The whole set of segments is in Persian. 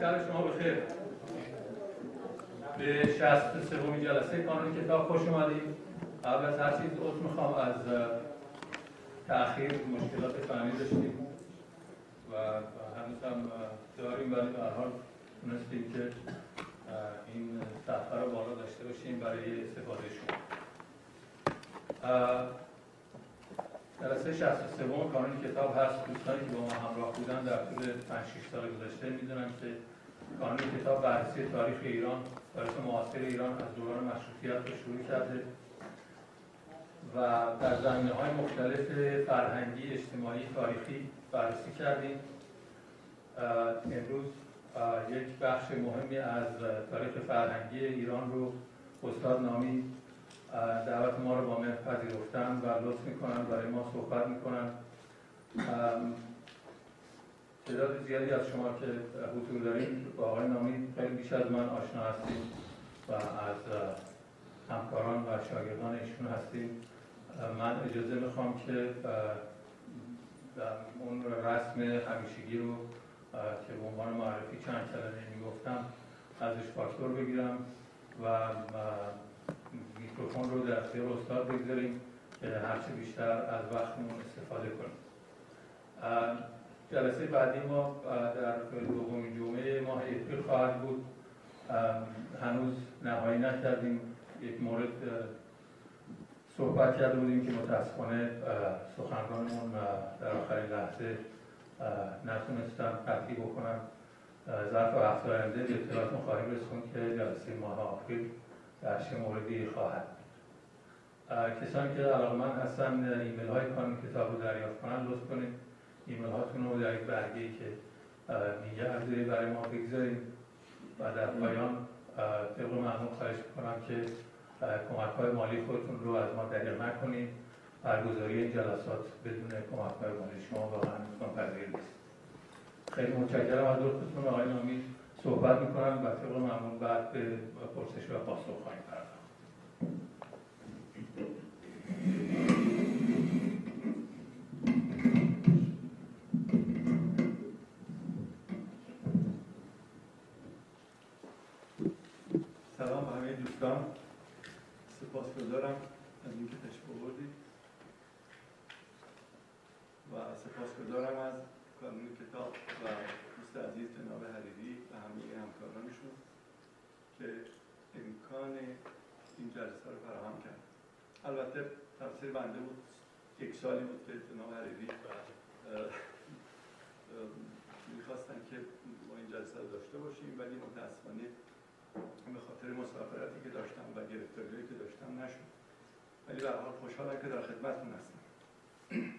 شهر شما بخیر. به 63 جلسه کانون کتاب خوش اومدید. قبل از هر چیز عذر می‌خوام از تاخیر مشکلات فنی داشتیم و هنوز هم داریم ولی به حال تونستیم که این صفحه رو بالا داشته باشیم برای استفاده شما. جلسه 63 کانون کتاب هست. دوستانی که با ما همراه بودن در طول 5 6 سال گذشته می‌دونم که کانون کتاب بررسی تاریخ ایران تاریخ معاصر ایران از دوران مشروطیت رو شروع کرده و در زمینه های مختلف فرهنگی، اجتماعی، تاریخی بررسی کردیم. امروز یک بخش مهمی از تاریخ فرهنگی ایران رو استاد نامی دعوت ما رو با من پذیرفتن و لطف می‌کنن برای ما صحبت می‌کنن. تعداد زیادی از شما که حضور داریم با آقای نامی خیلی بیش از من آشنا هستیم و از همکاران و شاگردان ایشون هستیم. من اجازه می‌خوام که اون رسم همیشگی رو که به عنوان معرفی چند کلمه می‌گفتم ازش فاکتور بگیرم و میکروفون رو در اختیار استاد بگذاریم که هرچه بیشتر از وقتمون استفاده کنیم. جلسه بعدی ما در دومین جمعه ماه اپریل خواهد بود. هنوز نهایی نکردیم. یک مورد صحبت کرده بودیم که متاسفانه سخنرانمون در آخرین لحظه نتونستم قطعی بکنم. ظرف هفته آینده به اطلاعاتون خواهیم که جلسه ماه آپریل در چه موردی خواهد. کسانی که من هستن ایمیل های کانون کتاب رو دریافت کنن لطف کنید. ایمیل هاتون رو در یک برگه که میگه برای ما بگذاریم و در پایان طبق معمول خواهش می‌کنم که کمک های مالی خودتون رو از ما دریغ نکنید. برگزاری این جلسات بدون کمک های مالی. شما واقعا امکان پذیر نیست. خیلی متشکرم از لطفتون. آقای نامی صحبت می‌کنم و طبق معمول بعد به پرسش و پاسخ خواهیم پرداخت. سلام همه دوستان. سپاسگزارم از اینکه تشریف آوردید. و سپاسگزارم از کانون کتاب و دوست عزیز جناب حریری. همه همکارانشون که امکان این جلسه رو فراهم کرد. البته تفسیر بنده بود یک سالی بود که جناب حریری می‌خواستن که ما این جلسه رو داشته باشیم ولی متاسفانه به خاطر مسافرتی که داشتم و گرفتاریهایی که داشتم نشد. ولی به حال خوشحالم که در خدمتتون هستم.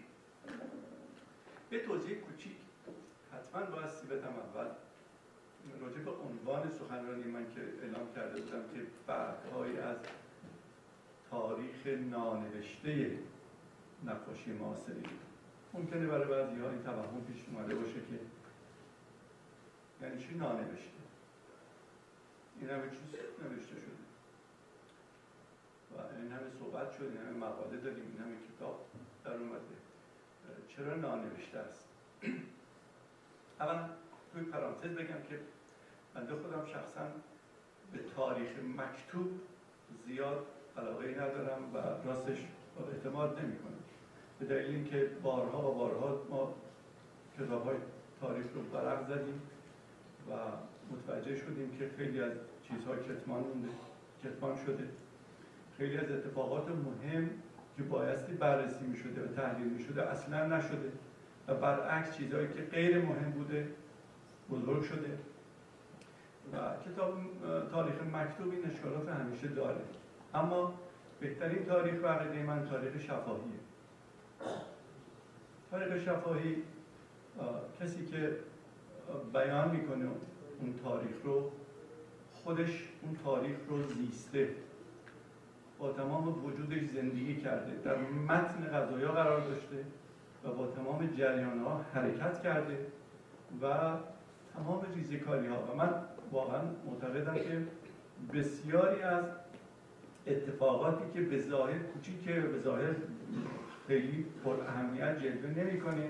به توضیح کوچیک. حتما باید بدم اول راجع به عنوان سخنرانی من که اعلام کرده بودم که بعدهایی از تاریخ نانوشته نقاشی معاصری. ممکنه برای بعضی ها این توهم پیش اومده باشه که یعنی چی نانوشته؟ این همه چیز نوشته شده. و این همه صحبت شد این همه مقاله داریم این همه کتاب در اومده. چرا نانوشته است؟ اولا توی پرانتز بگم که بنده خودم شخصا به تاریخ مکتوب زیاد علاقه ندارم و راستش اعتماد نمی کنم. به دلیل اینکه بارها و بارها ما کتاب های تاریخ رو برق زدیم و متوجه شدیم که خیلی از چیزها کتمان کتمان شده. خیلی از اتفاقات مهم که بایستی بررسی می شده و تحلیل می شده اصلا نشده و برعکس چیزهایی که غیر مهم بوده بزرگ شده. و کتاب تاریخ مکتوب این اشکالات همیشه داره. اما بهترین تاریخ بقیده من تاریخ شفاهیه. تاریخ شفاهی کسی که بیان می‌کنه اون تاریخ رو خودش اون تاریخ رو زیسته. با تمام وجودش زندگی کرده. در متن غذایا قرار داشته و با تمام جریان ها حرکت کرده و تمام ریزکاری ها. و من واقعا معتقدم که بسیاری از اتفاقاتی که به ظاهر کوچیکه به ظاهر خیلی پر اهمیت جلوه نمی‌کنه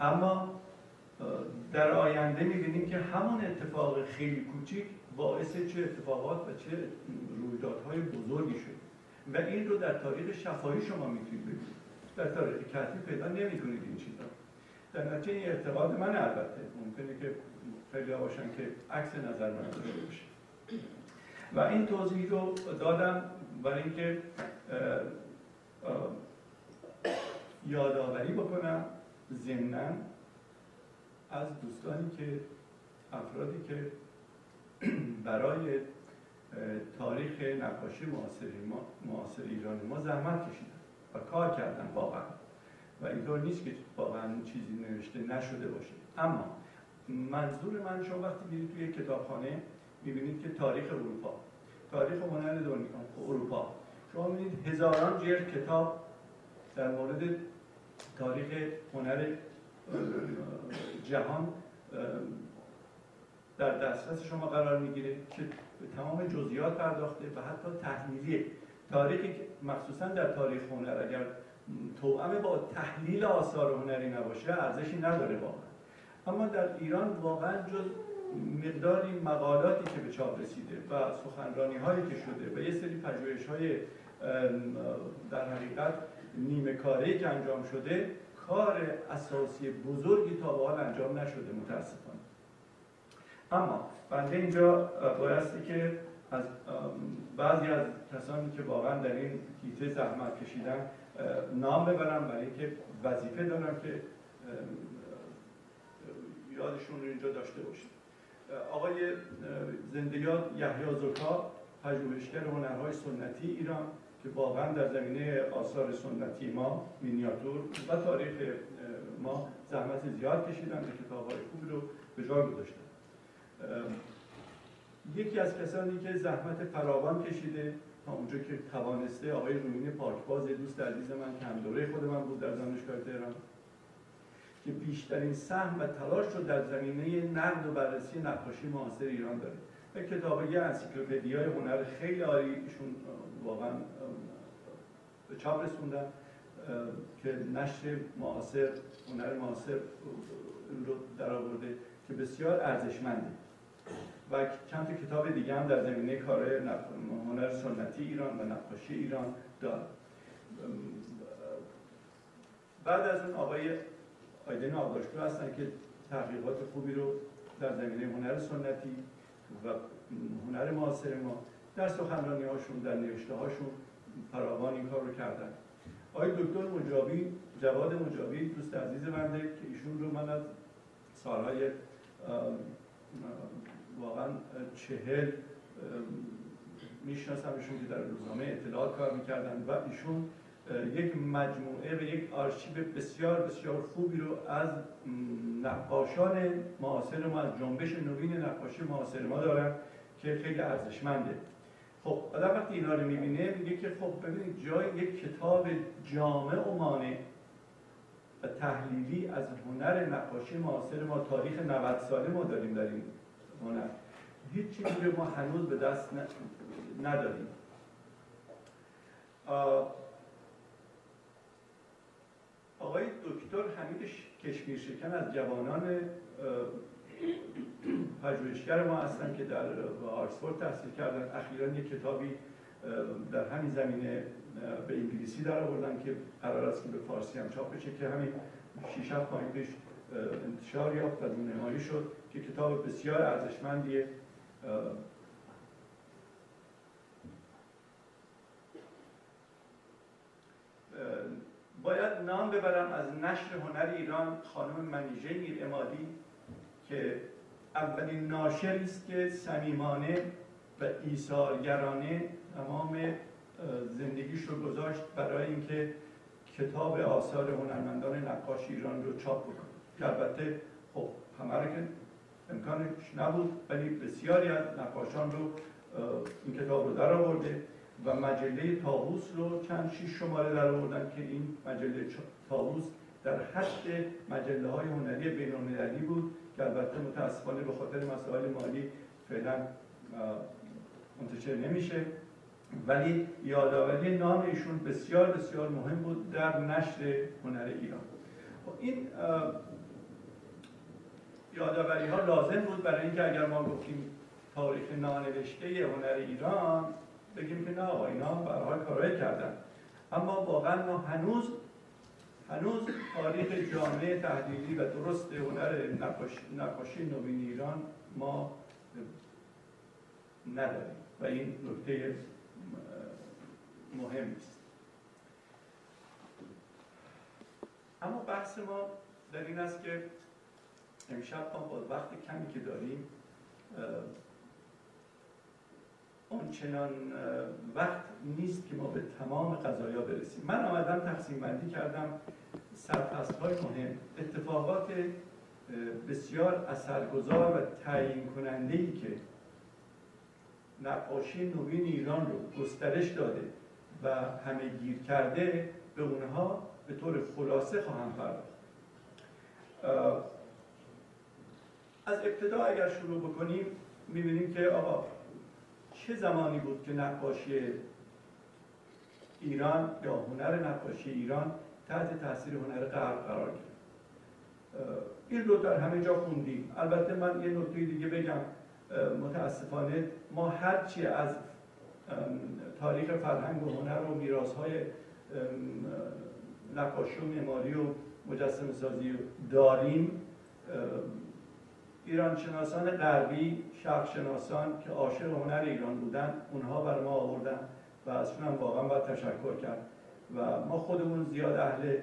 اما در آینده می‌بینیم که همون اتفاق خیلی کوچیک باعث چه اتفاقات و چه رویدادهای بزرگی شد. و این رو در تاریخ شفاهی شما می‌تونید ببینید. در تاریخ کتبی پیدا نمی‌کنید این چیزا. در نتیجه این اعتقاد من البته. ممکنه که خیلی باشن که عکس نظر من باشه و این توضیح رو دادم برای اینکه یادآوری بکنم ضمنا از دوستانی که افرادی که برای تاریخ نقاشی معاصر ما معاصر ایران ما زحمت کشیدن و کار کردن واقعا. و اینطور نیست که واقعا چیزی نوشته نشده باشه. اما منظور من شما وقتی میرید توی کتابخانه می‌بینید که تاریخ اروپا تاریخ هنر دنیا اروپا. شما می‌بینید هزاران جلد کتاب در مورد تاریخ هنر جهان در دسترس شما قرار می‌گیره که به تمام جزئیات پرداخته و حتی تحلیلی. تاریخی که مخصوصا در تاریخ هنر اگر توأم با تحلیل آثار هنری نباشه ارزشی نداره واقعا. اما در ایران واقعا جز مقداری مقالاتی که به چاپ رسیده و سخنرانی هایی که شده و یه سری پژوهش های در حقیقت نیمه کاری که انجام شده کار اساسی بزرگی تا به حال انجام نشده متاسفانه. اما بنده اینجا بایستی که از بعضی از کسانی که واقعا در این کیسه زحمت کشیدن نام ببرم برای اینکه وظیفه دارم که یادشون رو اینجا داشته باشیم. آقای زندگیات یحیی زکا پژوهشگر هنرهای سنتی ایران که واقعا در زمینه آثار سنتی ما مینیاتور و تاریخ ما زحمت زیاد کشیدن و کتابهای خوبی رو به جای گذاشتن. یکی از کسانی که زحمت فراوان کشیده تا اونجا که توانسته آقای رومین پاکباز دوست عزیز من که هم دوره خود من بود در دانشگاه تهران. که بیشترین سهم و تلاش رو در زمینه نقد و بررسی نقاشی معاصر ایران داره. و کتاب یه انسیکلوپدیای هنر خیلی عالی ایشون واقعا به چاپ رسوندن که نشر معاصر هنر معاصر رو در آورده که بسیار ارزشمنده. و چند تا کتاب دیگه هم در زمینه کار هنر سنتی ایران و نقاشی ایران دارد بعد از اون آقای آیدین آبداشتو هستن که تحقیقات خوبی رو در زمینه هنر سنتی و هنر معاصر ما در سخنرانی هاشون در نوشته هاشون فراوان این کار رو کردن. آقای دکتر مجابی جواد مجابی دوست عزیز بنده که ایشون رو من از سالهای واقعا چهل میشناسمشون که در روزنامه اطلاعات کار می‌کردن و ایشون یک مجموعه و یک آرشیو بسیار بسیار خوبی رو از نقاشان معاصر ما از جنبش نوین نقاشی معاصر ما دارن که خیلی ارزشمنده. خب آدم وقتی اینا رو می‌بینه میگه که خب ببینید جای یک کتاب جامع و مانع و تحلیلی از هنر نقاشی معاصر ما تاریخ 90 ساله ما داریم در این هنر. هیچ چیزی ما هنوز به دست نداریم. آقای دکتر حمید کشمیر شکن از جوانان پژوهشگر ما هستن که در آکسفورد تحصیل کردن. اخیرا یک کتابی در همین زمینه به انگلیسی در آوردن که قرار است که به فارسی هم چاپ بشه که همین 6 7 ماه پیش انتشار یافت و نمایی شد که کتاب بسیار ارزشمندیه. باید نام ببرم از نشر هنر ایران خانم منیژه میر امادی که اولین ناشری است که صمیمانه و ایثارگرانه تمام زندگیش رو گذاشت برای اینکه کتاب آثار هنرمندان نقاش ایران رو چاپ بکنه. که البته خب همه رو که امکانش نبود ولی بسیاری از نقاشان رو این کتاب رو در آورده. و مجله تابوس رو چند شیش شماره در آوردن که این مجله تابوس در حد مجله های هنری بین بود که البته متاسفانه به خاطر مسائل مالی فعلا منتشر نمیشه. ولی یادآوری نام ایشون بسیار بسیار مهم بود در نشر هنر ایران. خب این یادآوری ها لازم بود برای اینکه اگر ما گفتیم تاریخ نانوشته هنر ایران بگیم که نه اینا برای کارهای کردن. اما واقعا ما هنوز هنوز تاریخ جامعه تحلیلی و درست هنر نقاشی نوین ایران ما نداریم و این نکته مهم است اما بحث ما در این است که امشب ما با وقت کمی که داریم آنچنان وقت نیست که ما به تمام قضایا برسیم. من آمدم تقسیم بندی کردم. سرفست های مهم اتفاقات بسیار اثرگذار و تعیین کننده ای که نقاشی نوین ایران رو گسترش داده و همه گیر کرده به اونها به طور خلاصه خواهم پرداخت. از ابتدا اگر شروع بکنیم می‌بینیم که آقا چه زمانی بود که نقاشی ایران یا هنر نقاشی ایران تحت تاثیر هنر غرب قرار گرفت؟ این رو در همه جا خوندیم. البته من یه نکته دیگه بگم. متاسفانه ما هرچی از تاریخ فرهنگ و هنر و میراث های نقاشی و معماری و مجسم سازی داریم ایران شناسان غربی شرق شناسان که عاشق هنر ایران بودن اونها بر ما آوردن و از هم واقعا باید تشکر کرد. و ما خودمون زیاد اهل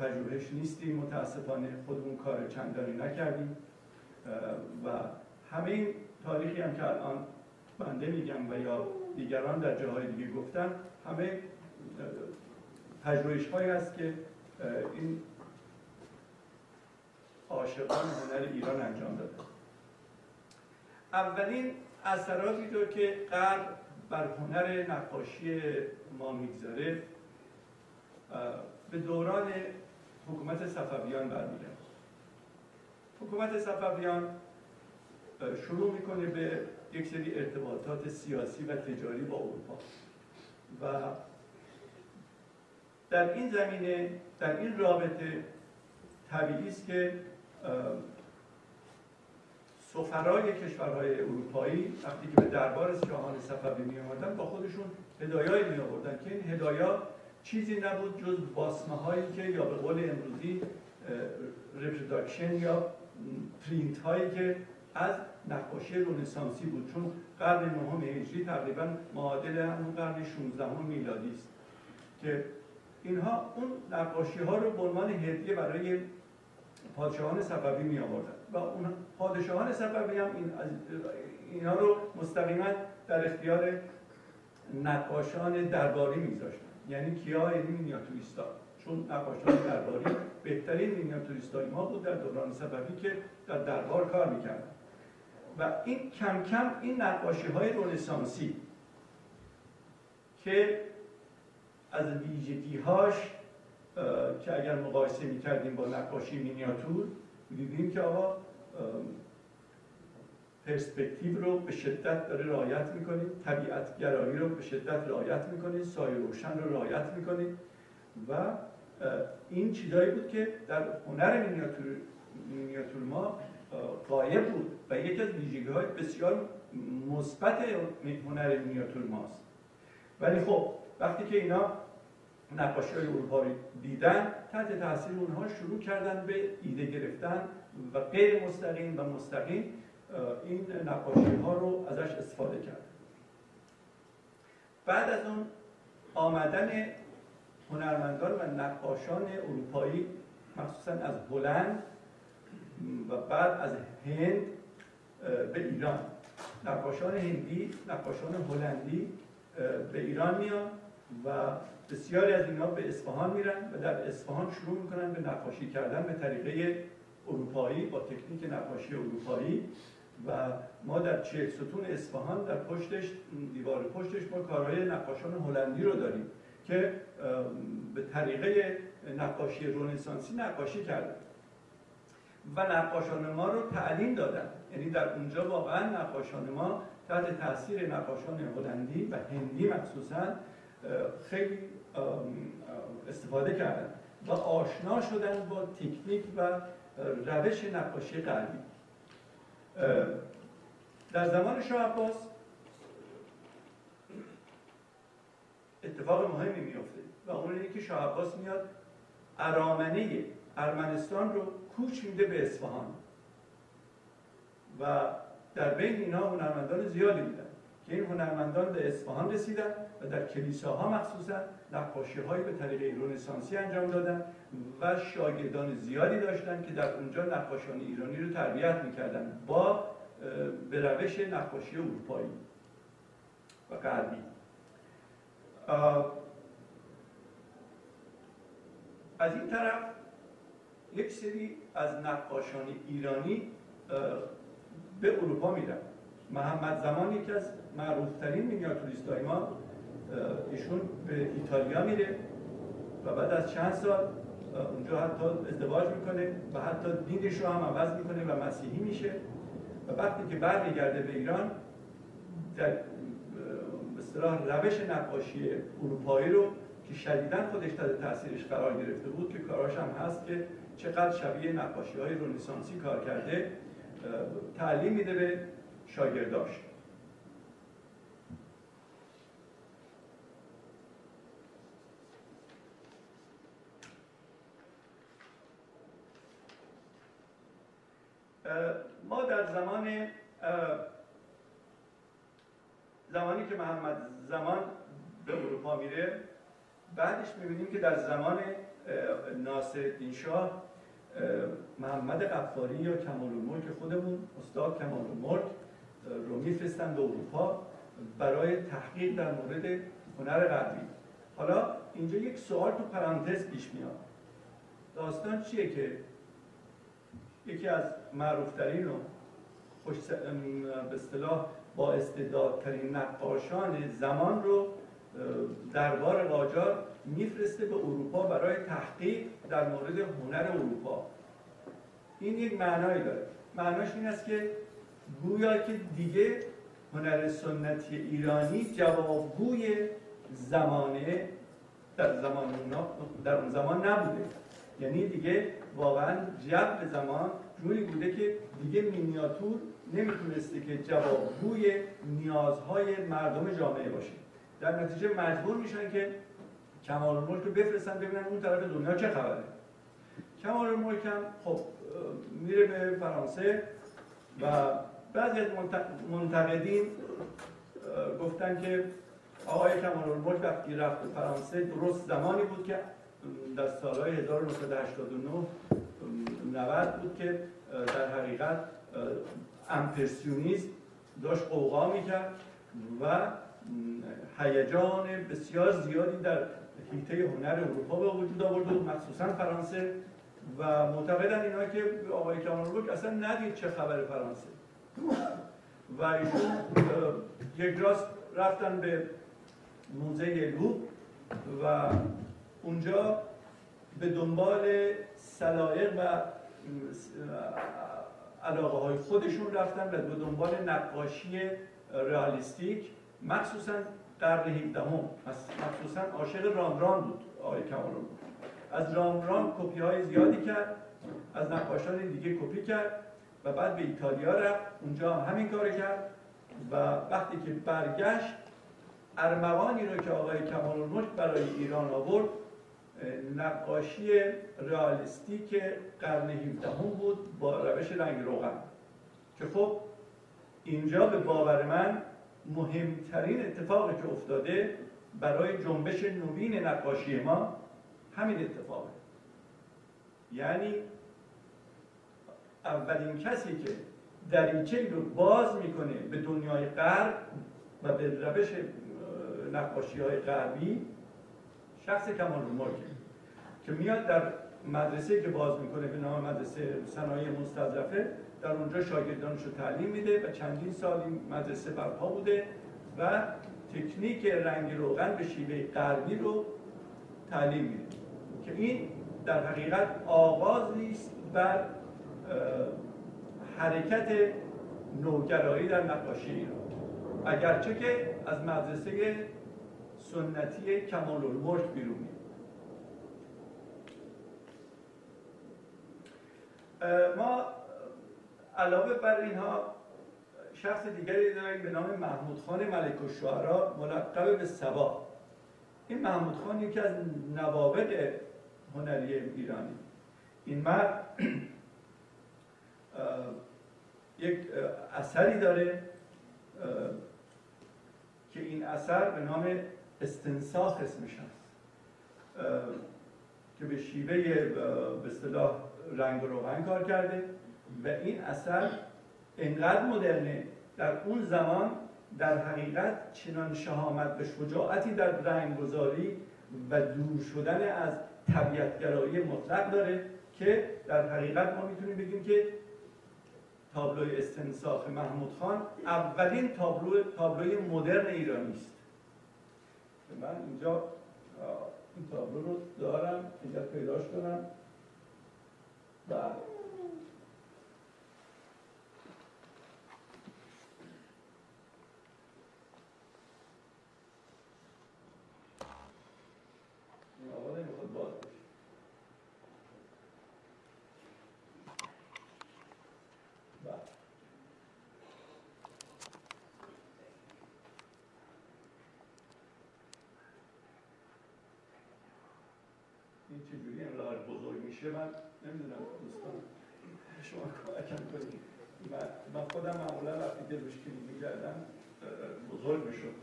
پژوهش نیستیم متاسفانه خودمون کار چندانی نکردیم. و همه این تاریخی هم که الان بنده میگم و یا دیگران در جاهای دیگه گفتن همه پژوهش هایی هست که این عاشقان هنر ایران انجام داده. اولین اثراتی رو که غرب بر هنر نقاشی ما می‌گذاره به دوران حکومت صفویان برمیگرده. حکومت صفویان شروع می‌کنه به یک سری ارتباطات سیاسی و تجاری با اروپا. و در این زمینه در این رابطه طبیعی است که سفرای کشورهای اروپایی وقتی که به دربار شاهان صفوی می آمدن با خودشون هدایایی می آوردن که این هدایا چیزی نبود جز باسمه هایی که یا به قول امروزی reproduction یا پرینت هایی که از نقاشی رنسانسی بود. چون قرن نهم هجری تقریبا معادل همون قرن 16 میلادی است که اینها اون نقاشی ها رو به عنوان هدیه برای پادشاهان صفوی می آوردن و اون پادشاهان صفوی هم این اینها رو مستقیما در اختیار نقاشان درباری میذاشتن. یعنی کیا یعنی مینیاتوریستا؟ چون نقاشان درباری بهترین مینیاتوریستای ما بود در دوران صفوی که در دربار کار می‌کردن. و این کم کم این نقاشی های رنسانسی که از ویژگی هاش که اگر مقایسه می‌کردیم با نقاشی مینیاتور دیدیم که آقا پرسپکتیو رو به شدت داره رعایت می‌کنید طبیعت گرایی رو به شدت رعایت می‌کنید سایه روشن رو رعایت می‌کنید و این چیزایی بود که در هنر مینیاتور, مینیاتور ما قایب بود و یکی از ویژگی های بسیار مثبت هنر مینیاتور ماست. ولی خب وقتی که اینا نقاشی های اروپایی دیدن تحت تاثیر اونها شروع کردن به ایده گرفتن و غیر مستقیم و مستقیم این نقاشی ها رو ازش استفاده کرد. بعد از اون آمدن هنرمندان و نقاشان اروپایی مخصوصا از هلند و بعد از هند به ایران. نقاشان هندی نقاشان هلندی به ایران میان و بسیاری از اینها به اصفهان میرن و در اصفهان شروع می‌کنن به نقاشی کردن به طریقه اروپایی با تکنیک نقاشی اروپایی. و ما در چهل ستون اصفهان در پشتش دیوار پشتش ما کارهای نقاشان هلندی رو داریم که به طریقه نقاشی رونسانسی نقاشی کردن. و نقاشان ما رو تعلیم دادن. یعنی در اونجا واقعا نقاشان ما تحت تاثیر نقاشان هلندی و هندی مخصوصا خیلی استفاده کردن و آشنا شدن با تکنیک و روش نقاشی غربی. در زمان شاه عباس اتفاق مهمی میفته و اون اینه که شاه عباس میاد ارامنه ارمنستان رو کوچ میده به اصفهان و در بین اینا هنرمندان زیادی بودن که این هنرمندان به اصفهان رسیدن و در کلیساها مخصوصا نقاشی هایی به طریق رونسانسی انجام دادن و شاگردان زیادی داشتن که در اونجا نقاشان ایرانی رو تربیت می‌کردن با به روش نقاشی اروپایی و غربی. از این طرف یک سری از نقاشان ایرانی به اروپا میرن. محمد زمان یکی از معروفترین مینیاتوریست های ما ایشون به ایتالیا میره و بعد از چند سال اونجا حتی ازدواج می‌کنه و حتی دینش رو هم عوض می‌کنه و مسیحی میشه. و وقتی که برمیگرده به ایران در به روش نقاشی اروپایی رو که شدیدا خودش تحت تاثیرش قرار گرفته بود که کاراش هم هست که چقدر شبیه نقاشی های رونسانسی کار کرده تعلیم میده به شاگرداش. ما در زمان زمانی که محمد زمان به اروپا میره بعدش می‌بینیم که در زمان ناصر شاه محمد قفاری یا کمال الملک خودمون استاد کمال الملک رو میفرستن به اروپا برای تحقیق در مورد هنر غربی. حالا اینجا یک سوال تو پرانتز پیش میاد. داستان چیه که یکی از معروفترین و خوش به اصطلاح با استعدادترین نقاشان زمان رو دربار قاجار میفرسته به اروپا برای تحقیق در مورد هنر اروپا. این یک معنایی داره. معناش این است که گویا که دیگه هنر سنتی ایرانی جوابگوی زمانه در زمان در اون زمان نبوده. یعنی دیگه واقعا جب زمان جوری بوده که دیگه مینیاتور نمی‌تونسته که جوابگوی نیازهای مردم جامعه باشه. در نتیجه مجبور میشن که کمال الملک رو بفرستن ببینن اون طرف دنیا چه خبره. کمال الملک هم خب میره به فرانسه و بعضی از منتقدین گفتن که آقای کمال الملک وقتی رفت به فرانسه درست زمانی بود که در سالهای 1989 90 بود که در حقیقت امپرسیونیسم داشت قوقا می‌کرد و هیجان بسیار زیادی در حیطه هنر اروپا به وجود آورد و مخصوصا فرانسه و معتقدن اینا که آقای کمالبوک اصلا ندید چه خبر فرانسه. و ایشون یک راست رفتن به موزه لوب و اونجا به دنبال سلایق و علاقه های خودشون رفتن و به دنبال نقاشی رئالیستیک. مخصوصا قرن 17 مخصوصا عاشق رامبران بود آقای کمال از رامبران کپی های زیادی کرد از نقاشان دیگه کپی کرد. و بعد به ایتالیا رفت. اونجا هم همین کار کرد. و وقتی که برگشت ارمغانی رو که آقای کمال الملک برای ایران آورد نقاشی رئالیستیک قرن 17 بود با روش رنگ روغن. که خب اینجا به باور من مهمترین اتفاقی که افتاده برای جنبش نوین نقاشی ما همین اتفاقه. یعنی اولین کسی که دریچه رو باز می‌کنه به دنیای غرب و به روش نقاشی های غربی شخص کمال ملکه که میاد در مدرسه که باز می‌کنه به نام مدرسه صنایع مستظرفه در اونجا شاگردانش رو تعلیم میده و چندین سال این مدرسه برپا بوده و تکنیک رنگ روغن به شیوه غربی رو تعلیم میده که این در حقیقت آغازی است بر حرکت نوگرایی در نقاشی ایران. اگرچه که از مدرسه سنتی کمال الملک بیرون ما علاوه بر اینها شخص دیگری داریم به نام محمود خان ملک و شعرا ملقب به سبا. این محمود خان یکی از نوابق هنری ایرانی. این مرد یک اثری داره که این اثر به نام استنساخ اسمش هست. که به شیوه به اصطلاح رنگ و روغن کار کرده و این اثر انقدر مدرنه در اون زمان در حقیقت چنان شهامت و شجاعتی در رنگگذاری و دور شدن از طبیعتگرایی مطلق داره که در حقیقت ما می‌تونیم بگیم که تابلوی استنساخ محمود خان اولین تابلو تابلوی مدرن ایرانی است. من اینجا این تابلو رو دارم اینجا پیداش کنم. بله این چجوری انقدر بزرگ میشه من نمی‌دونم دوستان. شما کمکم کنید. من, خودم معمولا وقتی که روش کلیک می‌کردم بزرگ می‌شد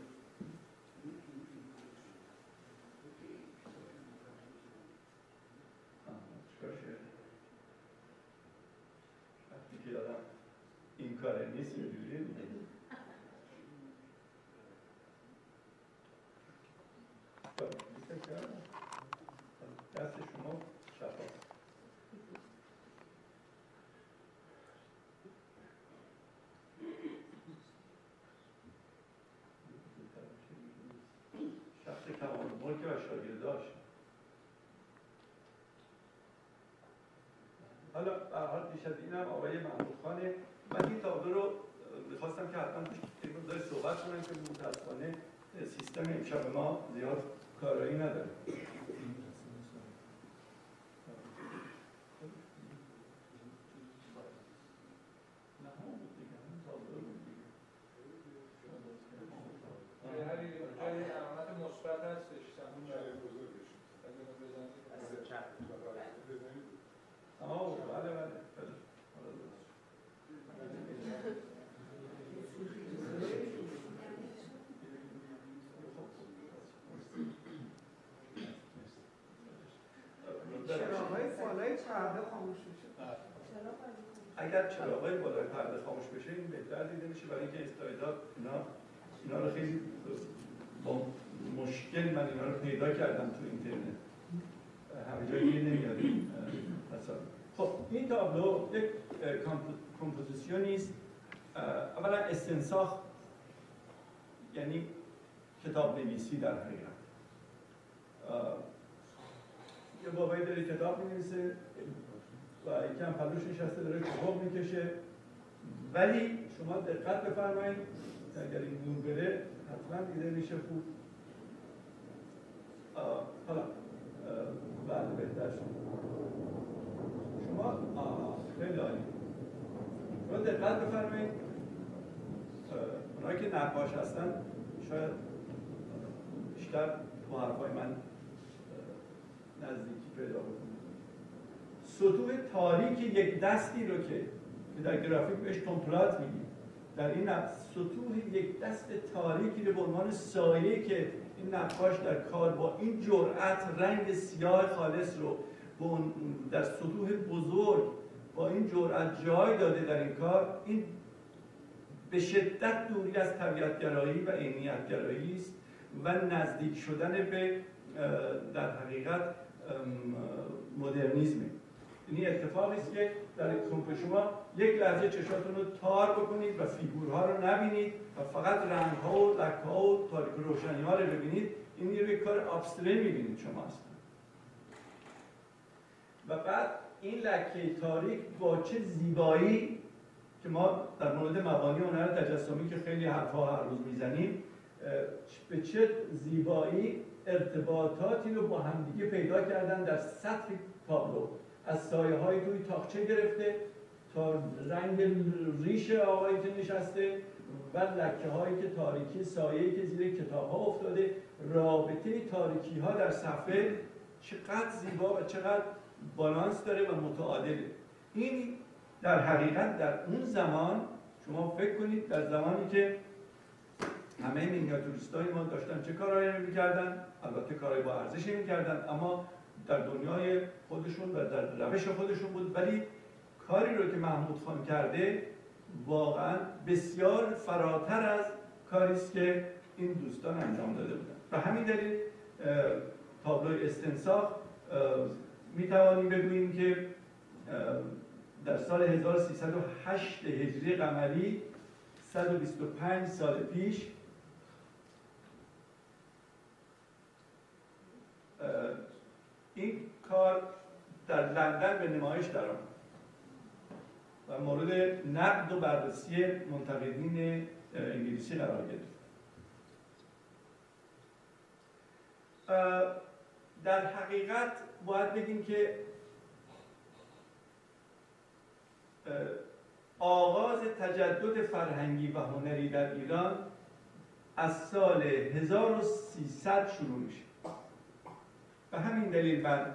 وقتی که آدم این کار نیست یه جوری دست شما شفاف شخص کمال ملک و شاگرد داشت. حالا به حال پیش از اینم آقای محمود خانه من این تابلو رو می‌خواستم که حتما این رو صحبت کنم که متاسفانه سیستم امشب ما زیاد کارایی نداره. اگر چراغای بالای پرده خاموش بشه این بهتر دیده میشه. برای اینکه استایداد اینا اینا رو خیلی با مشکل من اینا رو پیدا کردم تو اینترنت. همه جایی نمیاد. خب این تابلو یک کمپوزیسیونی است اولا استنساخ یعنی کتاب نویسی در حقیقت. یه بابایی داره کتاب می‌نویسه و یکم پلوش نشسته داره کتاب می‌کشه. ولی شما دقت بفرمایید اگر این نور بره حتما دیده میشه خوب. حالا بعد بهتر شما شما خیلی عالی. شما دقت بفرمایید. اونایی که نقاش هستن شاید بیشتر تو حرفای من نزدیکی پیدا بکنید سطوح تاریک یک دستی رو که در گرافیک بهش تمپلات میگیم در این سطوح یک دست تاریکی رو به عنوان سایه که این نقاش در کار با این جرأت رنگ سیاه خالص رو در سطوح بزرگ با این جرأت جای داده در این کار این به شدت دوری از طبیعتگرایی و عینیتگرایی است و نزدیک شدن به در حقیقت مدرنیزمه. این اتفاقی است که در کمپ شما یک لحظه چشاتون رو تار بکنید و فیگورها رو نبینید و فقط رنگ ها و لک ها و تاریک روشنی ها رو ببینید. این یه کار ابستره می‌بینید شما اصلا و بعد این لکه تاریک با چه زیبایی که ما در مورد مبانی هنر تجسمی که خیلی حرفها هر روز می‌زنیم به چه زیبایی ارتباطاتی رو با همدیگه پیدا کردن در سطح تابلو. از سایه های توی تاخچه گرفته تا رنگ ریش آقایی که نشسته و لکه هایی که تاریکی سایه که زیر کتاب ها افتاده. رابطه تاریکی ها در صفحه چقدر زیبا و چقدر بالانس داره و متعادله. این در حقیقت در اون زمان شما فکر کنید در زمانی که همه مینیاتوریستای ما داشتن چه کارهایی می‌کردن؟ البته کارهای با ارزشی می‌کردن اما در دنیای خودشون و در روش خودشون بود. ولی کاری رو که محمود خان کرده واقعا بسیار فراتر از کاری است که این دوستان انجام داده بودن. و همین دلیل تابلوی استنساخ می توانیم بگوییم که در سال 1308 هجری قمری 125 سال پیش این کار در لندن به نمایش درآمد و مورد نقد و بررسی منتقدین انگلیسی قرار گرفت. در حقیقت باید بگیم که آغاز تجدد فرهنگی و هنری در ایران از سال 1300 شروع میشه. به همین دلیل من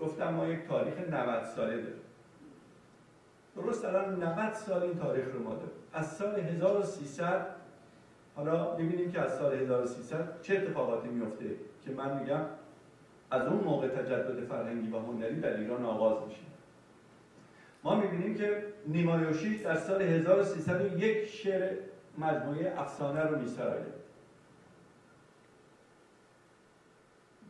گفتم ما یک تاریخ 90 ساله داریم. درست الان 90 سال این تاریخ رو ما داریم. از سال 1300 حالا ببینیم که از سال 1300 چه اتفاقاتی میفته که من میگم از اون موقع تجدد فرهنگی و هنری در ایران آغاز میشه. ما می‌بینیم که نیمایوشی در سال 1301 شعر مجموعه افسانه رو میسراید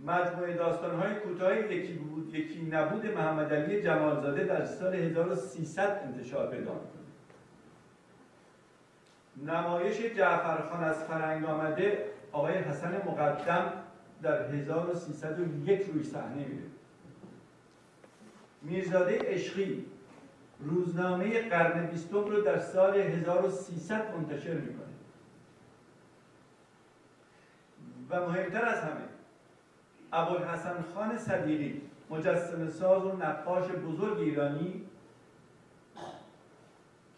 مجموعه داستانهای کوتاه یکی بود یکی نبود محمد علی جمالزاده در سال 1300 انتشار پیدا می‌کنه. نمایش جعفرخان از فرنگ آمده آقای حسن مقدم در 1301 روی صحنه میره میرزاده عشقی روزنامه قرن بیستم رو در سال 1300 منتشر می‌کنه. و مهمتر از همه ابوالحسن خان صدیقی مجسم ساز و نقاش بزرگ ایرانی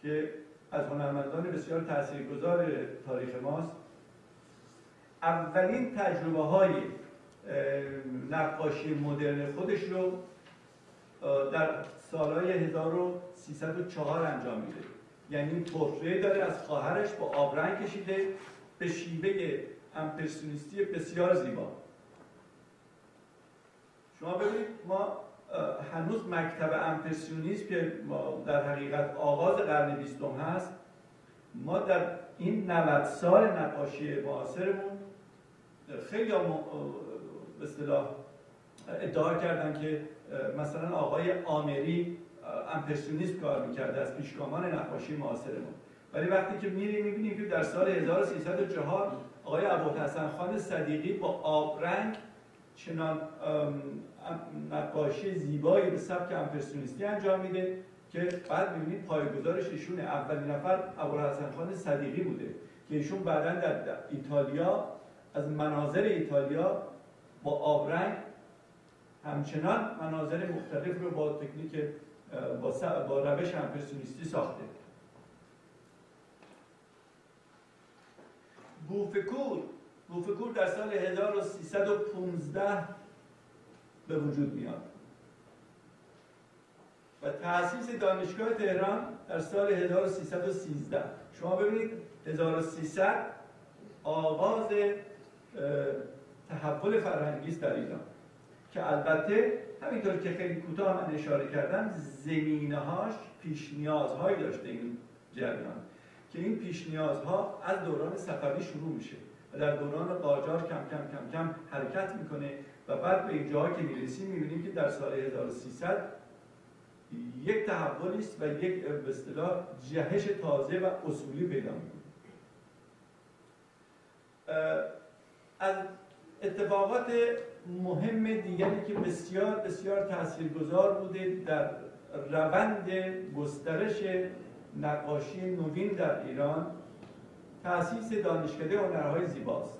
که از هنرمندان بسیار تاثیرگذار تاریخ ماست. اولین تجربه های نقاشی مدرن خودش رو در سالهای 1304 انجام میده. یعنی پورتری داره از خواهرش با آبرنگ کشیده به شیوه امپرسیونیستی بسیار زیبا. شما ببینید ما هنوز مکتب امپرسیونیسم که در حقیقت آغاز قرن بیستم هست ما در این 90 سال نقاشی معاصرمون خیلی به اصطلاح ادعا کردن که مثلا آقای آمری امپرسیونیسم کار می‌کرده از پیشگامان نقاشی معاصرمون. ولی وقتی که میریم می‌بینیم که در سال 1304 آقای ابوالحسن خان صدیقی با آبرنگ چنان نقاشی زیبایی به سبک امپرسیونیستی انجام میده که بعد می‌بینید پایگزارش ایشونه. اولین نفر ابوالحسن خان صدیقی بوده که ایشون بعدا در ایتالیا از مناظر ایتالیا با آبرنگ همچنان مناظر مختلف رو با تکنیک با, با روش امپرسیونیستی ساخته. بوفکور بوفکور در سال 1315 به وجود میاد. و تأسیس دانشگاه تهران در سال 1313 شما ببینید 1300 آغاز تحول فرهنگی در ایران. که البته همینطور که خیلی کوتاه من اشاره کردم زمینه هاش پیش نیازهایی داشته این جریان. که این پیش نیازها از دوران صفوی شروع میشه و در دوران قاجار کم کم کم کم حرکت می‌کنه بعد به اینجاها که می‌رسیم می‌بینیم که در سال 1300 یک تحولی است و یک به اصطلاح جهش تازه و اصولی پیدا از اتفاقات مهم دیگری که بسیار بسیار تاثیرگذار بوده در روند گسترش نقاشی نوین در ایران تأسیس دانشکده هنرهای زیباست.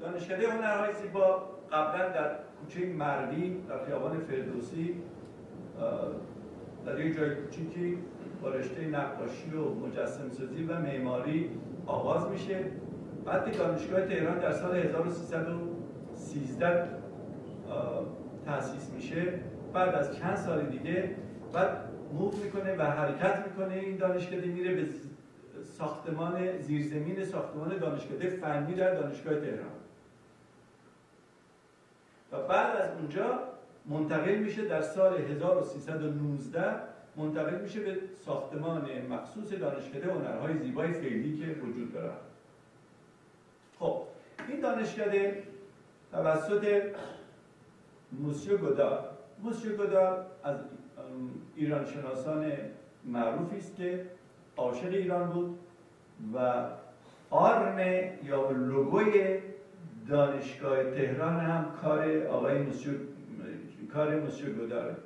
دانشکده هنرهای زیبا قبلا در کوچه مردی در خیابان فردوسی در یک جای کوچیکی با رشته نقاشی و مجسم سازی و معماری آغاز میشه. بعد دانشگاه تهران در سال 1313 تأسیس میشه. بعد از چند سال دیگه بعد موو می‌کنه و حرکت می‌کنه. این دانشکده میره به ساختمان زیرزمین ساختمان دانشکده فنی در دانشگاه تهران. و بعد از اونجا منتقل میشه در سال 1319 منتقل میشه به ساختمان مخصوص دانشکده هنرهای زیبای فعلی که وجود داره خب این دانشکده توسط موسیو گودار. موسیو گودار از ایران شناسان معروفی است که عاشق ایران بود و آرم یا لوگوی دانشگاه تهران هم کار آقای موسیو کار موسیو گوداره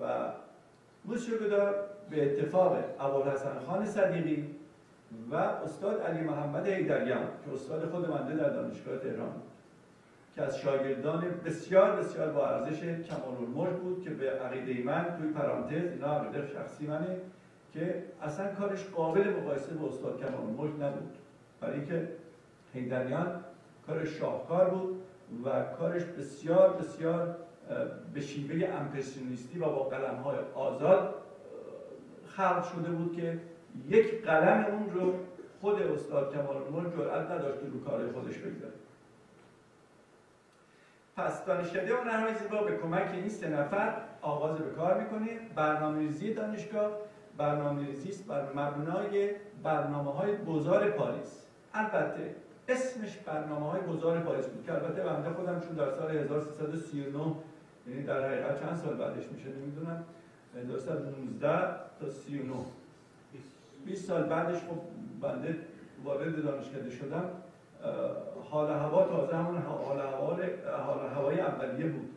و موسیو گودار به اتفاق ابوالحسن خان صدیقی و استاد علی محمد حیدریان که استاد خود منده در دانشگاه تهران که از شاگردان بسیار بسیار با ارزش کمال بود که به عقیده من توی پرانتز اینا عقیده شخصی منه که اصلا کارش قابل مقایسه با استاد کمال نبود. برای اینکه حیدریان کارش شاهکار بود و کارش بسیار بسیار به شیوه امپرسیونیستی و با قلم های آزاد خلق شده بود که یک قلم اون رو خود استاد کمال الملک جرأت نداشت رو کار خودش بگذاره. پس دانشکده هنرهای زیبا به کمک این سه نفر آغاز به کار می‌کنه. برنامه ریزی دانشگاه برنامه ریزی است بر مبنای برنامه های گذار پاریس. البته اسمش برنامه های گذار پاریس بود که البته بنده خودم چون در سال 1339 یعنی در حقیقت چند سال بعدش میشه نمی‌دونم 1919 تا 39 20 سال بعدش خب بنده وارد دانشکده شدم. حال هوا تازه همون حال, حال هوای اولیه بود.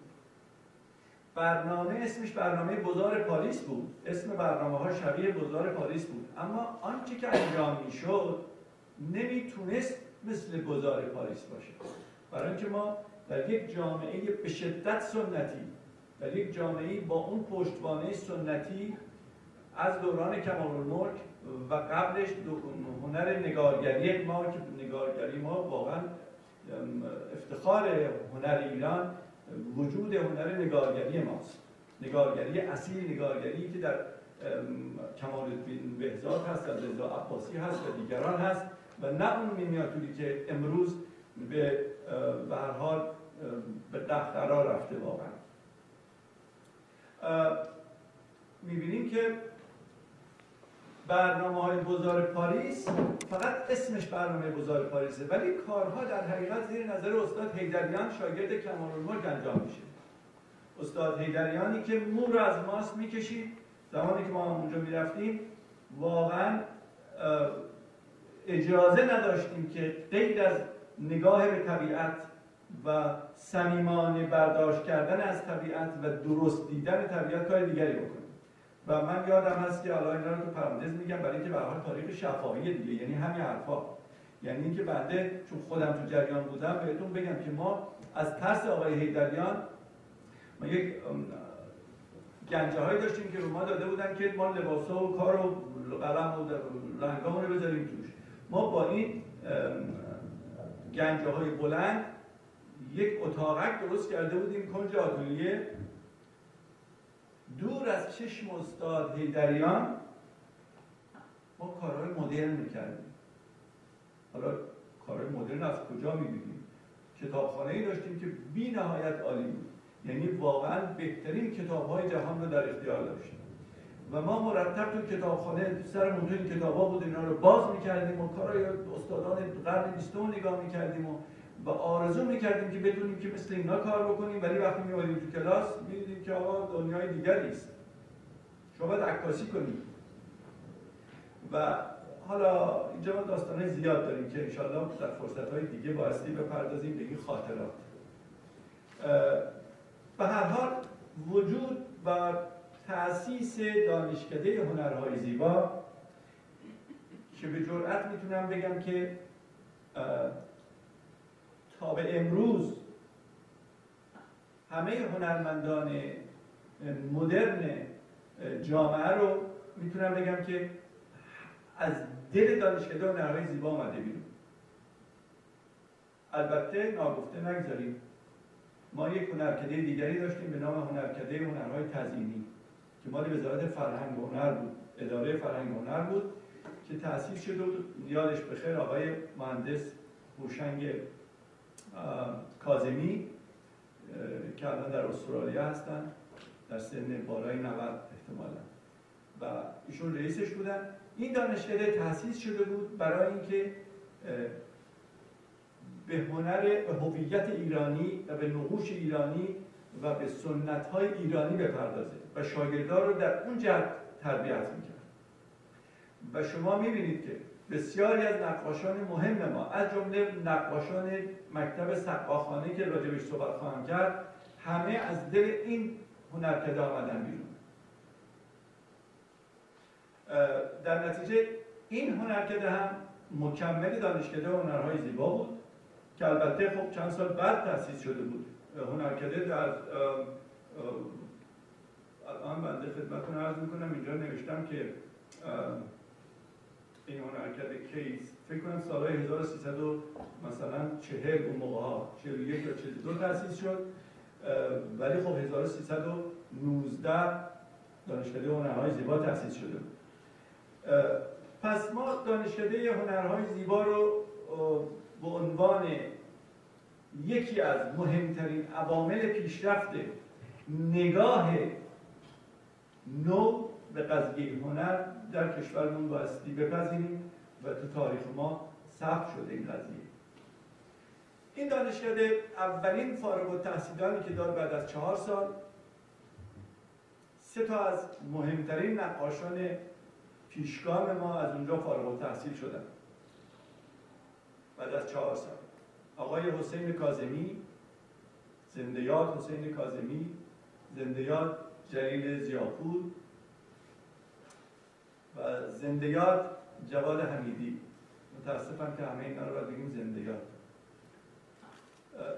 برنامه اسمش برنامه بزار پاریس بود. اسم برنامه ها شبیه بزار پاریس بود. اما آنچه که انجام می‌شد نمی‌تونست مثل بزار پاریس باشه. برای اینکه ما در یک جامعه به شدت سنتی در یک جامعه با اون پشتوانه سنتی از دوران کمال الملک و قبلش هنر نگارگری ما که نگارگری ما واقعا افتخار هنر ایران وجود هنر نگارگری ماست. نگارگری اصیل نگارگری که در کمال الدین بهزاد هست در رضا عباسی هست و دیگران هست. و نه اون مینیاتوری که امروز به به هر حال به قرار رفته واقعا. می‌بینیم که برنامه های بزار پاریس فقط اسمش برنامه بزار پاریسه ولی کارها در حقیقت زیر نظر استاد هیدریان شاگرد کمال الملک انجام میشه. استاد هیدریانی که مو رو از ماست می‌کشید. زمانی که ما اونجا می‌رفتیم واقعا اجازه نداشتیم که غیر از نگاه به طبیعت و صمیمانه برداشت کردن از طبیعت و درست دیدن طبیعت کار دیگری بکنیم. و من یادم هست که حالا اینا رو تو پرانتز میگم برای اینکه به حال تاریخ شفاهی دیگه یعنی همین حرفا. یعنی اینکه بنده چون خودم تو جریان بودم بهتون بگم که ما از ترس آقای هیدریان ما یک گنجه هایی داشتیم که به ما داده بودن که ما لباس و کار و قلم و لنگامون رو بذاریم توش. ما با این گنجه های بلند یک اتاقک درست کرده بودیم کنج آتولیه دور از چشم استاد هیدریان ما کارهای مدرن می‌کردیم. حالا کارهای مدرن از کجا می‌بینیم؟ کتابخانه ای داشتیم که بی نهایت عالی بود. یعنی واقعا بهترین کتاب های جهان رو در اختیار داشتیم. و ما مرتب تو کتابخانه سر این کتاب ها بود اینا رو باز می‌کردیم و کارهای استادان قرن بیستم نگاه می‌کردیم و و آرزو می‌کردیم که بدونیم که مثل اینا کار بکنیم ولی وقتی میومدیم تو کلاس می‌دیدیم که آقا دنیای دیگری است. شما باید عکاسی کنید و حالا اینجا ما داستانه زیاد داریم که انشالله در فرصت های دیگه بایستی بپردازیم به این خاطرات. به هر حال وجود و تأسیس دانشکده هنرهای زیبا که به جرأت می‌تونم بگم که تا به امروز همه هنرمندان مدرن جامعه رو می‌تونم بگم که از دل دانشکده هنرهای زیبا آمده بیرون. البته ناگفته نگذاریم. ما یک هنرکده دیگری داشتیم به نام هنرکده هنرهای تزیینی. که مال وزارت فرهنگ و هنر بود اداره فرهنگ و هنر بود که تأسیس شده بود. یادش بخیر آقای مهندس هوشنگ کازمی که الان در استرالیا هستن در سن بالای 90 احتمالا. و ایشون رئیسش بودن. این دانشکده تأسیس شده بود برای اینکه به هنر هویت ایرانی و به نقوش ایرانی و به سنت های ایرانی بپردازه و شاگردان رو در اون جهت تربیت می‌کرد. و شما می‌بینید که بسیاری از نقاشان مهم ما از جمله نقاشان مکتب سقاخانه که راجبش صحبت خواهم کرد همه از دل این هنرکده آمدن بیرون. در نتیجه این هنرکده هم مکمل دانشکده هنرهای زیبا بود که البته خب چند سال بعد تأسیس شده بود. هنرکده در الان بنده خدمتتون عرض می‌کنم. اینجا نوشتم که این هنرکده کیس فکر کنم سالهای 1300 مثلا چهل اون موقع ها 41 یا 42 تأسیس شد. ولی خب 1319 دانشکده هنرهای زیبا تأسیس شده. پس ما دانشکده هنرهای زیبا رو به عنوان یکی از مهمترین عوامل پیشرفت نگاه نو به قضیه هنر در کشورمون بایستی بپذیریم و تو تاریخ ما ثبت شده این قضیه. این دانشکده اولین فارغ التحصیلانی که داد بعد از چهار سال سه تا از مهمترین نقاشان پیشگام ما از اونجا فارغ التحصیل شدن. بعد از چهار سال. آقای حسین کازمی زنده یاد حسین کازمی زنده یاد جلیل زیاپور و زنده یاد جواد حمیدی. متاسفم که همه اینا رو باید بگیم زنده یاد.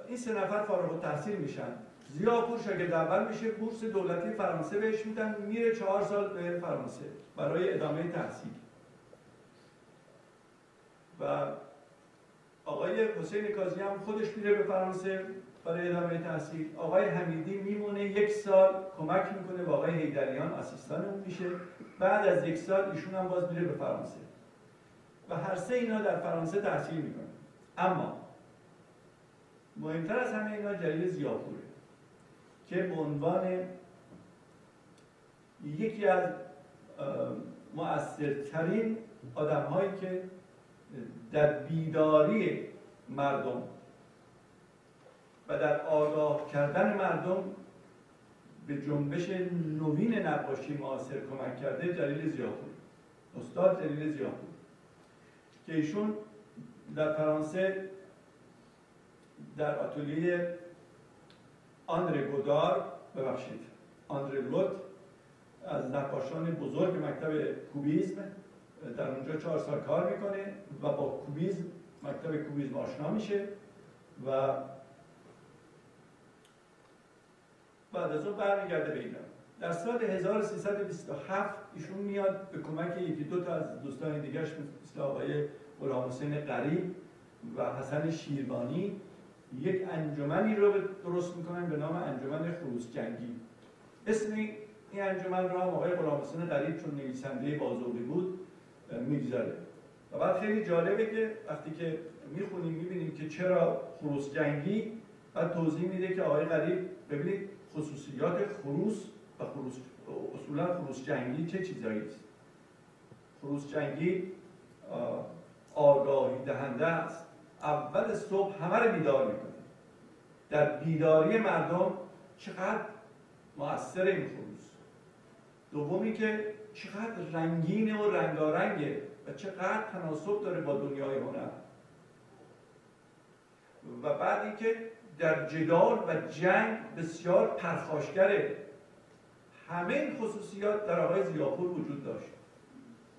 این سه نفر فارغ التحصیل میشن. زیاپور شاگرد اول میشه بورس دولتی فرانسه بهش میدن میره چهار سال به فرانسه برای ادامه تحصیل. و آقای حسین کازی هم خودش میره به فرانسه برای ادامه تحصیل. آقای حمیدی میمونه یک سال کمک می‌کنه با آقای هیدریان اسیستان اون میشه. بعد از یک سال ایشون هم باز میره به فرانسه. و هر سه اینا در فرانسه تحصیل می‌کنه اما مهمتر از همه اینا جلیل زیاپوره که به عنوان یکی از مؤثرترین آدم هایی که در بیداری مردم و در آگاه کردن مردم به جنبش نوین نقاشی معاصر کمک کرده جلیل زیاپور استاد جلیل زیاپور که ایشون در فرانسه در آتولیه آندره گودار ببخشید آندره لوت از نقاشان بزرگ مکتب کوبیزم در اونجا چهار سال کار می‌کنه و با کوبیزم مکتب کوبیزم آشنا میشه و بعد از اون برمیگرده به ایران. در سال 1327 ایشون میاد به کمک یکی دو تا از دوستان دیگرش مثل آقای غلام حسین قریب و حسن شیربانی یک انجمنی رو درست می‌کنن به نام انجمن خروس جنگی. اسم این انجمن رو هم آقای غلام حسین قریب چون نویسنده بازوقی بود می‌گذاره و بعد خیلی جالبه که وقتی که می‌خونیم می‌بینیم که چرا خروس جنگی بعد توضیح میده که آقای قریب ببینید خصوصیات خروس و خروس اصولا خروس جنگی چه چیزایی است؟ خروس جنگی آگاهی دهنده است. اول صبح همه رو بیدار می‌کنه. در بیداری مردم چقدر مؤثر این خروس. دومی که چقدر رنگینه و رنگارنگه و چقدر تناسب داره با دنیای هنر. و بعد اینکه در جدال و جنگ بسیار پرخاشگره. همه این خصوصیات در آقای زیاپور وجود داشت.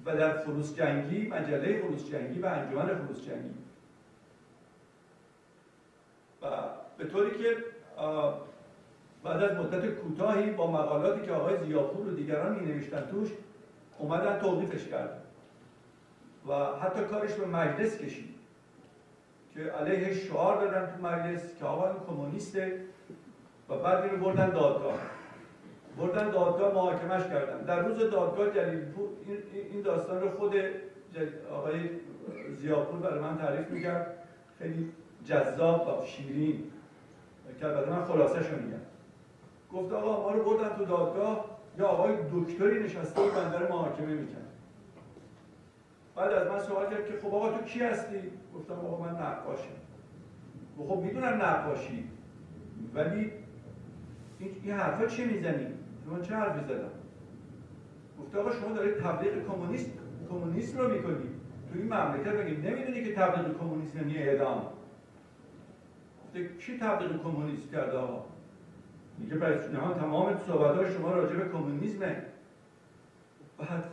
و در خروس جنگی مجله خروس جنگی و انجمن خروس جنگی. به طوری که بعد از مدت کوتاهی با مقالاتی که آقای زیاپور و دیگران می نوشتن توش اومدن توقیفش کردن. و حتی کارش به مجلس کشید. که علیه شعار دادن تو مجلس که آقا کمونیسته و بعد اینو بردن دادگاه. بردن دادگاه محاکمش کردن. در روز دادگاه جلیل این داستان رو خود آقای زیاپور برای من تعریف می‌کرد. خیلی جذاب و شیرین. که البته من خلاصه میگم. گفت آقا ما رو بردن تو دادگاه. یا آقای دکتری نشسته و بنده محاکمه می‌کرد بعد از من سوال کرد که خب آقا تو کی هستی؟ گفتم آقا من نقاشم خب می‌دونم نقاشی. ولی این, این حرفا چی می‌زنی؟ من چه حرفی زدم؟ گفت آقا شما دارید تبلیغ کمونیست کمونیسم رو می‌کنی. تو این مملکت بگید نمی‌دونی که تبلیغ کمونیسم یعنی اعدام؟ گفته کی تبلیغ کمونیسم کرده آقا؟ میگه پس جهان تمام صحبت شما راجع به کمونیسمه. بعد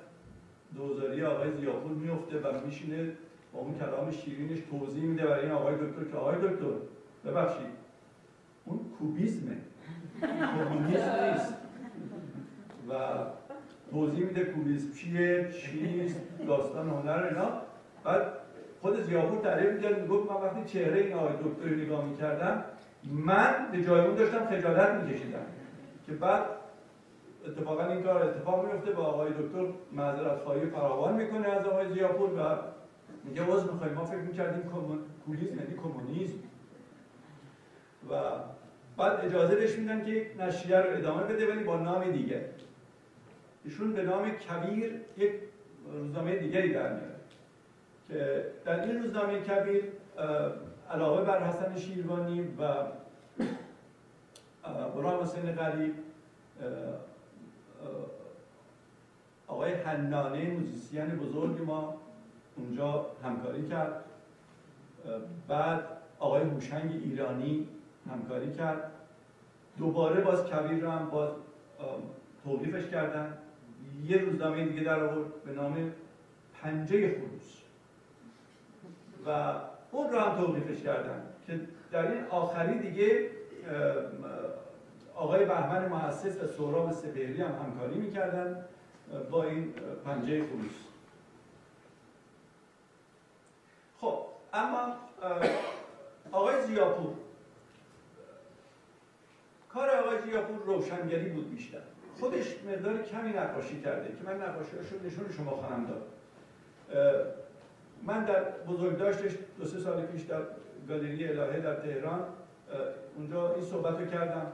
دوزاری آقای زیاپور میفته و میشینه با اون کلام شیرینش توضیح میده برای این آقای دکتر که آقای دکتر ببخشید. اون کوبیزمه کمونیسم نیست. و توضیح میده کوبیسم چیه چیست داستان هنر اینا. بعد خود زیاپور تعریف می‌کرد می‌گفت من وقتی چهره این آقای دکتر نگاه می‌کردم من به جای اون داشتم خجالت میکشیدم که بعد اتفاقا این کار اتفاق میفته با آقای دکتر معذرت خواهی فراوان می‌کنه از آقای زیاپور و میگه عذر می‌خوایم. ما فکر می‌کردیم کولیزم یعنی کمونیسم. و بعد اجازه بهش میدن که نشریه رو ادامه بده ولی با نام دیگه. ایشون به نام کبیر یک روزنامه دیگری در میاره که در این روزنامه کبیر علاوه بر حسن شیروانی و برام حسین غریب آقای حنانه موزیسین بزرگ ما اونجا همکاری کرد. بعد آقای هوشنگ ایرانی همکاری کرد. دوباره باز کبیر رو هم باز توقیفش کردن. یه روزنامه دیگه در آورد به نام پنجه خروس و اون رو هم توقیفش کردن که در این آخری دیگه آقای بهمن محسس و سهراب سپهری هم همکاری می‌کردن با این پنجه خروس. خب اما آقای زیاپور کار آقای زیاپور روشنگری بود بیشتر. خودش مقدار کمی نقاشی کرده که من نقاشیاشو نشون شما خواهم داد. من در بزرگداشتش دو سه سال پیش در گالری الهه در تهران اونجا این صحبت رو کردم.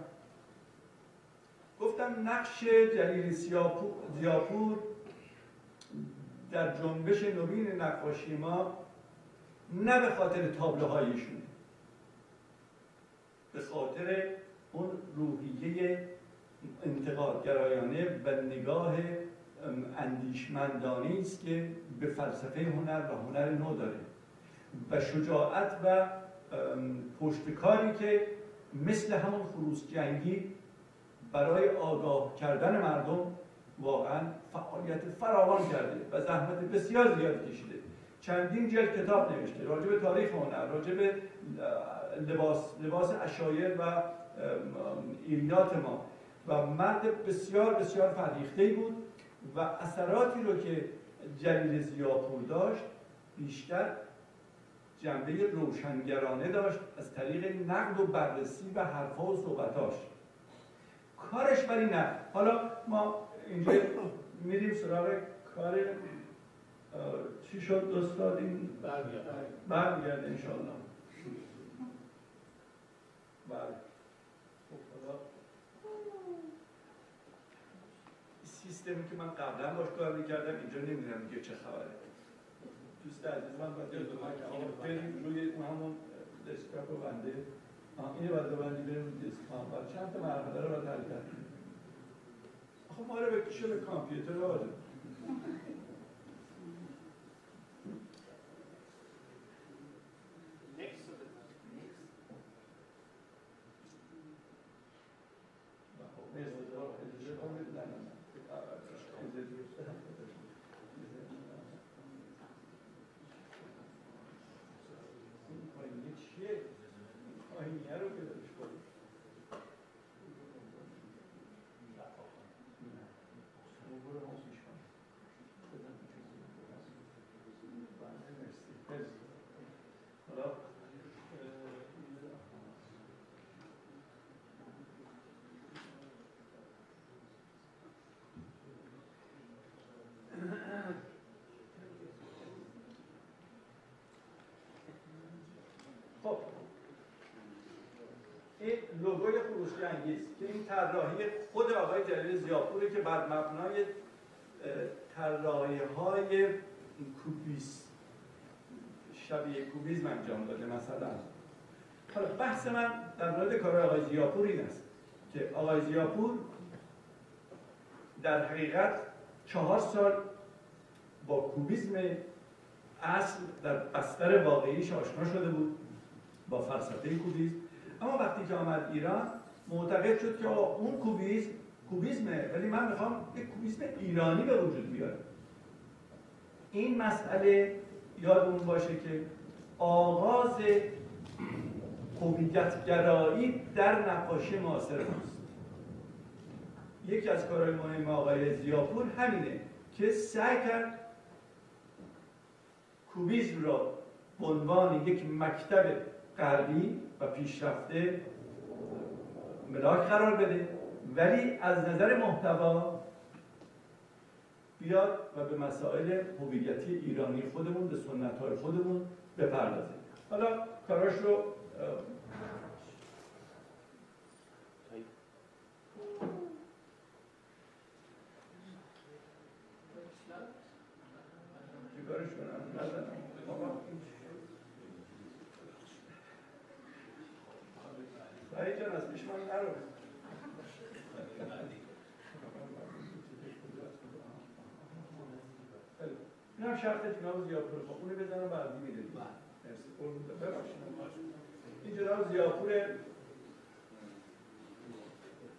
گفتم نقش جلیل زیاپور در جنبش نوین نقاشی ما نه به خاطر تابلوهایشون به خاطر اون روحیه انتقادگرایانه و نگاه اندیشمندانه است که به فلسفه هنر و هنر نو داره. و شجاعت و پشتکاری که مثل همون خروس جنگی برای آگاه کردن مردم واقعا فعالیت فراوان کرده و زحمت بسیار زیاد کشیده. چندین جلد کتاب نوشته راجع به تاریخ هنر راجع به لباس لباس اشایر و ایلیات ما. و مرد بسیار بسیار فرهیخته بود. و اثراتی رو که جلیل زیاپور داشت بیشتر جنبه روشنگرانه داشت از طریق نقد و بررسی و حرفا و صحبتاش کارش ولی نه. حالا ما اینجا میریم سراغ کار چی شد استاد؟ این برمیگرده انشالله بله. سیستمی که من قبلا باش کار می‌کردم اینجا نمی‌دونم دیگه چه خبره. دوست عزیز من باید یاد بریم روی اون همون دسکتاپ رو بنده. اینه باید ببندی بریم روی دسکتاپ باید چند تا مرحله رو باید حل کردیم خب ما رو به به کامپیوتر رو این لوگوی خروشی انگیز که این طراحی خود آقای جلیل زیاپوره که بر مبنای طراحی های کوبیس شبیه کوبیزم انجام داده مثلا. حالا بحث من در مورد کار آقای زیاپور این است که آقای زیاپور در حقیقت چهار سال با کوبیزم اصل در بستر واقعیش آشنا شده بود. با فلسفه کوبیزم اما وقتی که آمد ایران معتقد شد که اون کوبیزم کوبیزمه ولی من می‌خوام یک کوبیزم ایرانی به وجود بیاره. این مسئله یادمون باشه که آغاز هویتگرایی در نقاشی معاصر ماست. یکی از کارهای مهم آقای زیاپور همینه که سعی کرد کوبیزم را به عنوان یک مکتب غربی و پیشرفته ملاک قرار بده. ولی از نظر محتوا بیاد و به مسائل هویتی ایرانی خودمون به سنت های خودمون بپردازه. حالا کاراش رو چیکارش کنم نزنم سعید جان از پیش من نرو این هم شرط جناب زیاپور خب اونو بزنم بعدی میده مرسی. ببخشید. این جناب زیاپور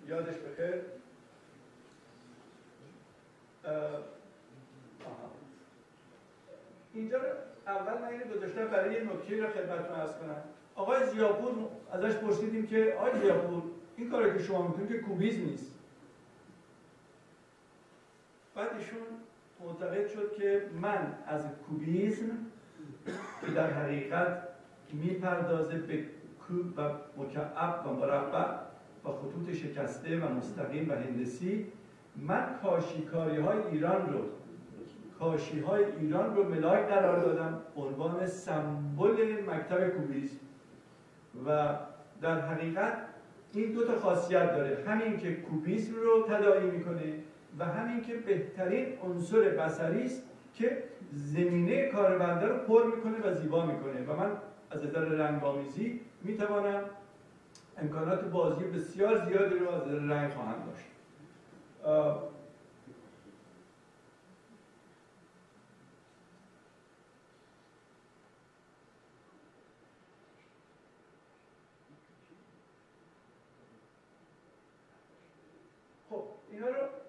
یادش بخیر. اینجا اول من اینو گذاشتم برای یه نکته رو خدمتتون عرض کنم. آقای زیاپور ازش پرسیدیم که آقای زیاپور این کاری که شما می‌کنید که کوبیز نیست. بعد ایشون معتقد شد که من از کوبیزم که در حقیقت می‌پردازه به کوب و مکعب و مربع و خطوط شکسته و مستقیم و هندسی من کاشیکاری های ایران رو کاشی های ایران رو ملاک قرار دادم عنوان سمبل مکتب کوبیزم و در حقیقت این دو تا خاصیت داره. همین که کوبیسم رو تداعی می‌کنه و همین که بهترین عنصر بصری است که زمینه کار بنده رو پر می‌کنه و زیبا می‌کنه. و من از نظر رنگامیزی می‌توانم امکانات بازی بسیار زیادی رو از رنگ خواهم داشت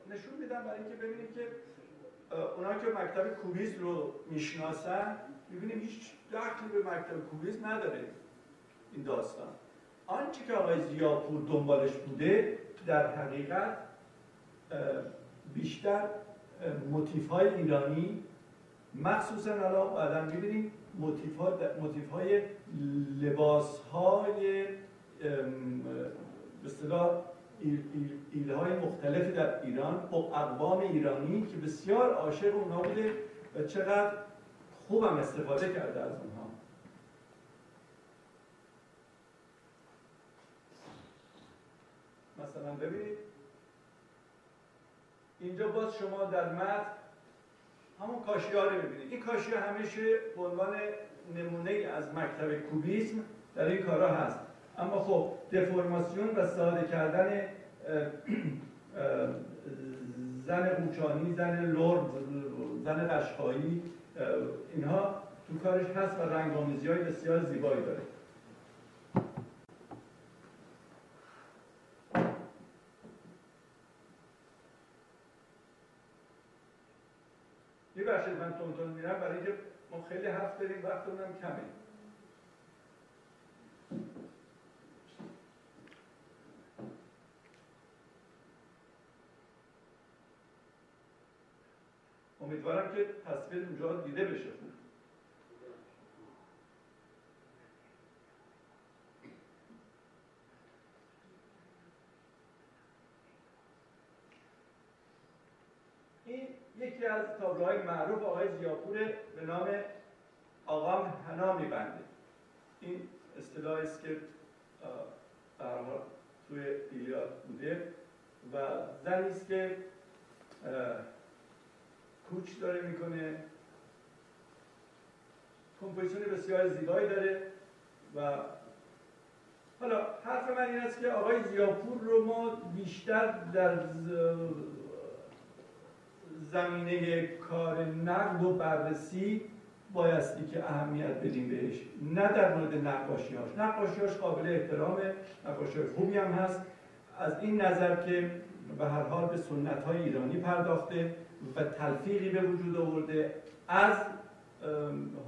نشون میدم برای اینکه ببینیم که اونا که مکتب کوبیز رو می‌شناسن می‌بینیم هیچ دخلی به مکتب کوبیز نداره این داستان. آنچه که آقای زیاپور دنبالش بوده در حقیقت بیشتر موتیف های ایرانی مخصوصا حالا بعدا می‌بینیم موتیف, موتیف های لباس های به ایده های مختلفی در ایران اقوام ایرانی که بسیار عاشق اونها بوده و چقدر خوبم استفاده کرده از اونها. مثلا ببینید اینجا باز شما در متن همون کاشی ها رو ببینید این کاشی همیشه به عنوان نمونه از مکتب کوبیسم در این کارا هست. اما خب دفرماسیون و ساده کردن زن قوچانی زن لرد زن قشقایی اینها تو کارش هست و رنگامیزی های بسیار زیبایی داره. ببخشید من تون میرم برای اینکه ما خیلی حرف داریم وقتمون هم کمه. امیدوارم که تصویر اونجا دیده بشه. این یکی از تابلوهای معروف آقای زیاپور به نام آقام حنا میبنده. این اصطلاحی است که توی ایلیاد بوده و زنی است که کوچ داره می‌کنه. کمپوزیشن بسیار زیبایی داره و حالا حرف من این است که آقای زیاپور رو ما بیشتر در زمینه کار نقد و بررسی بایستی که اهمیت بدیم بهش. نه در مورد نقاشیهاش. نقاشیهاش قابل احترامه. نقاشی خوبی هم هست. از این نظر که به هر حال به سنت های ایرانی پرداخته. و تلفیقی به وجود آورده از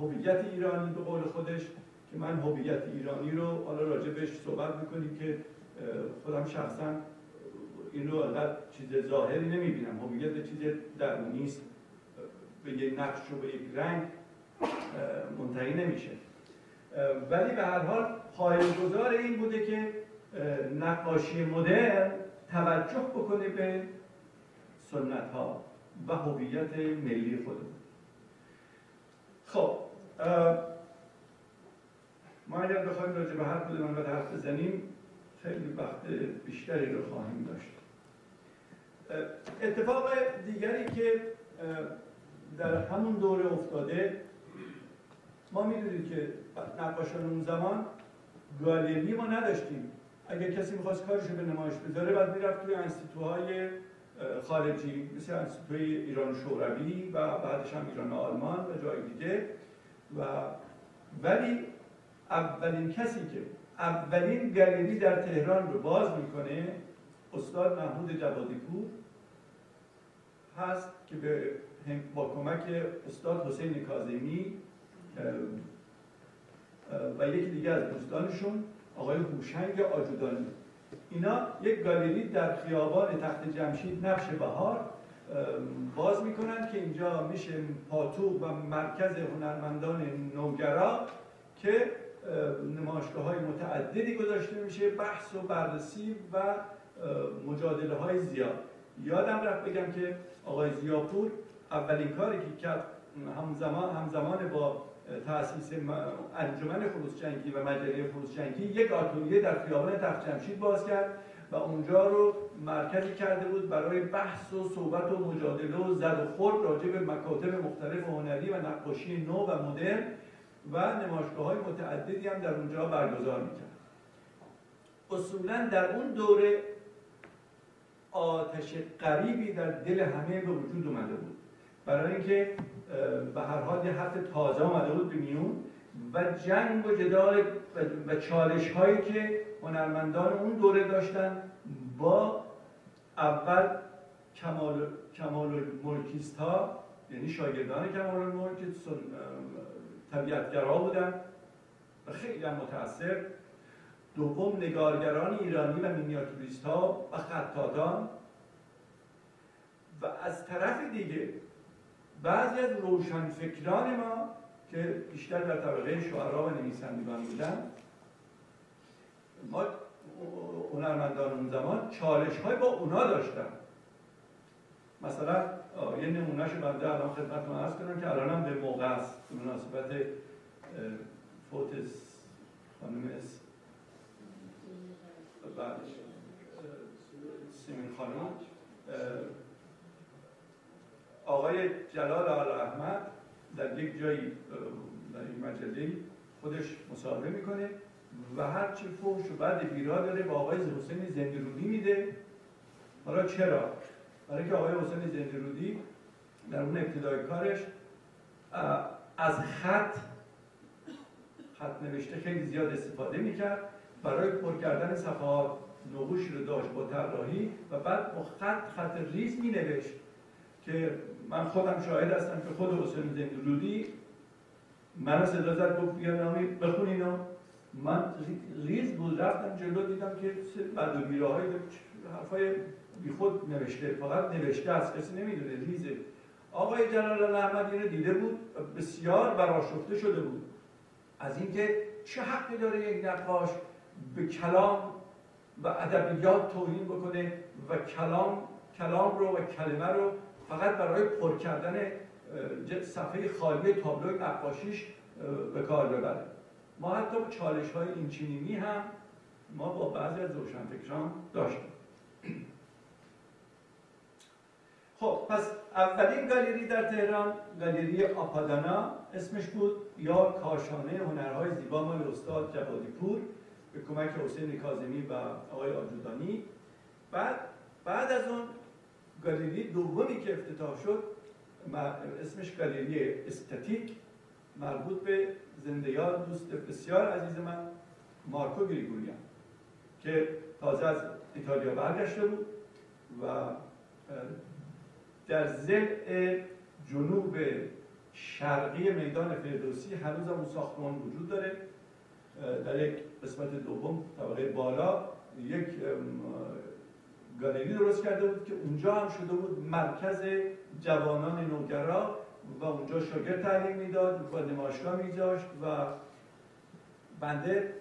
هویت ایرانی به قول خودش که من هویت ایرانی رو حالا راجع بهش صحبت می‌کنیم که خودم شخصا این رو چیز ظاهری نمی‌بینم. هویت چیز درونی است. به یک نقش و به یک رنگ منتهی نمیشه. ولی به هر حال گذار این بوده که نقاشی مدرن توجه بکنه به سنت ها و هویت ملی خودمون. خب ما اگر بخوایم راجع به هر کدوم حرف بزنیم خیلی وقت بیشتری رو خواهیم داشت. اتفاق دیگری که در همون دوره افتاده ما می‌دونید که نقاشان اون زمان گالری ما نداشتیم. اگر کسی می‌خواست کارش به نمایش بذاره بعد می‌رفت توی انستیتوهای خارجی مثل انستیتوی ایران شوروی و بعدش هم ایران آلمان و جای دیگه. و ولی اولین کسی که اولین گالری در تهران رو باز می‌کنه استاد محمود جوادی پور هست که به با کمک استاد حسین کاظمی و یکی دیگه از دوستانشون آقای هوشنگ آجودانی. اینا یک گالری در خیابان تخت جمشید نقش بهار باز می‌کنن که اینجا میشه پاتو و مرکز هنرمندان نوگرا که نمایشگاه های متعددی گذاشته میشه بحث و بررسی و مجادله های زیاد. یادم رفت بگم که آقای زیاپور اولین کاری که کرد همزمان همزمان با تاسیس انجمن جنگی و مجله جنگی یک آتولیه در خیابان تخت جمشید باز کرد و اونجا رو مرکزی کرده بود برای بحث و صحبت و مجادله و زد و خورد راجع به مکاتب مختلف هنری و نقاشی نو و مدرن و نمایشگاه های متعددی هم در اونجا برگزار می‌کرد. اصولا در اون دوره آتش قریبی در دل همه به وجود اومده بود. برای اینکه به هر حال یه حرف تازه آمده بود به میون و جنگ و جدال و چالش هایی که هنرمندان اون دوره داشتن با اول کمال, کمال ملکیست ها یعنی شاگردان کمال الملک طبیعتگرا بودن و خیلی متاثر دوم نگارگران ایرانی و مینیاتوریست ها و خطاطان. و از طرف دیگه بعضی از روشنفکران ما که بیشتر در طبقه شعرا و نویسندگان بودن ما هنرمندان اون زمان چالش های با اونا داشتن. مثلا یه نمونهش بنده الان خدمت عرض کنم که الان هم به موقع است. به مناسبت فوت خانم سیمین خانم. آقای جلال آل احمد در یک جایی در این مجله خودش مصاحبه می‌کنه و هر چی فوش و بعد بیرا داره با آقای حسین زندرودی میده. حالا چرا؟ برای که آقای حسین زندرودی در اون ابتدای کارش از خط خط نوشته خیلی زیاد استفاده می‌کرد. برای پر کردن صفحات نقوشی رو داشت با طراحی و بعد با خط خط ریز می نوشت که من خودم شاهد هستم که خود حسین زندرودی من صدا زد گفت بیا نامی بخون اینو. من ریز بود رفتم جلو دیدم که بعد و بیره های حرفای بی خود نوشته فقط نوشته از کسی نمی‌دونه ریزه. آقای جلال احمد اینو دیده بود بسیار براشفته شده بود. از اینکه چه حقی داره یک نقاش به کلام و ادبیات توهین بکنه و کلام کلام رو و کلمه رو فقط برای پر کردن صفحه خالی تابلو نقاشیش به کار ببره. ما حتی چالش های اینچنینی هم ما با بعضی از روشنفکران داشتیم. خب پس اولین گالری در تهران گالری آپادانا اسمش بود یا کاشانه هنرهای زیبا. مال استاد جوادی پور به کمک حسین کاظمی و آقای آجودانی. بعد بعد از اون گالری دومی که افتتاح شد اسمش گالری استاتیک مربوط به زنده یاد دوست بسیار عزیز من مارکو گریگوریان که تازه از ایتالیا برگشته بود و در زل جنوب شرقی میدان فردوسی هنوز هم اون ساختمان وجود داره. در یک قسمت دوم طبقه بالا یک گالری درست کرده بود که اونجا هم شده بود مرکز جوانان نوگرا و اونجا شاگرد تعلیم می‌داد و نمایشگاه میذاشت و بنده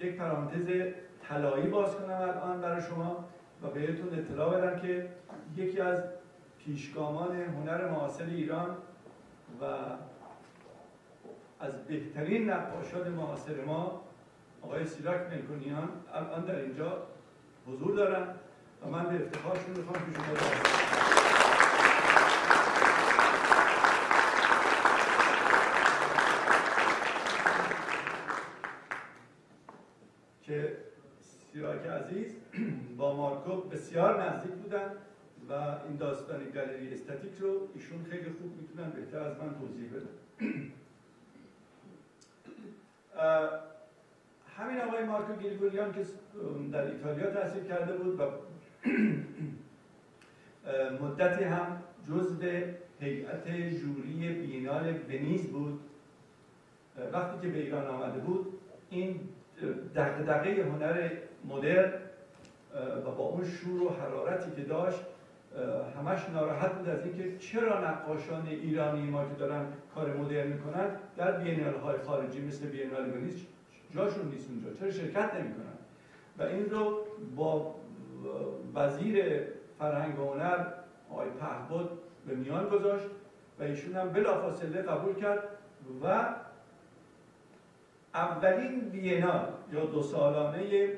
یک پرانتز طلایی باز کنم الان برای شما و بهتون اطلاع بدم که یکی از پیشگامان هنر معاصر ایران و از بهترین نقاشان معاصر ما آقای سیراک ملکونیان الان در اینجا حضور دارن. و من به افتخارشون می‌خوام که شما که سیراک عزیز با مارکو بسیار نزدیک بودن و این داستان گالری استاتیک رو ایشون خیلی خوب می‌تونن بهتر از من توضیح بدن. همین آقای مارکو گیلگولیان که در ایتالیا تحصیل کرده بود و مدتی هم جزء هیئت جوری بینال ونیز بود. وقتی که به ایران آمده بود این دقدقه هنر مدرن و با اون شور و حرارتی که داشت همش ناراحت بود از اینکه چرا نقاشان ایرانی ما که دارن کار مدرن می‌کنن در بینال های خارجی مثل بینال ونیز جاشون نیست اونجا. چرا شرکت نمی‌کنن؟ و این رو با وزیر فرهنگ و هنر آقای پهبد به میان گذاشت و ایشون هم بلافاصله قبول کرد و اولین بینال یا دو سالانه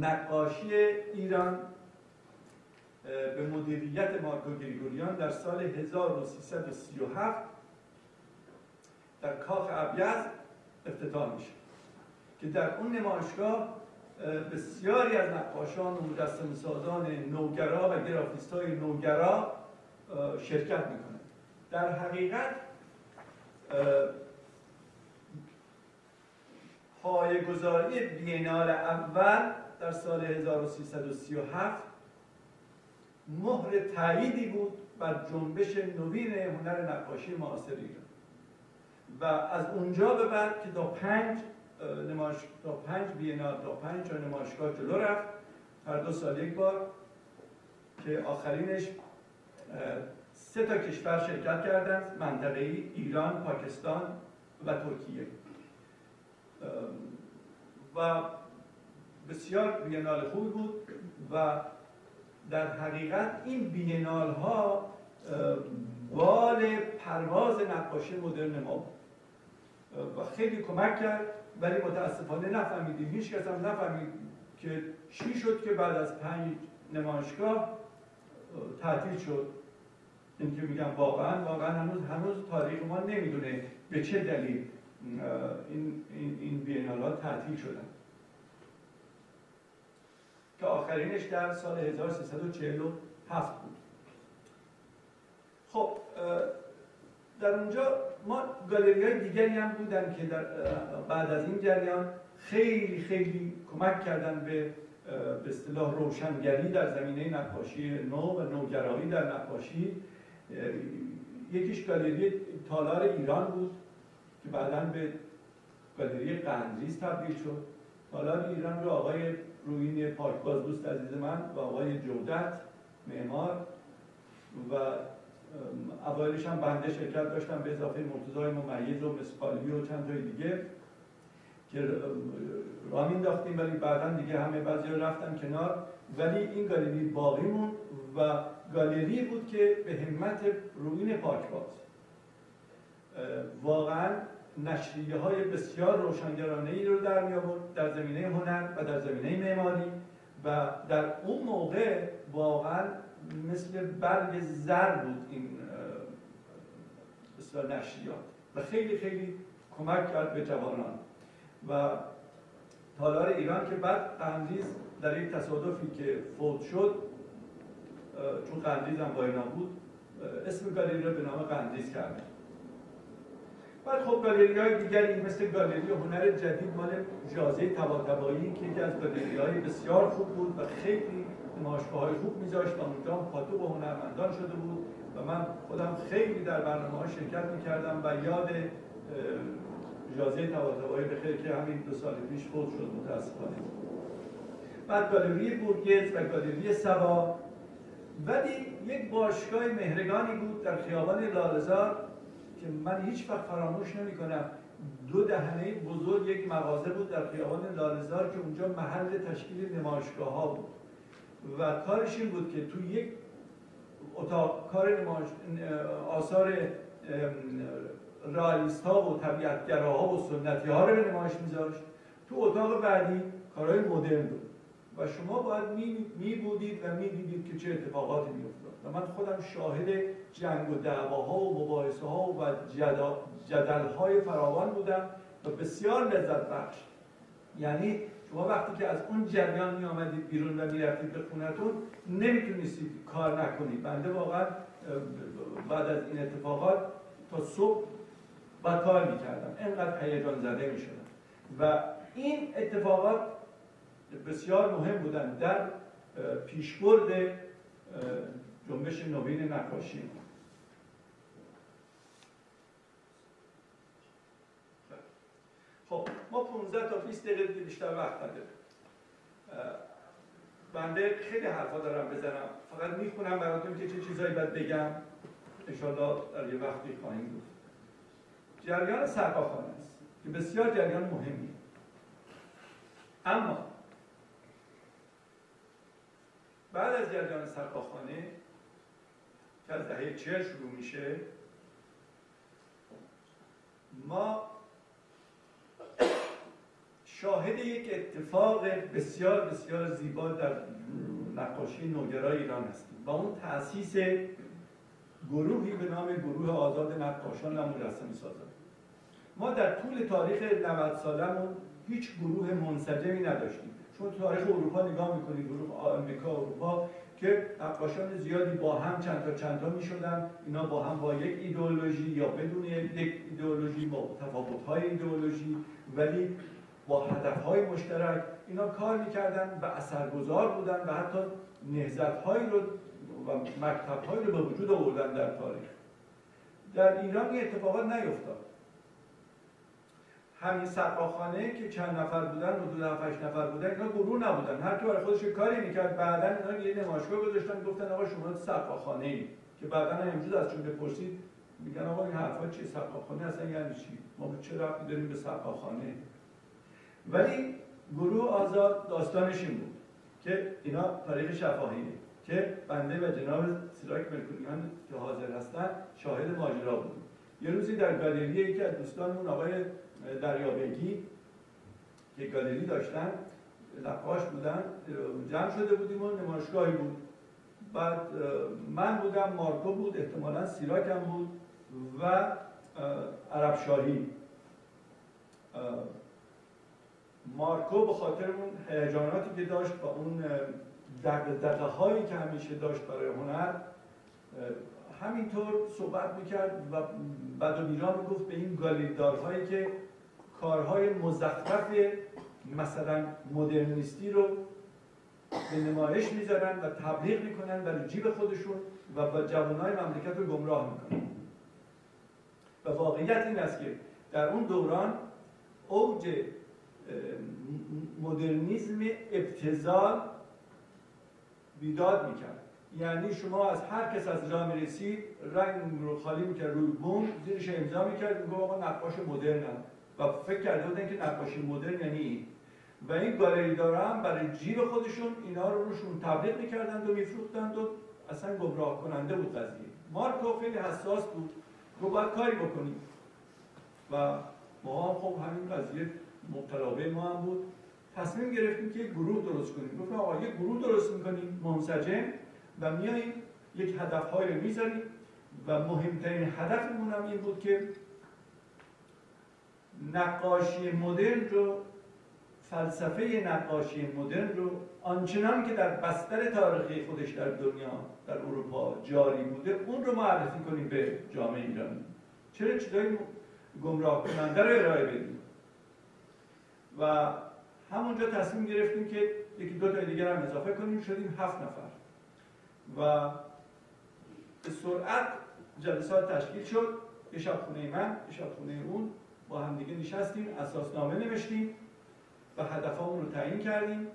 نقاشی ایران به مدیریت مارکو گریگوریان در سال 1337 در کاخ ابیض افتتاح میشه که در اون نمایشگاه بسیاری از نقاشان و مجسم سازان نوگرا و گرافیست های نوگرا شرکت می‌کنه در حقیقت پایگذاری بینال اول در سال 1337 مهر تاییدی بود بر جنبش نوین هنر نقاشی معاصر ایران. و از اونجا به بعد که تا پنج نماش تا پنج بینال تا پنج تا نمایشگاه جلو رفت. هر دو سال یک بار که آخرینش سه تا کشور شرکت کردند منطقه ایران، پاکستان و ترکیه. و بسیار بینال خوبی بود و در حقیقت این بینال ها بال پرواز نقاشی مدرن ما بود. و خیلی کمک کرد. ولی متاسفانه نفهمیدیم. هیچ کس هم نفهمید که چی شد که بعد از پنج نمایشگاه تعطیل شد. این که میگم واقعا واقعا هنوز هنوز تاریخ ما نمی‌دونه به چه دلیل این این, این بینالات تعطیل شدن. که آخرینش در سال 1347 بود. خب در اونجا ما گالری های دیگری هم بودن که در بعد از این جریان خیلی خیلی کمک کردن به به اصطلاح روشنگری در زمینه نقاشی نو و نوگرایی در نقاشی. یکیش گالری تالار ایران بود که بعدا به گالری قندریز تبدیل شد. تالار ایران رو آقای روین پاکباز دوست عزیز من و آقای جودت معمار و اوایلش هم بنده شرکت داشتم به اضافه مرتضای ممیز و مسقالی و چند تای دیگه که راه مینداختیم ولی بعدا دیگه همه بعضی رفتن کنار. ولی این گالری باقی و گالری بود که به همت روین پاکباز واقعا نشریه های بسیار روشنگرانه ای رو در می در زمینه هنر و در زمینه معماری و در اون موقع واقعا مثل برگ زر بود این بسیار نشریات. و خیلی خیلی کمک کرد به جوانان. و تالار ایران که بعد قندیز در یک تصادفی که فوت شد چون قندیز هم با بود اسم گالری رو به نام قندیز کرد بعد خب گالری های دیگری مثل گالری هنر جدید مال جازه تباتبایی که یکی از گالری های بسیار خوب بود و خیلی نمایشگاه های خوب میذاشت و اونجا پاتو با هنرمندان شده بود و من خودم خیلی در برنامه ها شرکت می‌کردم و یاد جازه تباتبایی به خیر که همین دو سال پیش فوت شد متاسفانه. بعد گالری بورگز و گالری سبا ولی یک باشگاه مهرگانی بود در خیابان لالزار که من هیچ وقت فراموش نمی کنم دو دهنه بزرگ یک مغازه بود در خیابان لالزار که اونجا محل تشکیل نمایشگاه ها بود. و کارش این بود که تو یک اتاق کار آثار رئالیست ها و طبیعتگراها و سنتی ها رو به نمایش میذاشت. تو اتاق بعدی کارهای مدرن بود. و شما باید می, می بودید و می دیدید که چه اتفاقاتی می افتاد و من خودم شاهد جنگ و دعواها و مباحثه ها و جدل های فراوان بودم و بسیار لذت بخش یعنی شما وقتی که از اون جریان می آمدید بیرون و می رفتید به خونتون نمی‌تونستید کار نکنید بنده واقعا بعد از این اتفاقات تا صبح با کار می‌کردم اینقدر هیجان زده می‌شدم و این اتفاقات بسیار مهم بودن در پیشبرد جنبش نوین نقاشی خب ما 15 تا 20 دقیقه بیشتر وقت نداریم. بنده خیلی حرفا دارم بزنم. فقط می‌خونم براتون که چه چیزایی باید بگم. انشاءالله در یه وقتی خواهیم بود. جریان سرقاخانه است که بسیار جریان مهمی اما بعد از جریان سرقاخانه که از دهه چهل شروع میشه ما شاهد یک اتفاق بسیار بسیار زیبا در نقاشی نوگرای ایران هستیم. با اون تاسیس گروهی به نام گروه آزاد نقاشان و مجسمه سازان. ما در طول تاریخ 90 سالمون هیچ گروه منسجمی نداشتیم. چون تاریخ اروپا نگاه می‌کنید گروه آمریکا اروپا که نقاشان زیادی با هم چند تا چند تا می‌شدن. اینا با هم با یک ایدئولوژی یا بدون یک ایدئولوژی با تفاوت ایدئولوژی. ولی با هدف های مشترک اینا کار می‌کردن و اثرگذار بودن و حتی نهزت هایی رو و مکتب هایی رو به وجود آوردن در تاریخ. در ایران این اتفاقات نیفتاد. همین سقاخانه که چند نفر بودن حدود 7 نفر بودن اینا گروه نبودن. هر کی برای خودش کاری می‌کرد بعدا اینا یه نمایشگاه گذاشتن گفتن آقا شما سقاخانه ای که بعدا امروز از چون بپرسید میگن آقا این حرفا چیه؟ سقاخانه اصلا یعنی چی؟ ما چه ربطی داریم به سقاخانه ولی گروه آزاد داستانش این بود که اینا تاریخ شفاهیه که بنده و جناب سیراک مرکوریان که حاضر هستن شاهد ماجرا بود یه روزی در گالری یکی از دوستانمون آقای دریابگی که گالری داشتن نقاش بودن جمع شده بودیم و نمایشگاهی بود. بعد من بودم مارکو بود احتمالا سیراکم بود و عرب شاهی مارکو به خاطر اون هیجاناتی که داشت و اون دقدقه هایی که همیشه داشت برای هنر همینطور صحبت می‌کرد و بعد و بیران گفت به این گالیدارهایی که کارهای مزخرف مثلا مدرنیستی رو به نمایش می‌ذارن و تبلیغ می‌کنن برای جیب خودشون و با جوانهای مملکت رو گمراه می‌کنن. و واقعیت این است که در اون دوران اوج مدرنیزم ابتزال بیداد می‌کرد. یعنی شما از هر کس از جا می‌رسید رنگ رو خالی می‌کرد روی بوم زیرش امضا می‌کرد میگو آقا نقاش مدرنم و فکر کرده بودن که نقاشی مدرن یعنی این. و این گالری دارم برای جیب خودشون اینا رو روشون تبلیغ می‌کردند و میفروختند و اصلا گمراه کننده بود قضیه. مارکو خیلی حساس بود. گفت باید کاری بکنیم. و ما هم خب همین قضیه مبتلا ما هم بود. تصمیم گرفتیم که یک گروه درست کنیم. گفتم آقا یک گروه درست می‌کنیم منسجم و میاییم یک هدفهایی رو می‌ذاریم و مهمترین هدفمون هم این بود که نقاشی مدرن رو فلسفه نقاشی مدرن رو آنچنان که در بستر تاریخی خودش در دنیا در اروپا جاری بوده اون رو معرفی کنیم به جامعه ایرانی. چرا چیزای گمراه کننده رو ارائه بدیم؟ و همونجا تصمیم گرفتیم که یکی دو تا دیگر هم اضافه کنیم شدیم هفت نفر. و به سرعت جلسات تشکیل شد. یه شب خونه من یه شب خونه اون با همدیگه نشستیم اساسنامه نوشتیم و هدفمون رو تعیین کردیم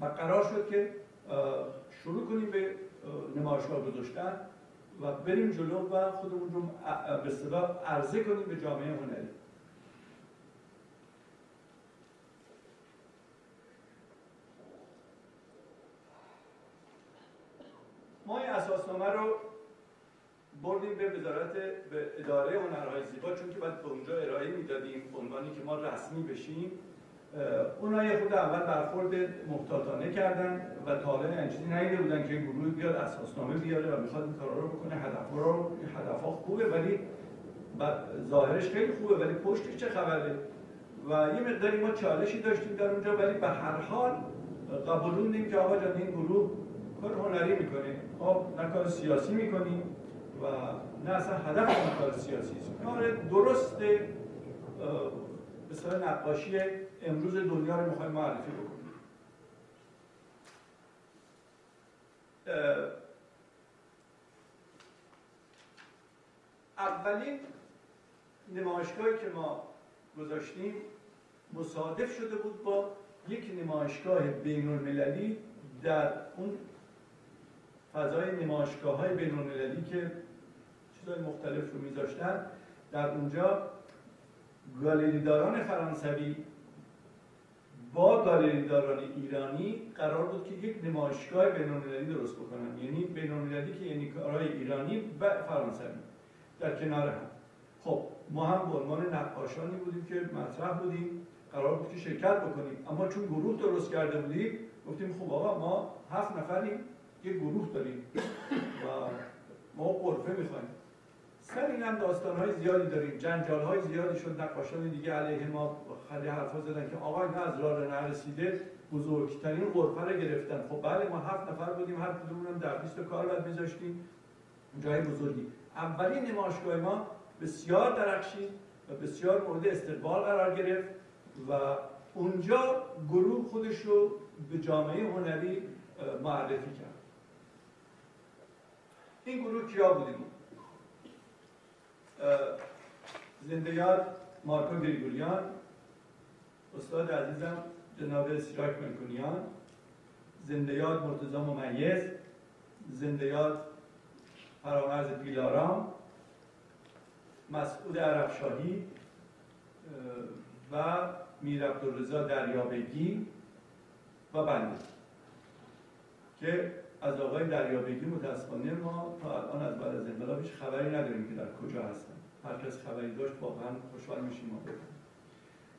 و قرار شد که شروع کنیم به نمایشگاه گذاشتن و بریم جلو و خودمون رو به صدا عرضه کنیم به جامعه هنری. ما این اساسنامه رو بردیم به وزارت به اداره هنرهای زیبا چون که باید به اونجا ارائه می‌دادیم عنوانی که ما رسمی بشیم. اونا یه خود اول برخورد محتاطانه کردن و تا حالا این چیزی نیده بودن که گروه بیاد اساسنامه بیاره و می‌خواد این کارا رو بکنه. هدف رو هدفها خوبه ولی ظاهرش خیلی خوبه ولی پشتش چه خبره؟ و یه مقداری ما چالشی داشتیم در اونجا ولی به هر حال قبولوندیم که آقا این گروه کار هنری می‌کنه. خب نه کار سیاسی می‌کنیم و نه اصلا هدف کار سیاسی است. درست به نقاشی امروز دنیا رو می‌خوایم معرفی بکنیم. اولین نمایشگاهی که ما گذاشتیم مصادف شده بود با یک نمایشگاه بین المللی در اون فضای نمایشگاه های که چیزهای مختلف رو میذاشتن در اونجا گالریداران فرانسوی با گالریداران ایرانی قرار بود که یک نمایشگاه بین‌المللی درست بکنن. یعنی بین‌المللی که یعنی کارهای ایرانی و فرانسوی در کنار هم. خب ما هم به عنوان نقاشانی بودیم که مطرح بودیم قرار بود که شرکت بکنیم. اما چون گروه درست کرده بودیم گفتیم خب آقا ما هفت نفریم. یک گروه داریم و ما قرفه می‌خوایم. سر این هم داستان های زیادی داریم. جنجال های زیادی شد نقاشان دیگه علیه ما. خیلی حرفا زدن که آقا اینا از راه نرسیده بزرگترین غرفه رو گرفتن. خب بله ما هفت نفر بودیم هر کدومون در 20 کار بعد میذاشتیم. جای بزرگی. اولین نمایشگاه ما بسیار درخشید و بسیار مورد استقبال قرار گرفت و اونجا گروه خودش رو به جامعه هنری معرفی کرد. این گروه کیا بودیم؟ زنده یاد مارکو گریگوریان استاد عزیزم جناب سیراک منکونیان زنده یاد مرتضا ممیز یاد فرامرز بیلارام مسعود عربشاهی و میر عبدالرضا دریابگی و بنده که از آقای دریابگی متاسفانه ما تا الان از بعد از انقلابش خبری نداریم که در کجا هستن. هر کس خبری داشت واقعا خوشحال میشیم ما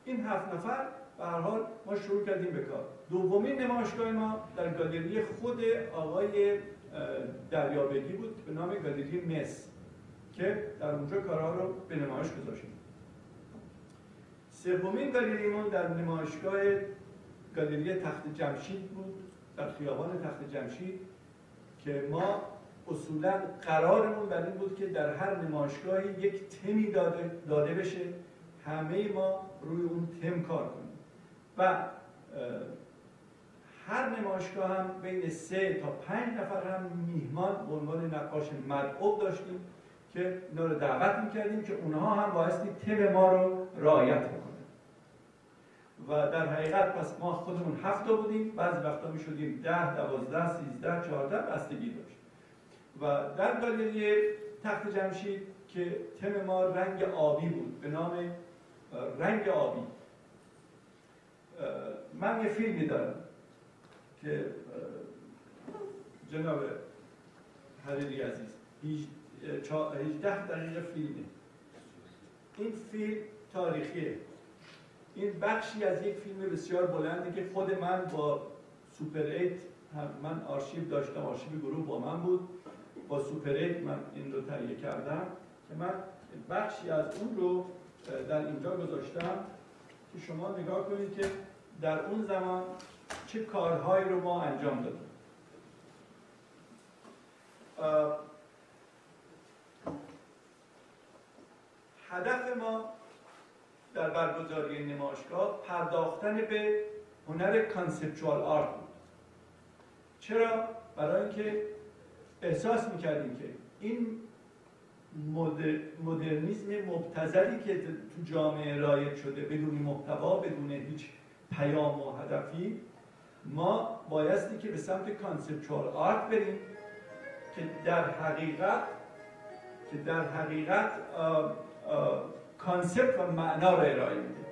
این هفت نفر به هر حال ما شروع کردیم به کار. دومین نمایشگاه ما در گالری خود آقای دریابگی بود به نام گالری مس که در اونجا کارها رو به نمایش گذاشتیم. سومین گالریمون در نمایشگاه گالری تخت جمشید بود در خیابان تخت جمشید. که ما اصولا قرارمون بر این بود که در هر نمایشگاهی یک تمی داده, داده بشه. همه ما روی اون تم کار کنیم. و هر نمایشگاه هم بین سه تا پنج نفر هم میهمان به عنوان نقاش مدعو داشتیم که اینا رو دعوت می‌کردیم که اونها هم بایستی تم ما رو رعایت بکنن و در حقیقت پس ما خودمون هفت بودیم. بعضی وقتا می شدیم ده، دوازده، سیزده، چهارده بستگی داشت و در گالری تخت جمشید که تم ما رنگ آبی بود به نام رنگ آبی. من یه فیلمی دارم که جناب حریری عزیز 18 دقیقه فیلمه. این فیلم تاریخیه. این بخشی از یک فیلم بسیار بلندی که خود من با سوپر ایت من آرشیو داشتم آرشیو گروه با من بود. با سوپر ایت من این رو تهیه کردم که من بخشی از اون رو در اینجا گذاشتم که شما نگاه کنید که در اون زمان چه کارهایی رو ما انجام دادیم هدف ما در برگزاری نمایشگاه پرداختن به هنر conceptual art بود چرا؟ برای اینکه احساس می‌کردیم که این مدرنیزم مبتذلی که تو جامعه رایج شده بدون محتوا بدون هیچ پیام و هدفی ما بایستی که به سمت conceptual art بریم که در حقیقت که در حقیقت کانسپت و معنا را ارائه میده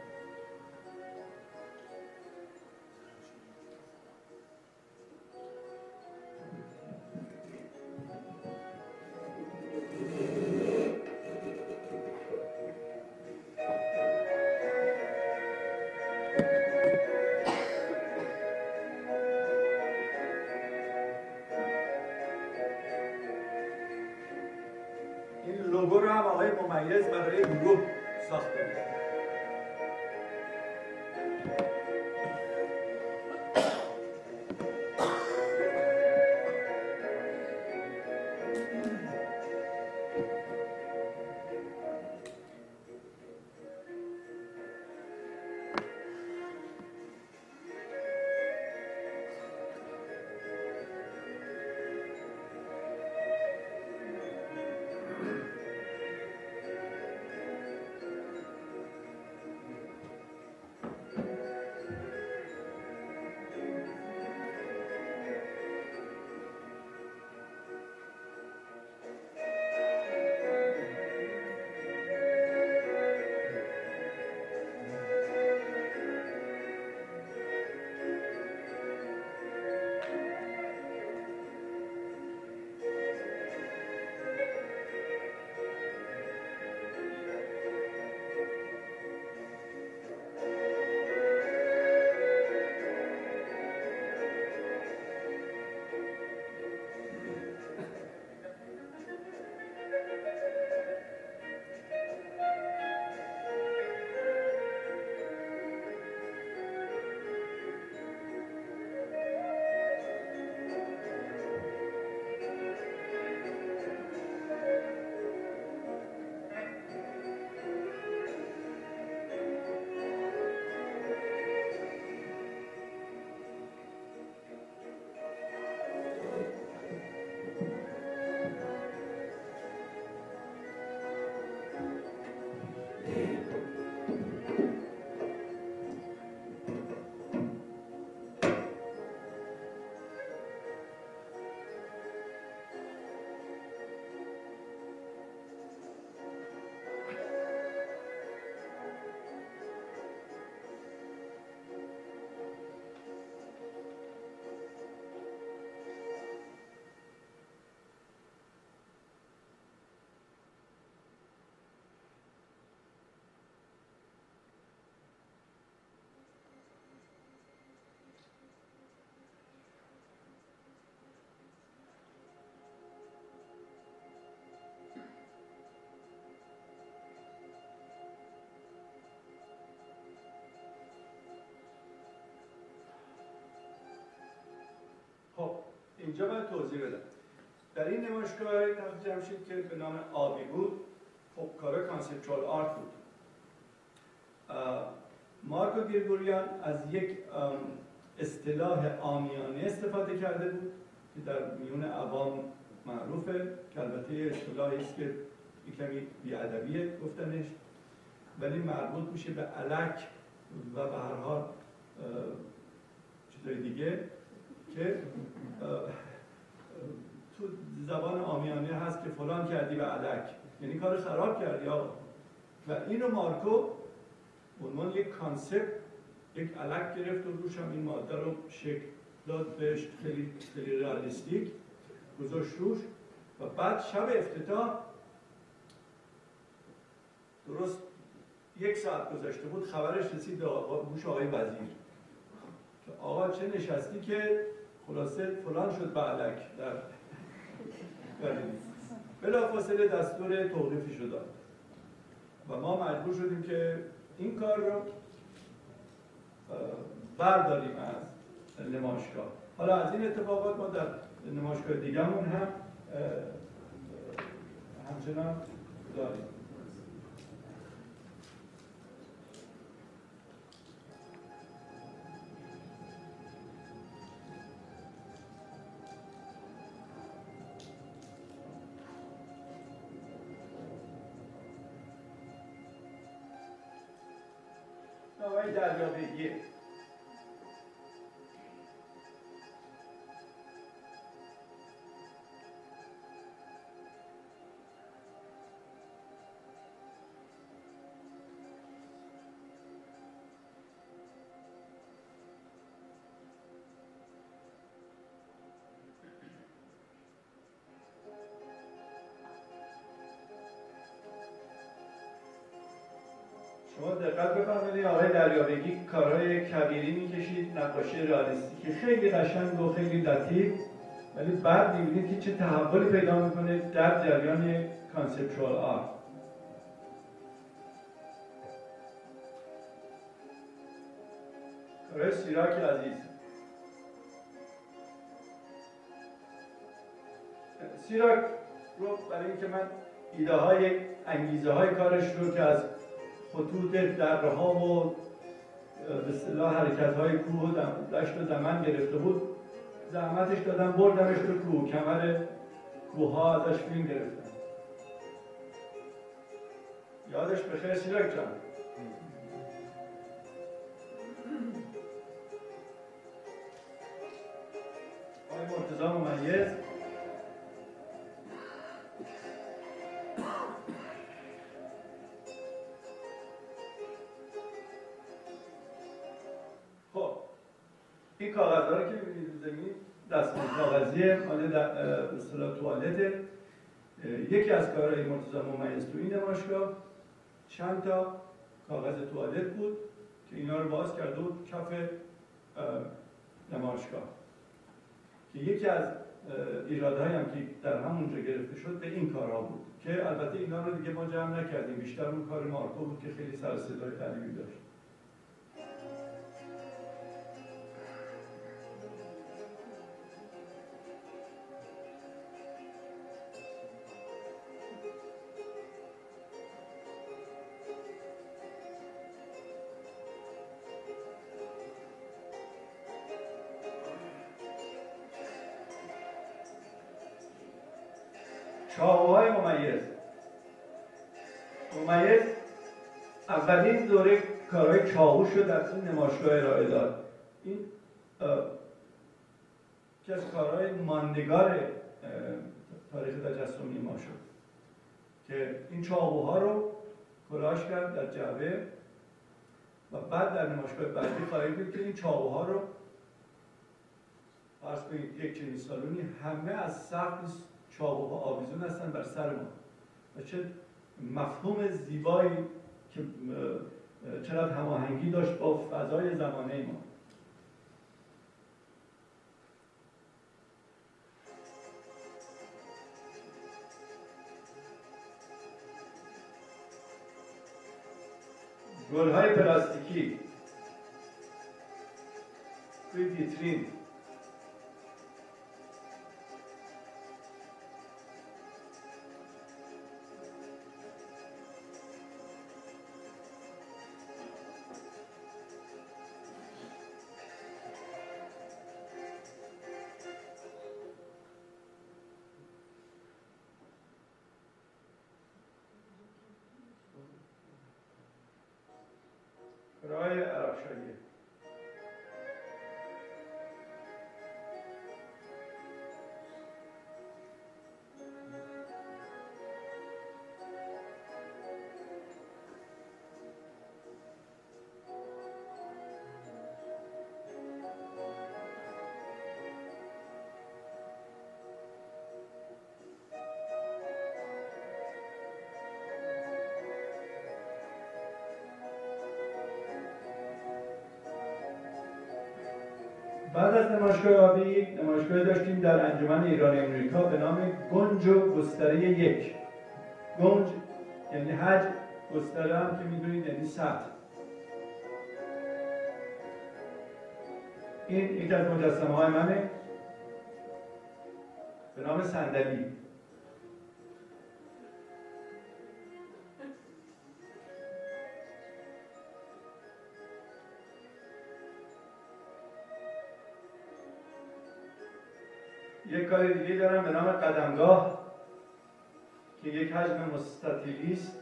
اینجا باید توضیح بدم. در این نمایشگاه تخت جمشید که به نام آبی بود خب کار conceptual art بود. مارکو گریگوریان از یک اصطلاح عامیانه استفاده کرده بود که در میون عوام معروفه که البته اصطلاحی است که کمی بی‌ادبیه گفتنش ولی مربوط میشه به علک و به هر حال چیزای دیگه. که تو زبان آمیانه هست که فلان کردی و علک. یعنی کار خراب کردی آقا. و اینو مارکو عنوان یک کانسپت یک علک گرفت و روش هم این ماده رو شکل داد بهش. خیلی خیلی ریالیستیک گذاشت روش. و بعد شب افتتاح درست یک ساعت گذشته بود خبرش رسید به گوش آقای وزیر. که آقا چه نشستی که خلاصه فلان شد بعلک در بلا فاصله دستور توقیفی شد. و ما مجبور شدیم که این کار رو برداریم از نمایشگاه. حالا از این اتفاقات ما در نمایشگاه دیگرمون هم همچنان داریم. ela lhe obediência. شما دقت بفرمایید آقای دریابگی کارهای کویری می‌کشید نقاشی realistic ی خیلی قشنگ و خیلی لطیف ولی بعد می‌بینید که چه تحولی پیدا می‌کنه در جریان conceptual art. کارهای سیراک عزیز. سیراک رو برای اینکه من ایده های انگیزه های کارش رو که از خطوط درها و به اصطلاح حرکت های کوه و دشت و زمن گرفته بود. زحمتش دادم بردمش تو کوه کمر کوه ها ازش فیلم گرفتم. یادش بخیر سیرک جان. آقای مرتضا ممیز. دستمال کاغذی مال به اصطلاح توالت یکی از کارهای مرتضی ممیز تو این نمایشگاه چند تا کاغذ توالت بود که اینا رو باز کرده بود کف نمایشگاه که یکی از ایرادهایی هم که در همونجا گرفته شد به این کارها بود که البته اینا رو دیگه ما جمع نکردیم. بیشتر اون کار مارکو بود که خیلی سر صدای قوی داشت چاقوهای ممیز. ممیز اولین دوره کارهای چاقو شد در این نمایشگاه ارائه داد. این که از کارهای ماندگار تاریخ تجسمی ما شد که این چاقوها رو کلاش کرد در جعبه و بعد در نمایشگاه بعدی خواهید دید که این چاقوها رو فرض کنید یک چنین سالونی همه از سقف چاقوها آویزون هستن بر سر ما و چه مفهوم زیبایی که چقدر هماهنگی داشت با فضای زمانه ما. گلهای پلاستیکی. توی ویترین انجمن ایران امریکا به نام گنج و گستره یک. گنج یعنی حج گستره هم که می‌دونید یعنی سطح. این یک از مجسمه های منه. به نام صندلی. یک کار دیگه دارم به نام قدمگاه که یک حجم مستطیلی است.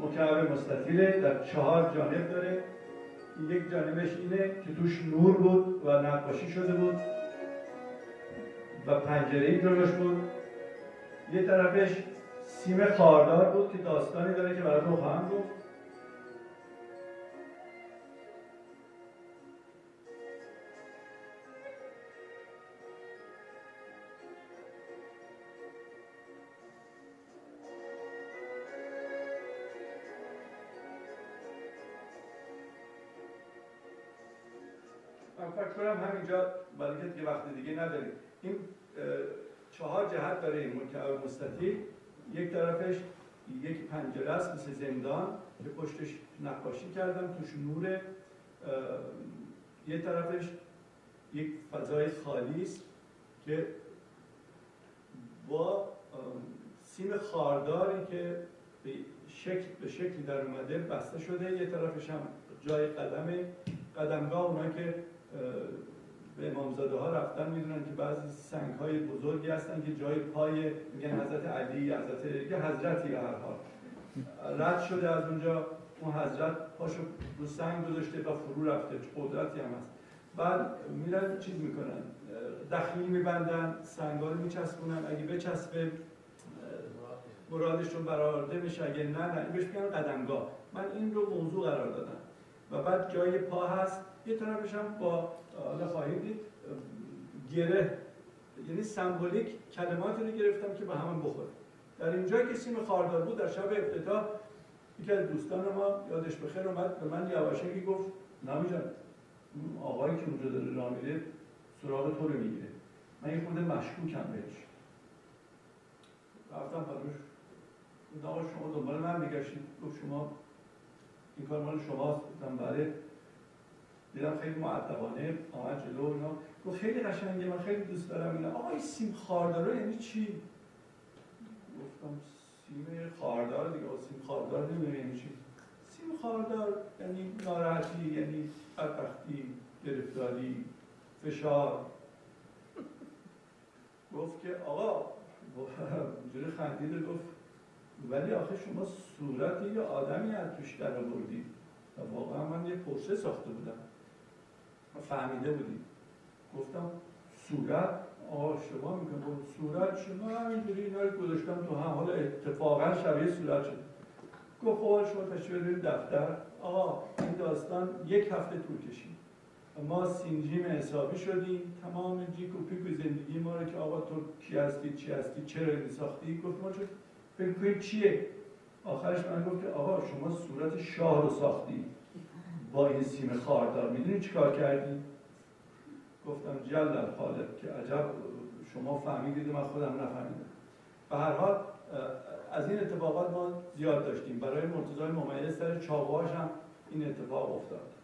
مکعب مستطیله در چهار جانب داره. یک جانبش اینه که توش نور بود و نقاشی شده بود و پنجره ای جلوش بود. یه طرفش سیم خاردار بود که داستانی داره که براتون خواهم گفت. همینجا برای که دیگه وقت دیگه نداریم. این چهار جهت داره این مکعب مستطیل یک طرفش یک پنجره است مثل زندان که پشتش نقاشی کردم توش نور یه طرفش یک فضای خالی است که با سیم خارداری که به شکل به شکلی در اومده بسته شده. یه طرفش هم جای قدمه. قدمگاه اونایی که به امامزاده ها رفتن می‌دونن که بعضی سنگ های بزرگی هستن که جای پای میگن حضرت علی حضرت یه حضرتی به هر حال. رد شده از اونجا اون حضرت پاشو رو سنگ گذاشته و فرو رفته. قدرتی هم هست. بعد میرن چیز می‌کنن دخیل میبندن سنگا رو میچسبونن. اگه بچسبه مرادشون برآورده بشه اگه نه نه. بهش میگن قدمگاه. من این رو موضوع قرار دادم. و بعد جای پا هست. یه طرفش هم با حالا خواهید دید گره یعنی سمبولیک کلماتی رو گرفتم که به همون بخوره. در اینجا که سیم خاردار بود در شب افتتاح یکی از دوستان ما یادش بخیر اومد به من یواشکی گفت نامی جان آقایی که اونجا داره راه میره سراغ تو رو می‌گیره. من یه خورده مشکوکم بهش. رفتم براش آقا شما دنبال من میگشتید. گفت شما این کار مال شماست. گفتم بله. دیدم خیلی معدبانه آمد جلو اینا. گفت خیلی قشنگه من خیلی دوست دارم اینا آقا این سیم خاردار یعنی چی؟ گفتم سیم خاردار دیگه سیم خاردار نمی‌دونم یعنی چی. سیم خاردار یعنی ناراحتی یعنی بدبختی گرفتاری فشار. گفت که آقا اینجوری خندید گفت ولی آخه شما صورت یه آدمی از توش در آوردید. و واقعا من یه پرسه ساخته بودم. فهمیده بودیم گفتم صورت آه شما میگم صورت شما همینجوری اینا رو گذاشتم تو هم. حالا اتفاقا شبیه صورت شد. گفت خب شما تشریف دفتر. آقا این داستان یک هفته طول کشید. ما سینجیم حسابی شدیم. تمام جیک و پیک و زندگی ما رو که آقا تو کی هستی چی هستی چرا این ساختی؟ گفت ما فکر چیه؟ آخرش من گفت که آقا شما صورت شاه رو ساختی با این سیم خاردار می‌دونی چیکار کردی؟ گفتم جل خالق که عجب شما فهمیدید من خودم نفهمیدم. به هر حال از این اتفاقات ما زیاد داشتیم. برای مرتضای ممیز سر چاواش هم این اتفاق افتاد.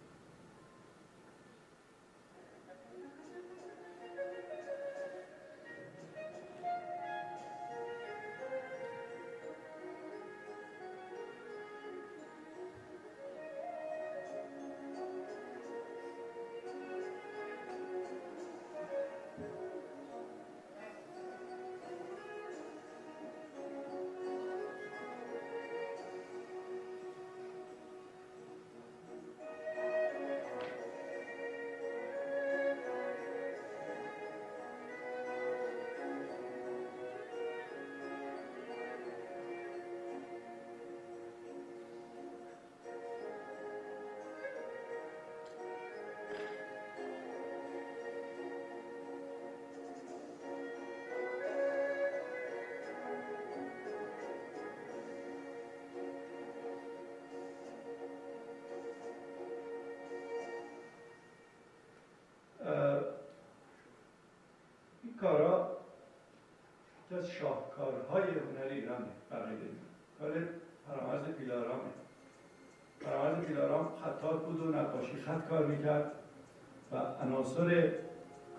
از شاهکارهای هنر ایرانه بقیه کار فرامرز پیلارامه فرامرز پیلارام خطات بود و نقاشی خط کار می‌کرد و عناصر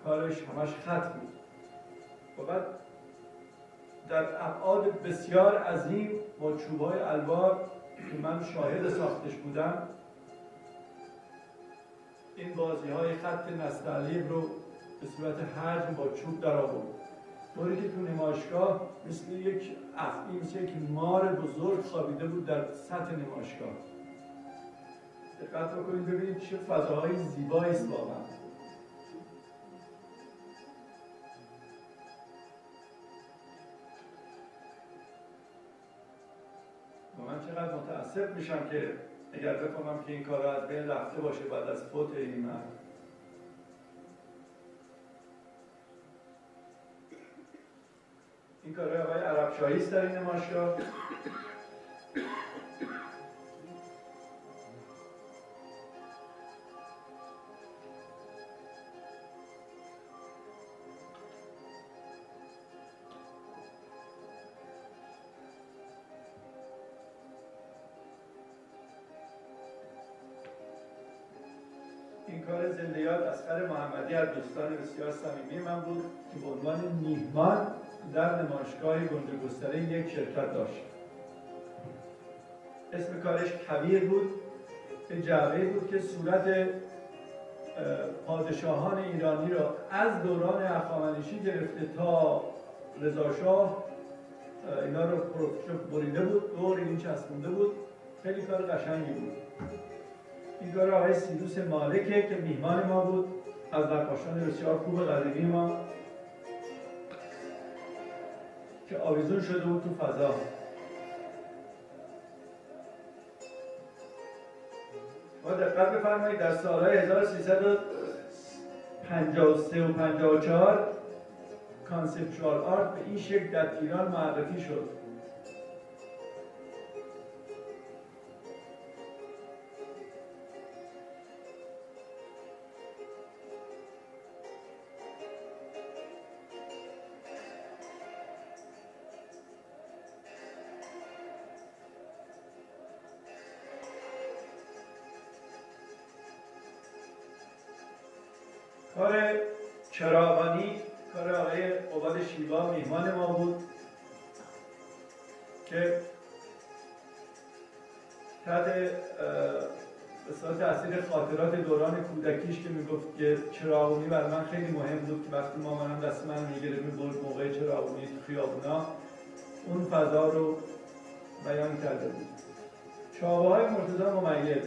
کارش همش خط بود. و بعد در ابعاد بسیار عظیم با چوبهای الوار که من شاهد ساختش بودم این بازی های خط نستعلیب رو به صورت حجم با چوب در آورد طوری که تو نمایشگاه مثل یک افعی مثل یک مار بزرگ خوابیده بود در سطح نمایشگاه. دقت بکنید ببینید چه فضاهای زیبایی است واقعا. من چقدر متاسف میشم که اگر بفهمم که این کار از بین رفته باشه بعد از فوت این مرد. این کارهای آقای عرب شاهی در این نمایشگاه این کار زنده یاد اسقر محمدی از دوستان بسیار صمیمی من بود که به عنوان میهمان در نمایشگاه گنده گستره یک شرکت داشت. اسم کارش کبیر بود به جعبه بود که صورت پادشاهان ایرانی را از دوران اخامنشی گرفته تا رضاشاه اینا رو بریده بود دور این چسبونده بود. خیلی کار قشنگی بود. این کار آقای سیروس مالکه که میهمان ما بود از نقاشان بسیار خوب قدیمی ما. که آویزون شده بود تو فضا. ما دقت بفرمایید در سالهای 1353 و 54 کانسپچوال آرت به این شکل در ایران معرفی شد. که می‌گفت که چراغونی بر من خیلی مهم بود که وقتی مامانم دست من می‌گیره می‌برد موقع چراغونی تو خیابونا. اون فضا رو بیان کرده بود. چابه های مرتضی ممیز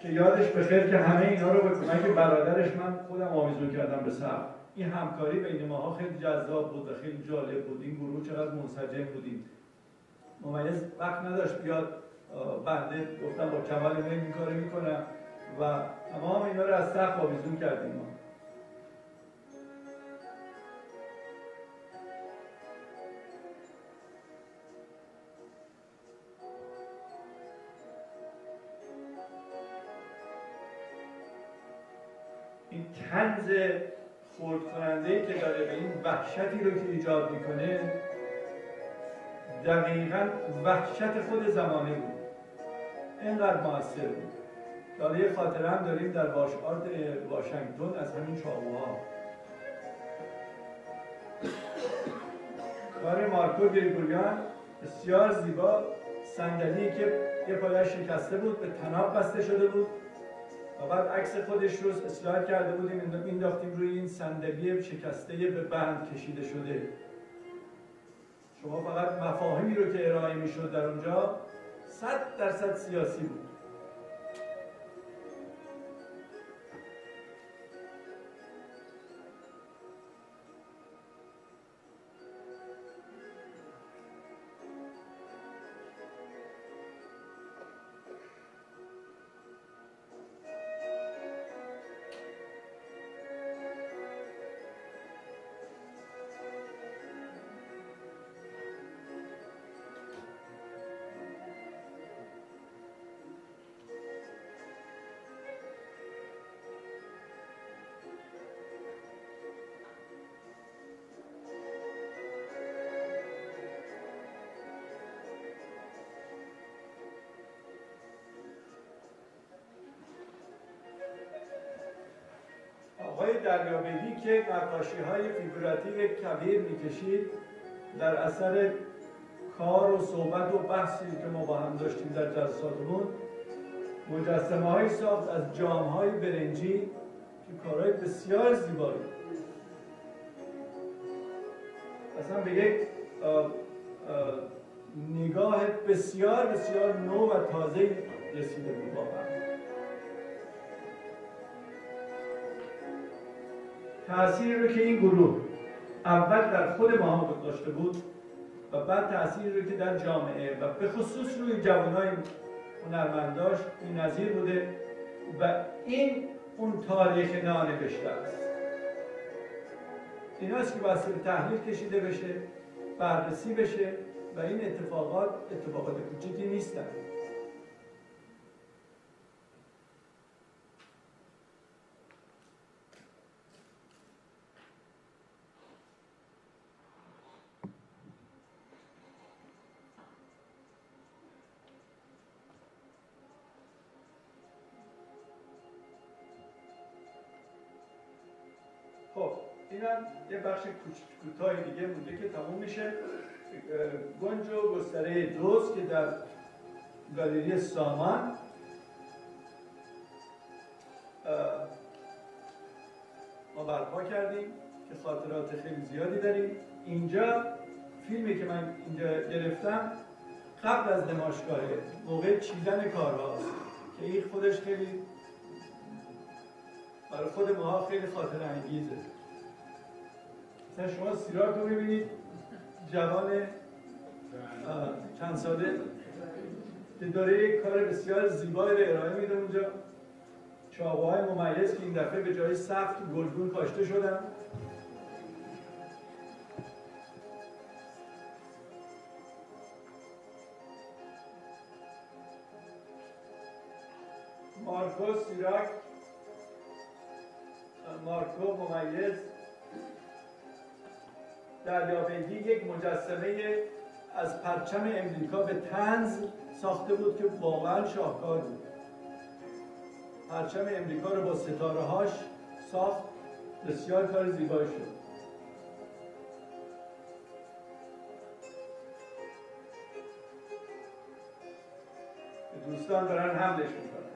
که یادش بخیر که همه اینا رو به کمک برادرش من خودم آویزون کردم به سر این همکاری بین ماها خیلی جذاب بود و خیلی جالب بود. این گروه چقدر منسجم بودیم. ممیز وقت نداشت بیاد بنده گفتم با کمال این کارو می‌کنم و تمام اینا رو از سقف آویزون کردیم ما. این تنز خورد کننده که داره به این وحشتی رو که ایجاد می‌کنه دقیقا وحشت خود زمانه بود. اینقدر موثر بود. حالا یه خاطره هم داریم در واش آرت واشنگتن از همین چاقوها. کار مارکو گریگوریان بسیار زیبا صندلی که یه پایش شکسته بود به تناب بسته شده بود و بعد عکس خودش رو اصلاح کرده بودیم مینداختیم روی این صندلی شکسته به بند کشیده شده. شما فقط مفاهیمی رو که ارائه می‌شد در اونجا صد درصد سیاسی بود. دریابگی که نقاشی های فیگوراتیو کبیر می‌کشید در اثر کار و صحبت و بحثی که ما با هم داشتیم در جلساتمون مجسمه های ساخت از جام های برنجی که کارهای بسیار زیبایی. اصلا به یک نگاه بسیار بسیار نو و تازه رسیده بود تأثیری رو که این گروه اول در خود ما داشته بود و بعد تأثیری رو که در جامعه و به خصوص روی جوانای هنرمنداش این نظیر بوده و این اون تاریخ نانوشته است. این است که باید تحلیل کشیده بشه بررسی بشه و این اتفاقات اتفاقات کوچکی نیستن. بخش کوتاه دیگه مونده که تموم میشه. گنج و گستره دوست که در گالری سامان. ما برپا کردیم که خاطرات خیلی زیادی داریم. اینجا فیلمی که من اینجا گرفتم قبل از نمایشگاهه موقع چیدن کارهاست که این خودش خیلی برای خود ماها خیلی خاطر انگیزه مثلا شما سیراک رو ببینید. جوان چند ساله. که داره یک کار بسیار زیبایی رو ارائه میده اونجا. چاقوهای ممیز که این دفعه به جای سفت گلگون کاشته شدن. مارکو سیراک مارکو ممیز. دریابگی یک مجسمه از پرچم امریکا به تنز ساخته بود که واقعا شاهکار بود. پرچم امریکا رو با ستاره هاش ساخت بسیار کار زیبایی شد. دوستان دارن حملش می‌کنن.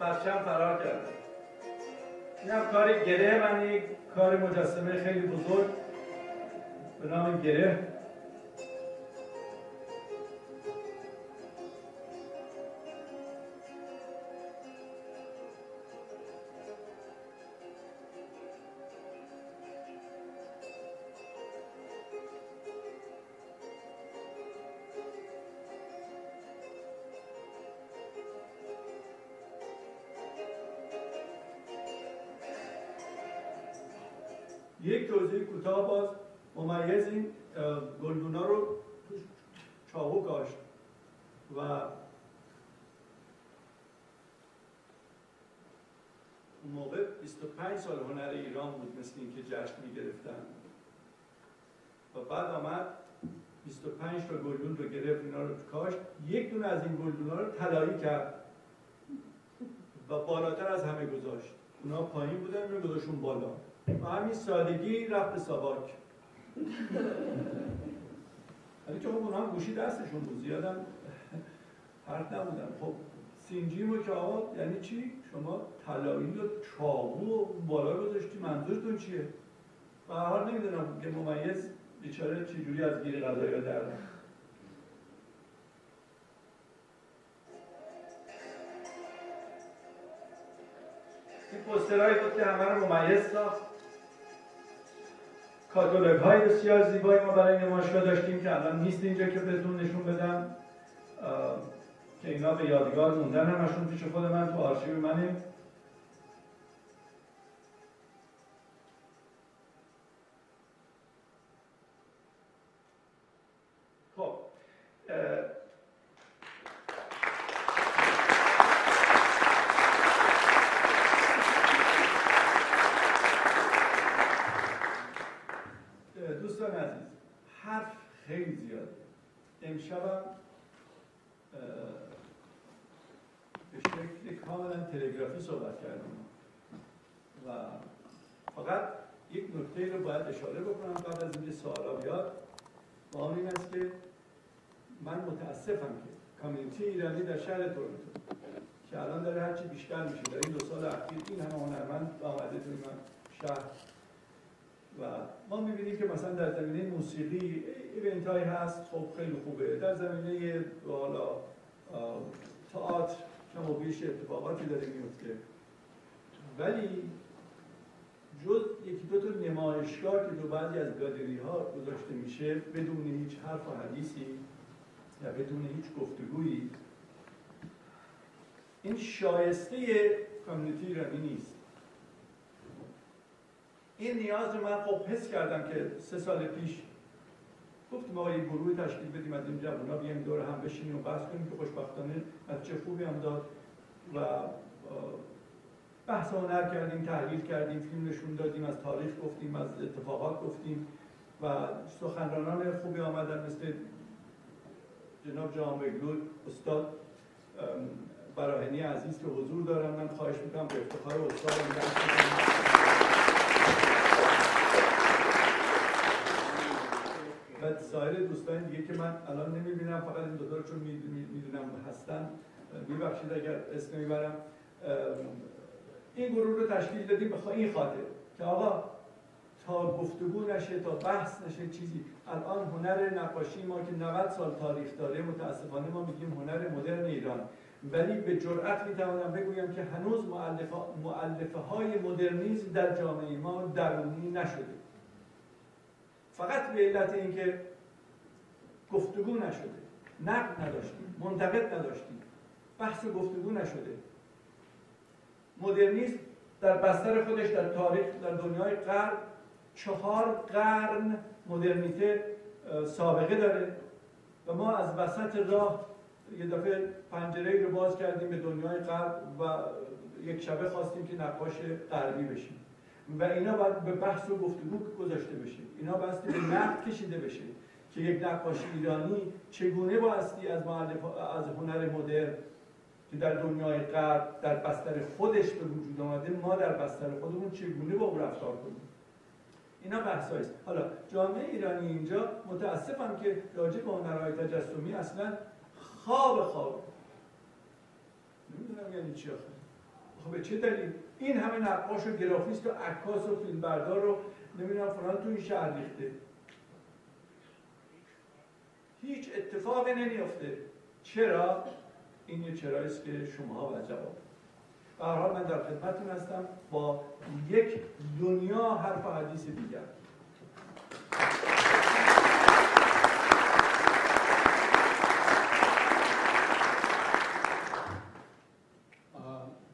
پرچم فرار کرده. این هم کار گره من کار مجسمه خیلی بزرگ. به نام گره. یک توضیح کوتاه باز ممیز این گلدونا رو چاهو کاشت و اون موقع 25 سال هنر ایران بود مثل اینکه جشن می‌گرفتن. و بعد آمد 25 تا گلدون رو گرفت اینا رو کاشت. یک دونه از این گلدونا رو طلایی کرد و بالاتر از همه گذاشت. اونا پایین بودن رو گذاشون بالا. و همین سادگی رفت به ساواک ولی چون اونها هم گوشی دستشون بود زیادم حرف نبودن خب سینجیم که آقا یعنی چی؟ شما طلایی و چاقو بالا گذاشتی منظورتون چیه؟ و هر نمی‌دونم که ممیز بیچاره چجوری از گیر غذایی در این پوسترهایی بود که همه رو ممیز ساخت کاتالوگ های بسیار زیبایی ما برای نمایشگاه داشتیم که الان نیست اینجا که بهتون نشون بدم. که اینا به یادگار موندن همشون پیش خود من تو آرشیو منه خب دوستان عزیز حرف خیلی زیاده امشبم به شکل کاملا تلگرافی صحبت کردیم و فقط یک نکته رو باید اشاره بکنم قبل از اینکه سوالا بیاد و این است که من متاسفم که کامیونیتی ایرانی در شهر تورنتو. که الان داره هرچی بیشتر میشه. در این دو سال اخیر این همه هنرمند آمده توی من شهر. و ما می‌بینیم که مثلا در زمینه موسیقی ایونت هایی هست. خب خیلی خوبه. در زمینه حالا تئاتر کم و بیش اتفاقاتی داره میفته ولی جز یکی دو تا نمایشگاه که دو بعضی از گالری ها گذاشته میشه بدون هیچ حرف و حدیثی یا بدون هیچ گفتگویی این شایسته کامیونیتی ایرانی نیست. این نیاز رو من خب حس کردم که سه سال پیش گفتیم آقا یه گروه تشکیل بدیم از این جوونا بیایم دور هم بشینیم و بحث کنیم که خوشبختانه چه خوبی هم داد. و بحث هنر کردیم تحلیل کردیم فیلم نشون دادیم از تاریخ گفتیم از اتفاقات گفتیم و سخنرانان خوبی آمدن مثل جناب بگلود استاد براهنی عزیز که حضور دارم من خواهش می‌کنم به افتخار استادم و سایر دوستان دیگه که من الان نمی‌بینم فقط این دوتا چون می‌دونم هستن میبخشید اگر اسم می‌برم. این گروه رو تشکیل دادیم به این خاطر که آقا گفتگو نشه تا بحث نشه چیزی. الان هنر نقاشی ما که 90 سال تاریخ داره متاسفانه ما میگیم هنر مدرن ایران. ولی به جرأت می‌توانم بگویم که هنوز معلفه های مدرنیزم در جامعه ما درونی نشده. فقط به علت اینکه گفتگو نشده نقد نداشتیم منتقد نداشتیم بحث گفتگو نشده. مدرنیسم در بستر خودش در تاریخ در دنیای غرب چهار قرن مدرنیته سابقه داره و ما از وسط راه یه دفعه پنجره رو باز کردیم به دنیای غرب و یک شبه خواستیم که نقاش غربی بشیم. و اینا باید به بحث و گفتگو گذاشته بشه. اینا باید به نقد کشیده بشه که یک نقاش ایرانی چگونه بایستی از از هنر مدرن که در دنیای غرب در بستر خودش به وجود آمده ما در بستر خودمون چگونه با او رفتار کنیم؟ اینا بحث است. حالا جامعه ایرانی اینجا متاسفم که راجع به هنرهای تجسمی اصلا خواب خواب. نمی‌دونم یعنی چی خب به چه دلیل؟ این همه نقاش و گرافیست و عکاس و فیلمبردار رو نمی‌دونم فلان تو این شهر ریخته. هیچ اتفاقی نمیافته. چرا؟ این یه چرایی است که شما باید جواب. به من در خدمتتون هستم با یک دنیا حرف حدیث دیگر.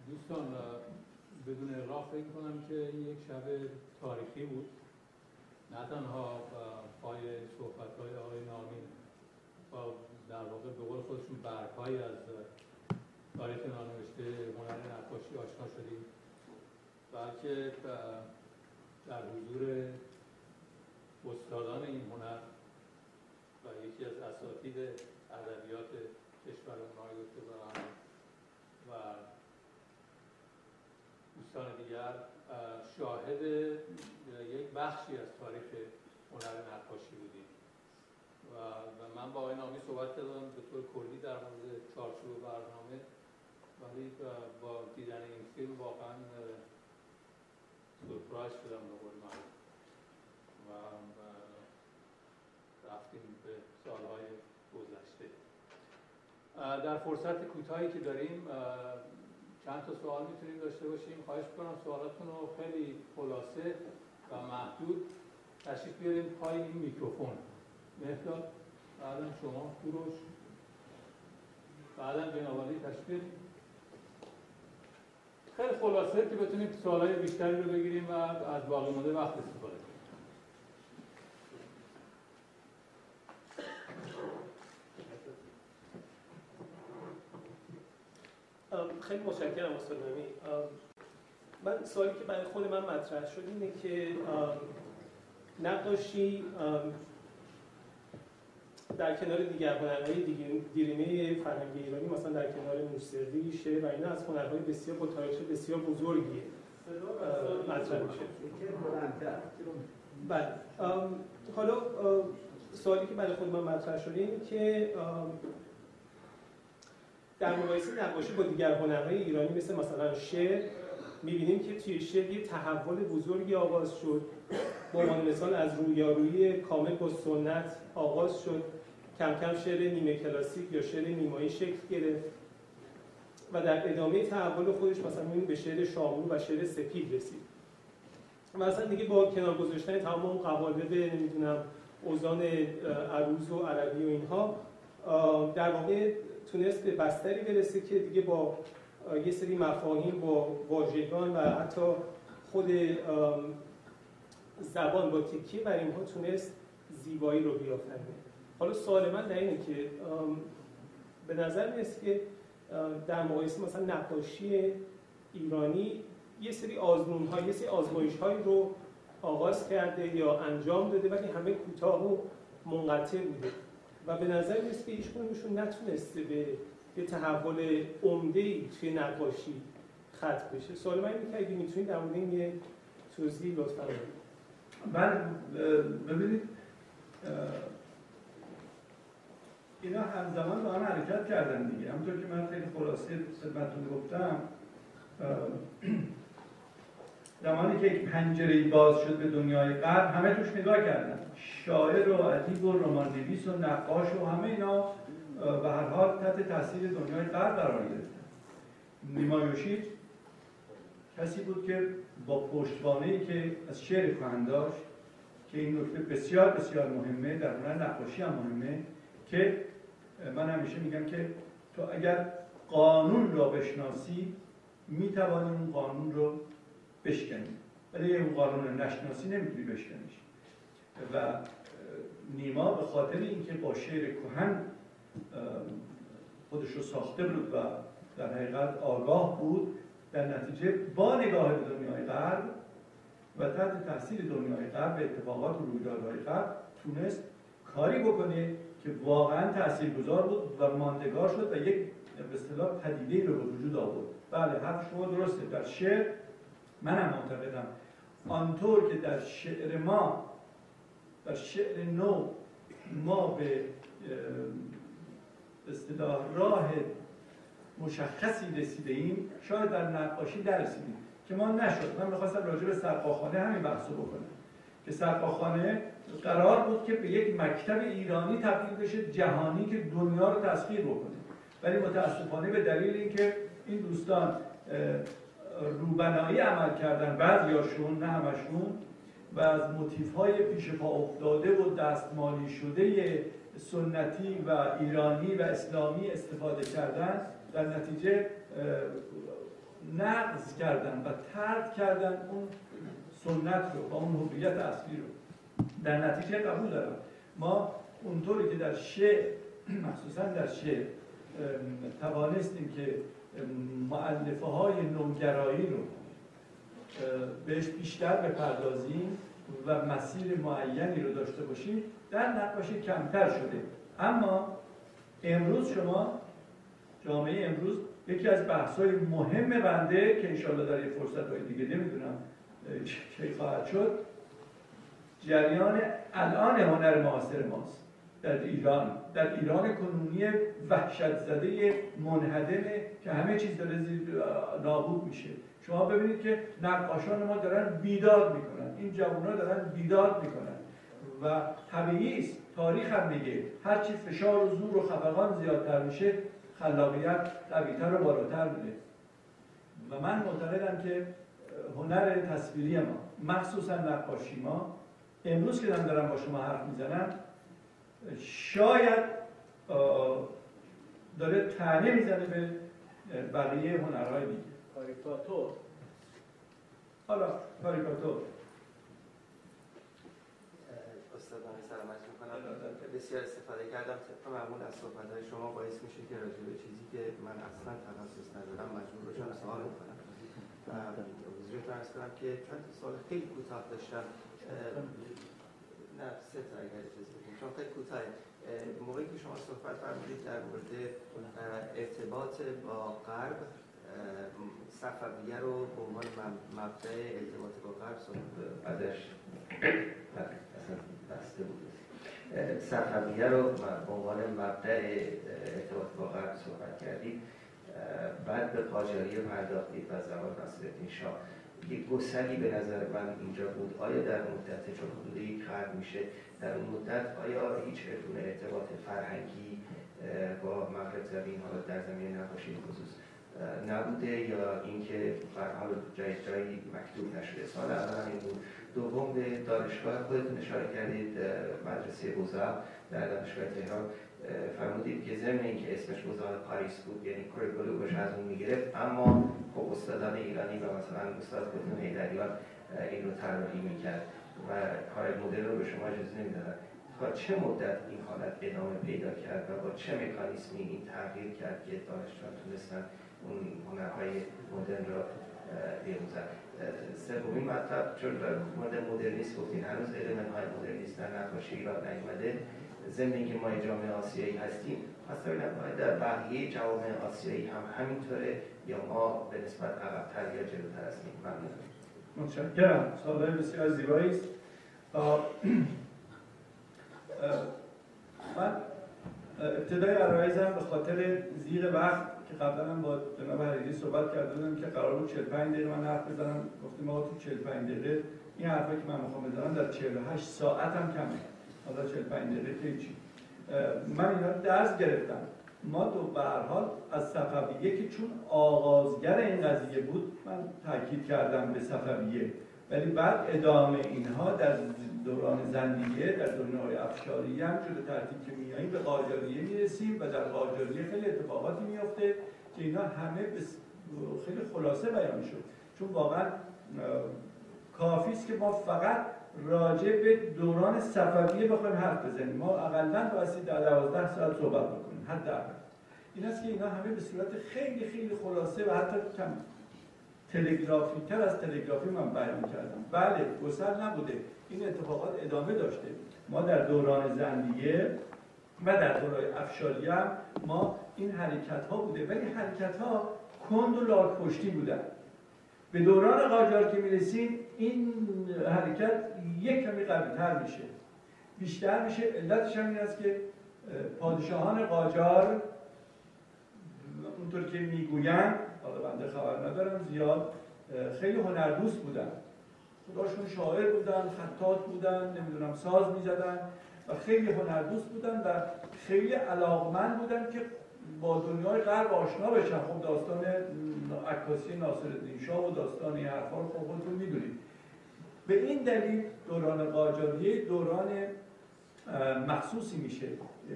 دوستان بدون اغراق فکر کنم که این یک شب تاریخی بود. نه تنها پای صحبت های آقای نامین در واقع به قول خودشون برگهایی از تاریخ نانوشته هنر نقاشی آشنا شدیم. بلکه در حضور استادان این هنر و یکی از اساتید ادبیات کشور آقای دکتر و دوستان دیگر شاهد یک بخشی از تاریخ هنر نقاشی بودیم. و, من با آقای نامی صحبت کردم به طور کلی در مورد چارچوب برنامه. ولی با دیدن این فیلم واقعا سورپرایز شدم به قول و رفتیم به سالهای گذشته. در فرصت کوتاهی که داریم چند تا سوال می‌تونیم داشته باشیم. خواهش کنم سوالاتون رو خیلی خلاصه و محدود تشریف بیاریم پای این میکروفون. مهداد بعدا شما کوروش بعدا جنابالی تشکیل خیلی خلاصه که بتونیم سوالای بیشتری رو بگیریم و از باقی مونده وقت استفاده کنیم. خیلی متشکرم استاد من سوالی که برای خود من مطرح شد اینه که نقاشی در کنار دیگر هنرهای دیرینه فرهنگ ایرانی مثلا در کنار موسیقی شعر و اینا از هنرهای بسیار با تاریخ بسیار بزرگی مطرح میشه. بله. حالا سوالی که برای خود من مطرح شده اینه که در مقایسه نقاشی با دیگر هنرهای ایرانی مثل مثلا شعر می‌بینیم که توی شعر یه تحول بزرگی آغاز شد. به عنوان مثال از رویارویی کامل با سنت آغاز شد. کم کم شعر نیمه کلاسیک یا شعر نیمایی شکل گرفت و در ادامه تحول خودش مثلا به شعر شاملو و شعر سپید رسید. مثلا دیگه با کنار گذاشتن تمام قوالب نمی‌دونم اوزان عروض و عربی و اینها در واقع تونست به بستری برسه که دیگه با یه سری مفاهیم با واژگان و حتی خود زبان با تکیه بر اینها تونست زیبایی رو بیافرینه حالا سوال من در اینه که به نظر می‌رسه که در مقایسه مثلا نقاشی ایرانی یه سری آزمون ها یه سری آزمایش هایی رو آغاز کرده یا انجام داده ولی همه کوتاه و منقطع بوده. و به نظر می‌رسه که هیچ نتونسته به یه تحول عمده ای توی نقاشی خط بشه. سوال من اینه که اگه می‌تونید در مورد یه توضیح لطفا من ببینید اینا همزمان با هم حرکت کردن دیگه. همونطور که من خیلی خلاصه خدمتتون گفتم زمانی که یک پنجره باز شد به دنیای غرب همه توش نگاه کردن. شاعر و ادیب و رمان‌نویس و نقاش و همه اینا به هر حال تحت تاثیر دنیای غرب قرار گرفتن. نیمایوشی کسی بود که با پشتوانه که از شعر خواهند داشت که این نکته بسیار بسیار مهمه در هنر نقاشی هم مهمه که من همیشه میگم که تو اگر قانون را بشناسی می‌توانی اون قانون رو بشکنی. ولی اون قانون نشناسی نمی‌تونی بشکنیش. و نیما به خاطر اینکه با شعر کهن خودش رو ساخته بود و در حقیقت آگاه بود در نتیجه با نگاه به دنیای غرب و تحت تاثیر دنیای غرب به اتفاقات و رویدادهای غرب تونست کاری بکنه که واقعا تاثیرگذار بود و ماندگار شد و یک به اصطلاح پدیده رو به وجود آورد. بله حرف شما درسته. در شعر منم معتقدم. آنطور که در شعر ما در شعر نو ما به اصطلاح راه مشخصی رسیده ایم شاید در نقاشی نرسیدیم که ما نشد. من می‌خواستم راجع به سرقاخانه همین بحثو بکنم. که سرقاخانه قرار بود که به یک مکتب ایرانی تبدیل بشه جهانی که دنیا رو تسخیر بکنه. ولی متاسفانه به دلیل اینکه این دوستان روبنایی عمل کردن بعضیاشون نه همشون و از موتیف های پیش پا افتاده و دستمالی شده سنتی و ایرانی و اسلامی استفاده کردن در نتیجه نقض کردن و ترد کردن اون سنت رو و اون هویت اصلی رو. در نتیجه قبول دارم. ما اونطوری که در شعر مخصوصا در شعر توانستیم که معلفه های نوگرایی رو بهش بیشتر بپردازیم و مسیر معینی رو داشته باشیم در نقاشی کمتر شده. اما امروز شما جامعه امروز یکی از بحث های مهم بنده که انشاءالله در یه فرصت های دیگه نمی‌دونم کی خواهد شد؟ جریان الان هنر معاصر ماست. در ایران در ایران کنونی وحشت زده منهدمه که همه چیز داره نابود میشه. شما ببینید که نقاشان ما دارن بیداد می‌کنن. این جوان دارن بیداد می‌کنن. و طبیعی است. تاریخ هم میگه. هرچی فشار و زور و خفقان زیادتر میشه خلاقیت قویتر و بالاتر بوده و من معتقدم که هنر تصویری ما مخصوصا نقاشی ما امروز که دارم با شما حرف می‌زنم شاید داره تنه می‌زنه به بقیه هنرهای دیگه. کاریکاتور. حالا کاریکاتور. استادان سلامت می‌کنم. بسیار استفاده کردم. طبق معمول از صحبت های شما باعث میشه که راجع به چیزی که من اصلا تخصص ندارم مجبور باشم سوال بکنم. و حضورتون ارز کنم که چند سال خیلی کوتاه داشتم نه سه تا اگر اجازه چون خیلی کوتاه موقعی که شما صحبت فرمودید در مورد ارتباط با غرب صفویه رو به عنوان مبدع ارتباط با غرب ازش بسته بود. صفویه رو به عنوان مبدع ارتباط با غرب صحبت کردید بعد به قاجاری پرداختید و زمان ناصرالدین شاه یک گسلی به نظر من اینجا بود. آیا در مدت چون حدود یک قرن میشه در اون مدت آیا هیچ گونه ارتباط فرهنگی با مغرب زمین حالا در زمین نقاشی خصوص نبوده یا اینکه بر حال جای جایی مکتوب نشده؟ سال اول این بود. دوم به دانشگاه خودتون اشاره کردید مدرسه بوزا در دانشگاه تهران. فرمودید که ضمن اینکه اسمش بوزا پاریس بود یعنی کوریکولومش از اون می‌گرفت. اما خب استادان ایرانی و مثلا استاد قطب حیدریان این رو طراحی می‌کرد و کار مدل رو به شما اجازه نمی‌دادن. تا چه مدت این حالت ادامه پیدا کرد و با چه مکانیسمی این تغییر کرد که دانشجویان تونستن اون هنرهای مدرن را بیاموزن سومین مطلب چون مورد مدرنیست گفتین هنوز علمان های مدرنیست در نقاشی ایران نیومده. ضمن اینکه ما جامعه آسیایی هستیم پس ببینم در بقیه جوامع آسیایی هم همینطوره یا ما به نسبت عقبتر یا جلوتر هستیم؟ ممنون. متشکرم. سوال بسیار زیبایی است. من ابتدای عرایزم به خاطر زیر وقت که قبلا هم با جناب حریری صحبت کرده بودم که قرار بود 45 دقیقه من حرف بزنم گفتیم ما تو 45 دقیقه این حرفی که من می‌خوام بزنم در 48 ساعت هم کمه. حالا 45 دقیقه چی من اینا درس گرفتم. ما تو به از صفویه که چون آغازگر این قضیه بود من تاکید کردم به صفویه ولی بعد ادامه اینها در دوران زندگی در دنیای افشاری هم شده ترتیب که میاییم به قاجاریه می‌رسیم و در قاجاریه خیلی اتفاقاتی میافته که اینا همه خیلی خلاصه بیان شد. چون واقعا کافی است که ما فقط راجع به دوران صفویه بخوایم حرف بزنیم. ما اقلا بایستی در دوازده ساعت صحبت بکنیم. حداقل. این است که اینا همه به صورت خیلی خیلی خلاصه و حتی کم تلگرافی تر از تلگرافی من بیان کردم بله گسل نبوده. این اتفاقات ادامه داشته. ما در دوران زندیه و در دوران افشاری هم ما این حرکت ها بوده. ولی حرکت ها کند و لاک پشتی بودن. به دوران قاجار که می‌رسیم این حرکت یک کمی قوی تر میشه. بیشتر میشه علتش هم این است که پادشاهان قاجار اونطور که می‌گویند حالا بنده خبر ندارم زیاد خیلی هنردوست بودن. خداشون شاعر بودن خطات بودن نمی‌دونم ساز می‌زدن و خیلی هنردوست بودن و خیلی علاقمند بودن که با دنیای غرب آشنا بشن. خب داستان عکاسی ناصرالدین شاه و داستان حرفا رو خب خودتون می‌دونید. به این دلیل دوران قاجاریه دوران مخصوصی میشه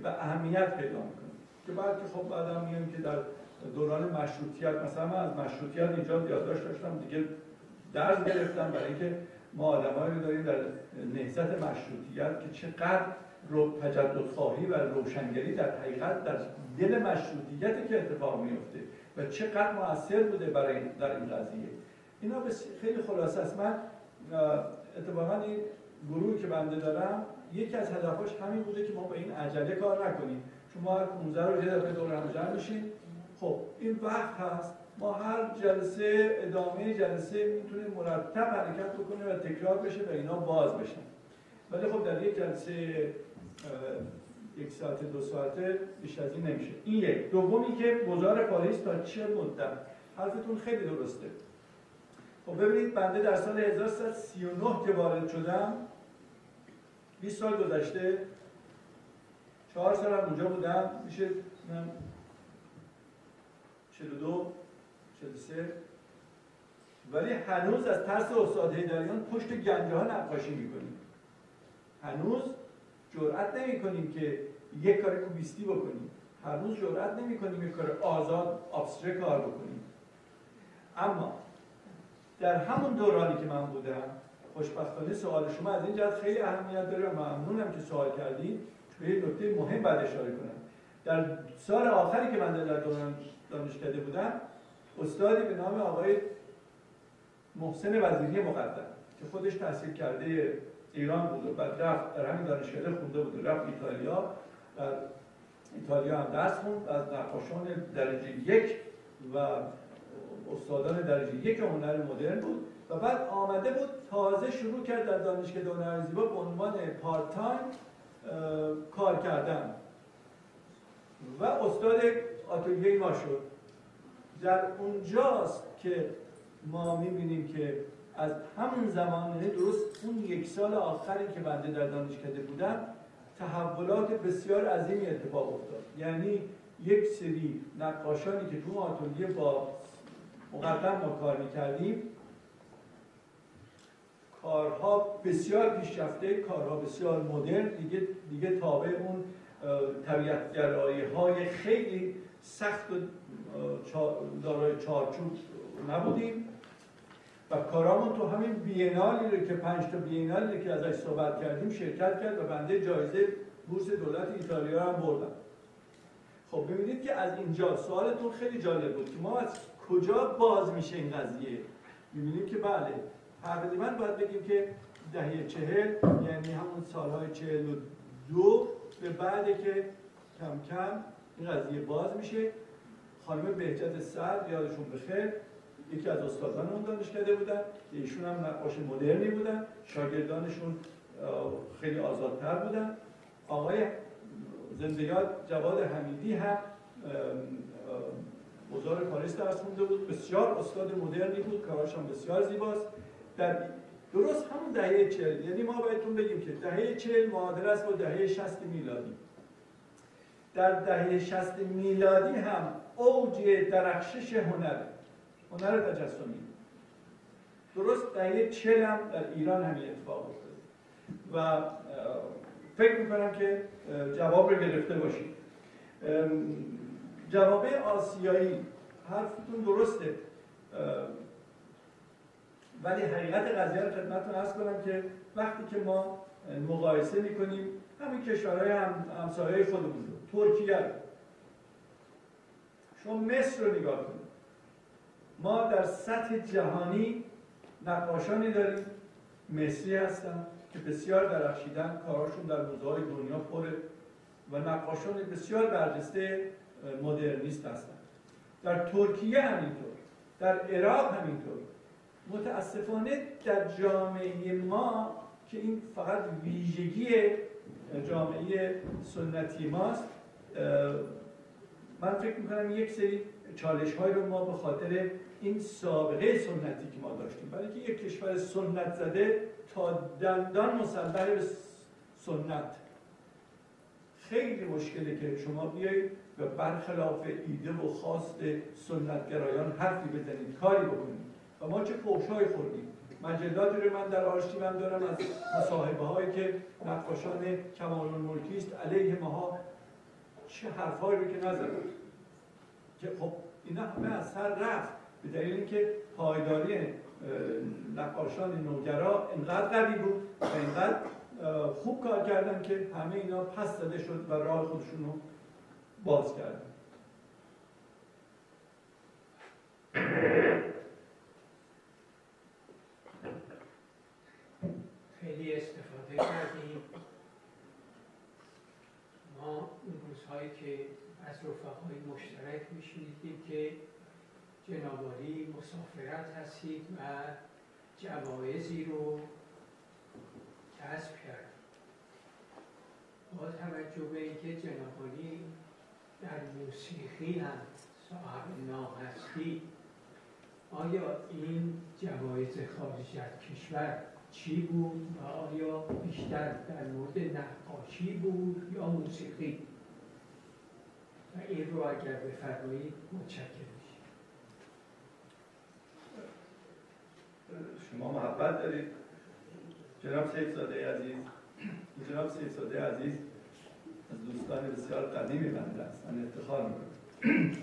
و اهمیت پیدا می‌کنه. که بعد که خب بعد میگم که در دوران مشروطیت مثلا من از مشروطیت اینجا یادداشت داشتم دیگه درس گرفتم برای اینکه ما آدمایی رو داریم در نهضت مشروطیت که چقدر رو تجدد خواهی و روشنگری در حقیقت در دل مشروطیت که اتفاق میفته و چقدر موثر بوده برای در این قضیه. اینا خیلی خلاصه است. من اتفاقا این گروهی که بنده دارم یکی از هدفاش همین بوده که ما به این عجله کار نکنیم. چون ما هر 15 رو یه دفعه دور هم جمع میشیم. خب این وقت هست. ما هر جلسه ادامه جلسه می‌تونیم مرتب حرکت بکنیم و تکرار بشه و اینا باز بشن ولی خب در یک جلسه یک ساعت دو ساعته بیش از این نمیشه. این یک. دومی که گذار پاریس تا چه مدت؟ حرفتون خیلی درسته. خب ببینید بنده در سال 1339 که وارد شدم 20 سال گذشته چهار سال هم اونجا بودم میشه 42 43 ولی هنوز از ترس استاد هیدریان پشت گنجه ها نقاشی می‌کنیم. هنوز جرأت نمی کنیم که یک کار کوبیستی بکنیم. هنوز جرأت نمی کنیم یک کار آزاد ابستره کار بکنیم. اما در همون دورانی که من بودم خوشبختانه سوال شما از این جهت خیلی اهمیت داره و ممنونم که سوال کردید. به یه نکته مهم بعد اشاره کنم. در سال آخری که من در دوران دانشکده بودم استادی به نام آقای محسن وزیری مقدم که خودش تحصیل کرده ایران بود و بعد رفت در همین دانشکده خونده بود رفت ایتالیا. در ایتالیا هم درس خوند از نقاشان درجه یک و استادان درجه یک هنر مدرن بود و بعد آمده بود تازه شروع کرد در دانشکده هنر زیبا به عنوان پارت تایم کار کردن. و استاد آتلیه ما شد. در اونجاست که ما می‌بینیم که از همون زمان درست اون یک سال آخری که بنده در دانشکده بودم تحولات بسیار عظیمی اتفاق افتاد. یعنی یک سری نقاشانی که تو آتلیه با مقدم ما کار می‌کردیم. کارها بسیار پیشرفته کارها بسیار مدرن. دیگه دیگه تابع اون طبیعتگرایی های خیلی سخت و دارای چارچوب نبودیم. و کارامون تو همین بینالی رو که پنج تا بینالی که ازش صحبت کردیم شرکت کرد و بنده جایزه بورس دولت ایتالیا هم بردم خب ببینید که از اینجا سوالتون خیلی جالب بود که ما از کجا باز میشه این قضیه؟ می‌بینیم که بله. تقریبا باید بگیم که دهه چهل یعنی همون سالهای چهل و دو به بعد که کم کم این قضیه باز میشه. خانم بهجت سعد یادشون بخیر یکی از استادان اون دانشکده بودن. ایشون هم نقاش مدرنی بودن. شاگردانشون خیلی آزادتر بودن. آقای زندگیات جواد حمیدی هم بزار پاریس درس خونده بود. بسیار استاد مدرنی بود کاراش هم بسیار زیباست. در درست همون دهه چهل یعنی ما بایدتون بگیم که دهه چهل معادل است با دهه شست میلادی. در دهه شست میلادی هم اوج درخشش هنر هنر تجسمی. درست دهه چهل هم در ایران همین اتفاق افتاد. و فکر می‌کنم که جواب رو گرفته باشید جواب آسیایی. حرفتون درسته. ولی حقیقت قضیه رو خدمتتون ارز کنم که وقتی که ما مقایسه می‌کنیم همین کشورهای هم همسایه خودمون رو ترکیه رو. شما مصر رو نگاه کنید. ما در سطح جهانی نقاشانی داریم. مصری هستن که بسیار درخشیدن کاراشون در موزه دنیا پره و نقاشان بسیار برجسته مدرنیست هستن. در ترکیه همینطور. در عراق همینطور. متاسفانه در جامعه ما که این فقط ویژگی جامعه سنتی ماست من فکر می‌کنم یک سری چالش های رو ما به خاطر این سابقه سنتی که ما داشتیم برای اینکه یک کشور سنت زده تا دندان مسلح به سنت خیلی مشکله که شما بیایید و برخلاف ایده و خواست سنتگرایان حرفی بزنید کاری بکنید. و ما چه فوشهایی خوردیم. مجلاتی رو من در آرشیوم دارم از مصاحبه هایی که نقاشان کمال الملکی است. علیه ماها چه حرفهایی رو که نزدن که خب اینا همه از سر رفت. به دلیل اینکه پایداری نقاشان نوگرا انقدر قوی بود و انقدر خوب کار کردن که همه اینا پس زده شد و راه خودشون رو باز کردن. خیلی استفاده کردیم. ما اون روزهایی که از رفقای مشترک میشنیدیم که جنابالی مسافرت هستید و جوایزی رو کسب کرد. با توجه به اینکه جنابالی در موسیقی هم صاحب نام هستی آیا این جوایز خارج از کشور چی بود و آیا بیشتر در مورد نقاشی بود یا موسیقی؟ و این رو اگر بفرمایید متشکرم. شما محبت دارید. جناب سید ساده عزیز جناب سید ساده عزیز از دوستان بسیار قدیمی بنده است من افتخار می‌کنم.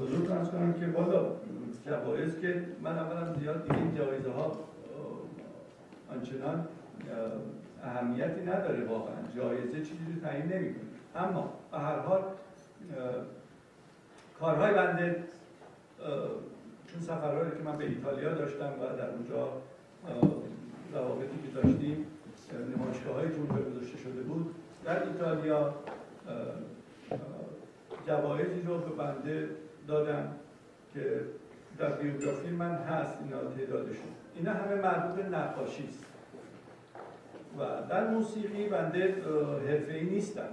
حضور تنس کنم که بالا جوایز که من اولا زیاد دیگه این جوایزه ها آنچنان اهمیتی نداره واقعا. جایزه چیزی رو تعیین نمی‌کنه. اما به هر حال کارهای بنده چون سفرهایی که من به ایتالیا داشتم و در اونجا روابطی که داشتیم نمایشگاه های جمهوری گذاشته شده بود. در ایتالیا جوایزی رو به بنده دادن که در بیوگرافی من هست اینا تعدادشون اینا همه مربوط به نقاشی است. و در موسیقی بنده حرفه ای نیستم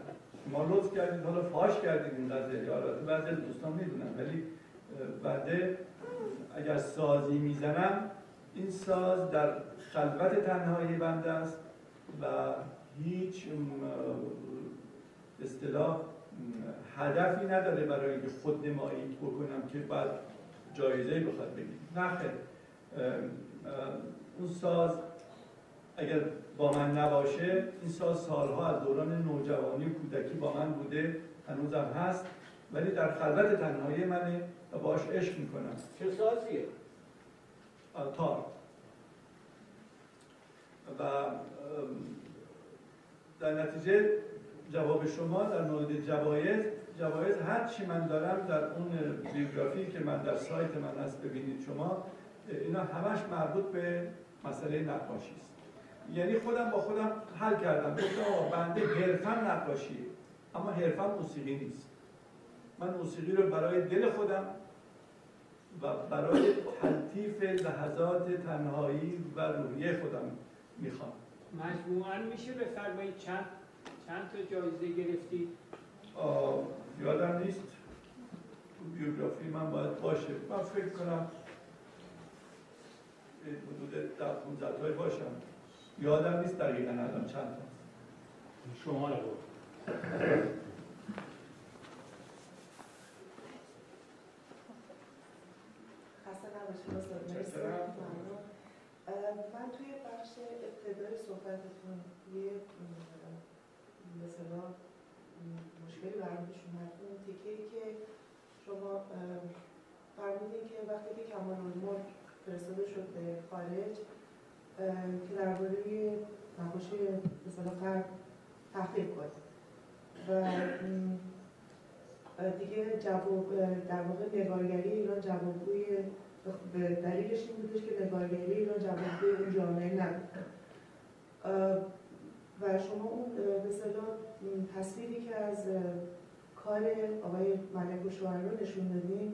ما لطف کردید حالا فاش کردید این قضیه. البته بعضی دوستان می‌دونن ولی بنده اگر سازی می‌زنم این ساز در خلوت تنهایی بنده است و هیچ اصطلاح هدفی نداره برای اینکه خود نمایی بکنم که بعد جایزه بخواد بگیرم. نه اون ساز اگر با من نباشه این ساز سالها از دوران نوجوانی و کودکی با من بوده هنوزم هست ولی در خلوت تنهایی منه و باش عشق می‌کنم. چه سازیه؟ تار. و در نتیجه جواب شما در مورد جوایز جوایز هر چی من دارم در اون بیوگرافی که من در سایت من هست ببینید شما اینا همش مربوط به مسئله نقاشی است. یعنی خودم با خودم حل کردم. گفتم آقا بنده حرفم نقاشیه اما حرفم موسیقی نیست. من موسیقی رو برای دل خودم و برای تلطیف لحظات تنهایی و روحیه خودم می‌خوام. مجموعا میشه بفرمایید چند چند تا جایزه گرفتید؟ یادم نیست. بیوگرافی من باید باشه. من فکر کنم حدود در 15 تای باشم. یادم نیست دقیقا الان چند تا. شما رو من توی بخش ابتدای صحبتتون. یه مثلا مشکلی برام پیش اومد. اون تیکه که شما فرمودین که وقتی که کمال الملک فرستاده شد به خارج که درباره نقاشی مثلا غرب تحقیق کنه. و دیگه جواب در واقع نگارگری ایران جوابگوی به دلیلش این بودش که نگارگری ایران جوابگوی اون جامعه نبود. و شما اون به تصویری که از کار آقای ملک و رو نشون دادین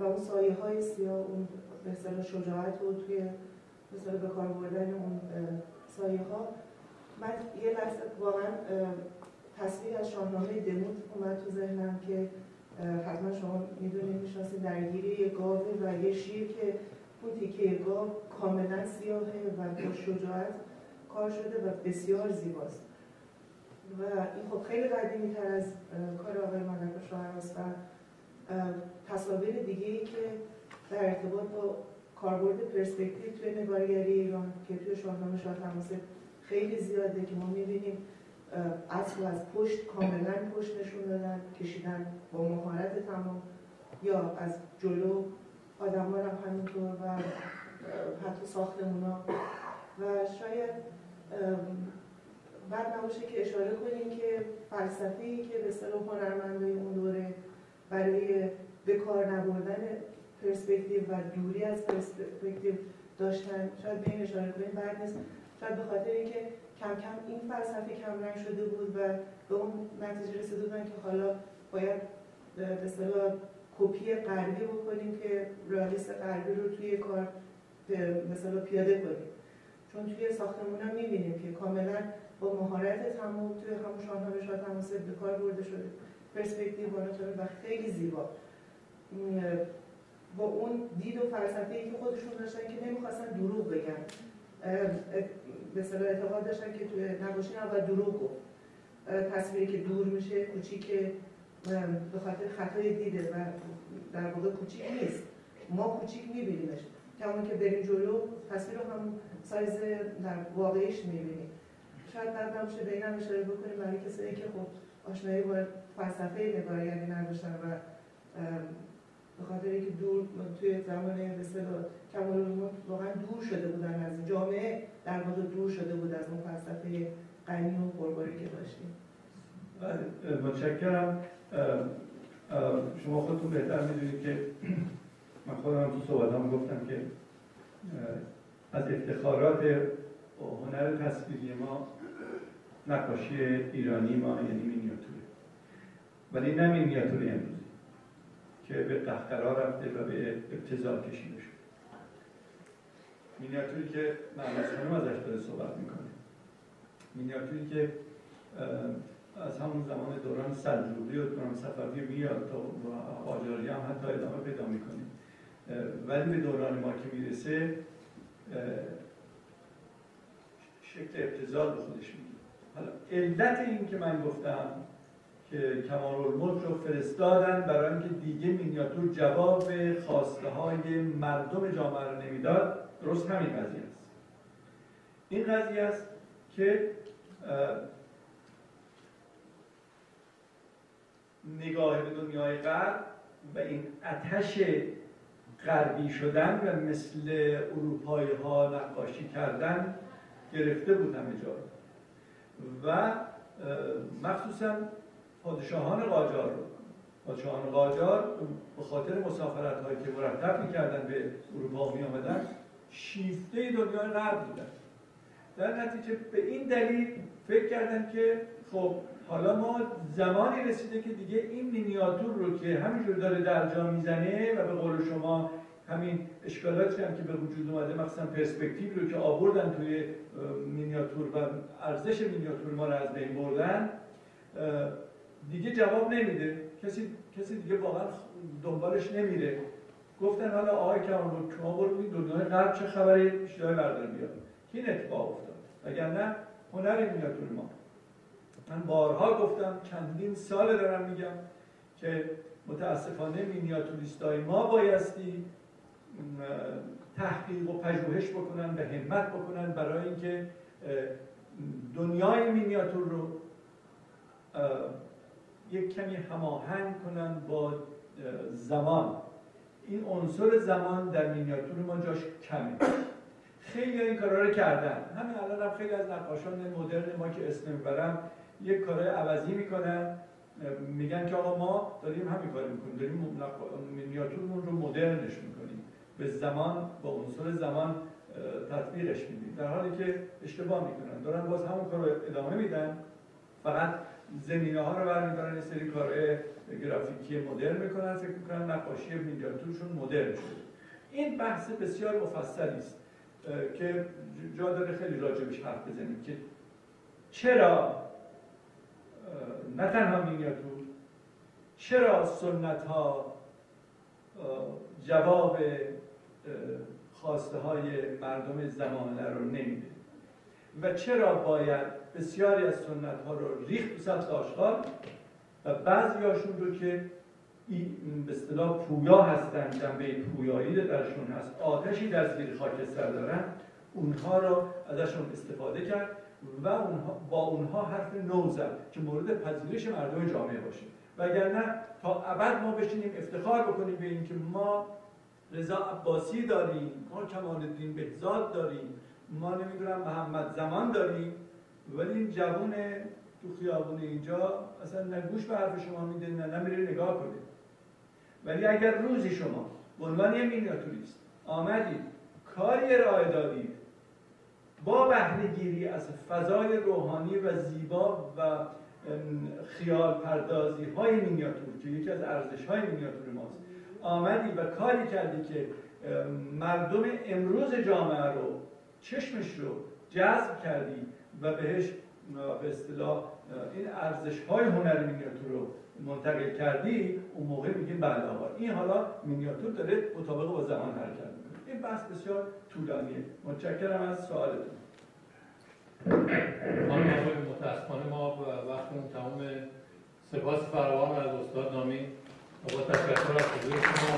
و اون سایه های سیاه اون به شجاعت رو توی مثلا به کار بردن اون سایه ها من یه لحظه واقعا تصویر از شاهنامه دموت اومد تو ذهنم که حتما شما می‌دونید می‌شناسید درگیری یه گاوه و یه شیر که اون تیکه گاو کاملا سیاهه و با شجاعت کار شده و بسیار زیباست. و این خب خیلی قدیمی تر از کار آقای ملک و است و تصاویر دیگه ای که در ارتباط با کاربرد پرسپکتیو توی نگارگری ایران که توی شاهنامه شاه خیلی زیاده که ما می‌بینیم اصل از پشت کاملا پشت نشون دادن کشیدن با مهارت تمام. یا از جلو آدم ها هم همینطور و حتی ساختمونا و شاید بعد نباشه که اشاره کنیم که فلسفه‌ای که به اصطلاح هنرمندای اون دوره برای به کار نبردن پرسپکتیو و دوری از پرسپکتیو داشتن شاید به این اشاره کنیم بعد نیست. شاید به خاطر اینکه کم کم این فلسفه کم رنگ شده بود و به اون نتیجه رسیده بودن که حالا باید اصطلاح کپی غربی بکنیم که رئالیست غربی رو توی کار مثلا پیاده کنیم. چون توی ساختمون هم می‌بینیم که کاملا با مهارت تمام توی همون شاهنامه شاه تماسب به کار برده شده. پرسپکتیو و خیلی زیبا. با اون دید و فلسفه ای که خودشون داشتن که نمی‌خواستن دروغ بگن. به اعتقاد داشتن که نقاشی نباید دروغ گفت. تصویری که دور میشه کوچیک به خاطر خطای دیده و در واقع کوچیک نیست. ما کوچیک میبینیمش. کمون که بریم جلو تصویر رو هم سایز در واقعیش می‌بینیم. شاید بعد نمیشه به این هم اشاره بکنیم برای کسایی که خب آشنایی با فلسفه نگارگری نداشتن و به خاطر اینکه دور توی زمان مثلا کمال واقعا دور شده بودن از جامعه در واقع دور شده بود از اون فلسفه غنی و پرباری که داشتیم. بله، متشکرم. شما خودتون بهتر می‌دونید که من خودم تو صحبت هم گفتم که از افتخارات هنر تصویری ما نقاشی ایرانی ما یعنی مینیاتوره. ولی نه مینیاتور امروزی که به قهقرا رفته و به ابتزال کشیده شد. مینیاتوری که مهندس خانم ازش داره صحبت می‌کنه. مینیاتوری که از همون زمان دوران سلجوقی و دوران صفوی میاد تا قاجاری هم حتی ادامه پیدا می‌کنه. ولی به دوران ما که می‌رسه شکل ابتزال به خودش می‌گیره. حالا علت این که من گفتم که کمال الملک رو فرستادن برای اینکه دیگه مینیاتور جواب خواسته های مردم جامعه رو نمی‌داد درست همین قضیه است. این قضیه است که نگاه به دنیای غرب و این اتش غربی شدن و مثل اروپایی ها نقاشی کردن گرفته بود همه جا. و مخصوصا پادشاهان قاجار پادشاهان قاجار به خاطر مسافرت هایی که مرتب می‌کردن به اروپا می آمدن شیفته دنیای غرب بودن در نتیجه به این دلیل فکر کردن که خب حالا ما زمانی رسیده که دیگه این مینیاتور رو که همینجور داره در جا می‌زنه و به قول شما همین اشکالاتی هم که به وجود اومده مثلا پرسپکتیو رو که آوردن توی مینیاتور و ارزش مینیاتور ما رو از بین بردن دیگه جواب نمیده. کسی کسی دیگه واقعا دنبالش نمیره. گفتن حالا آقای کمال شما برو دنیای غرب چه خبری بیشتر بردار بیاد. که این اتفاق افتاد. نه هنر مینیاتور ما. من بارها گفتم چندین سال دارم میگم که متاسفانه مینیاتوریستای ما بایستی تحقیق و پژوهش بکنن و همت بکنن برای اینکه دنیای مینیاتور رو یک کمی هماهنگ کنن با زمان. این عنصر زمان در مینیاتور ما جاش کمه. خیلی این کارا رو کردن. همین الان هم خیلی از نقاشان مدرن ما که اسم می‌برم یک کارهای عوضی می‌کنن. میگن که آقا ما داریم همین کار می‌کنیم. داریم مینیاتورمون رو مدرنش می‌کنیم. به زمان با عنصر زمان تطبیقش میدیم. در حالی که اشتباه می‌کنن. دارن باز همون کار رو ادامه میدن. فقط زمینه ها رو برمیدارن یه سری کارهای گرافیکی مدرن می‌کنن فکر می‌کنن نقاشی مینیاتورشون مدرن شده. این بحث بسیار مفصلی است که جا داره خیلی راجبش حرف بزنیم که چرا نه تنها مینیاتور چرا سنت ها جواب خواسته های مردم زمانه رو نمیده؟ و چرا باید بسیاری از سنت ها رو ریخت به سطح آشغال و بعضی هاشون رو که به اصطلاح پویا هستن جنبه پویایی درشون هست آتشی در زیر خاکستر دارن اونها رو ازشون استفاده کرد و اونها با اونها حرف نو زد که مورد پذیرش مردم جامعه باشه. وگرنه تا ابد ما بشینیم افتخار بکنیم به اینکه ما رضا عباسی داریم ما کمال الدین بهزاد داریم ما نمی‌دونم محمد زمان داریم. ولی این جوون تو خیابون اینجا اصلا نگوش به حرف شما میده نه نمیره نگاه کنه. ولی اگر روزی شما به عنوان یه مینیاتوریست آمدید کاری ارائه دادید با بهره از فضای روحانی و زیبا و خیال پردازی های مینیاتور که یکی از ارزش های مینیاتور ماست آمدی و کاری کردی که مردم امروز جامعه رو چشمش رو جذب کردی و بهش به اصطلاح این ارزش های هنر مینیاتور رو منتقل کردی اون موقع میگیم بله آقا. این حالا مینیاتور داره مطابق با زمان حرکت می‌کنه. این بحث بسیار طولانیه. متشکرم از سوالتون. خانم آقای متاسفانه ما وقتمون تمام سپاس فراوان از استاد نامی. با تشکر از حضور شما.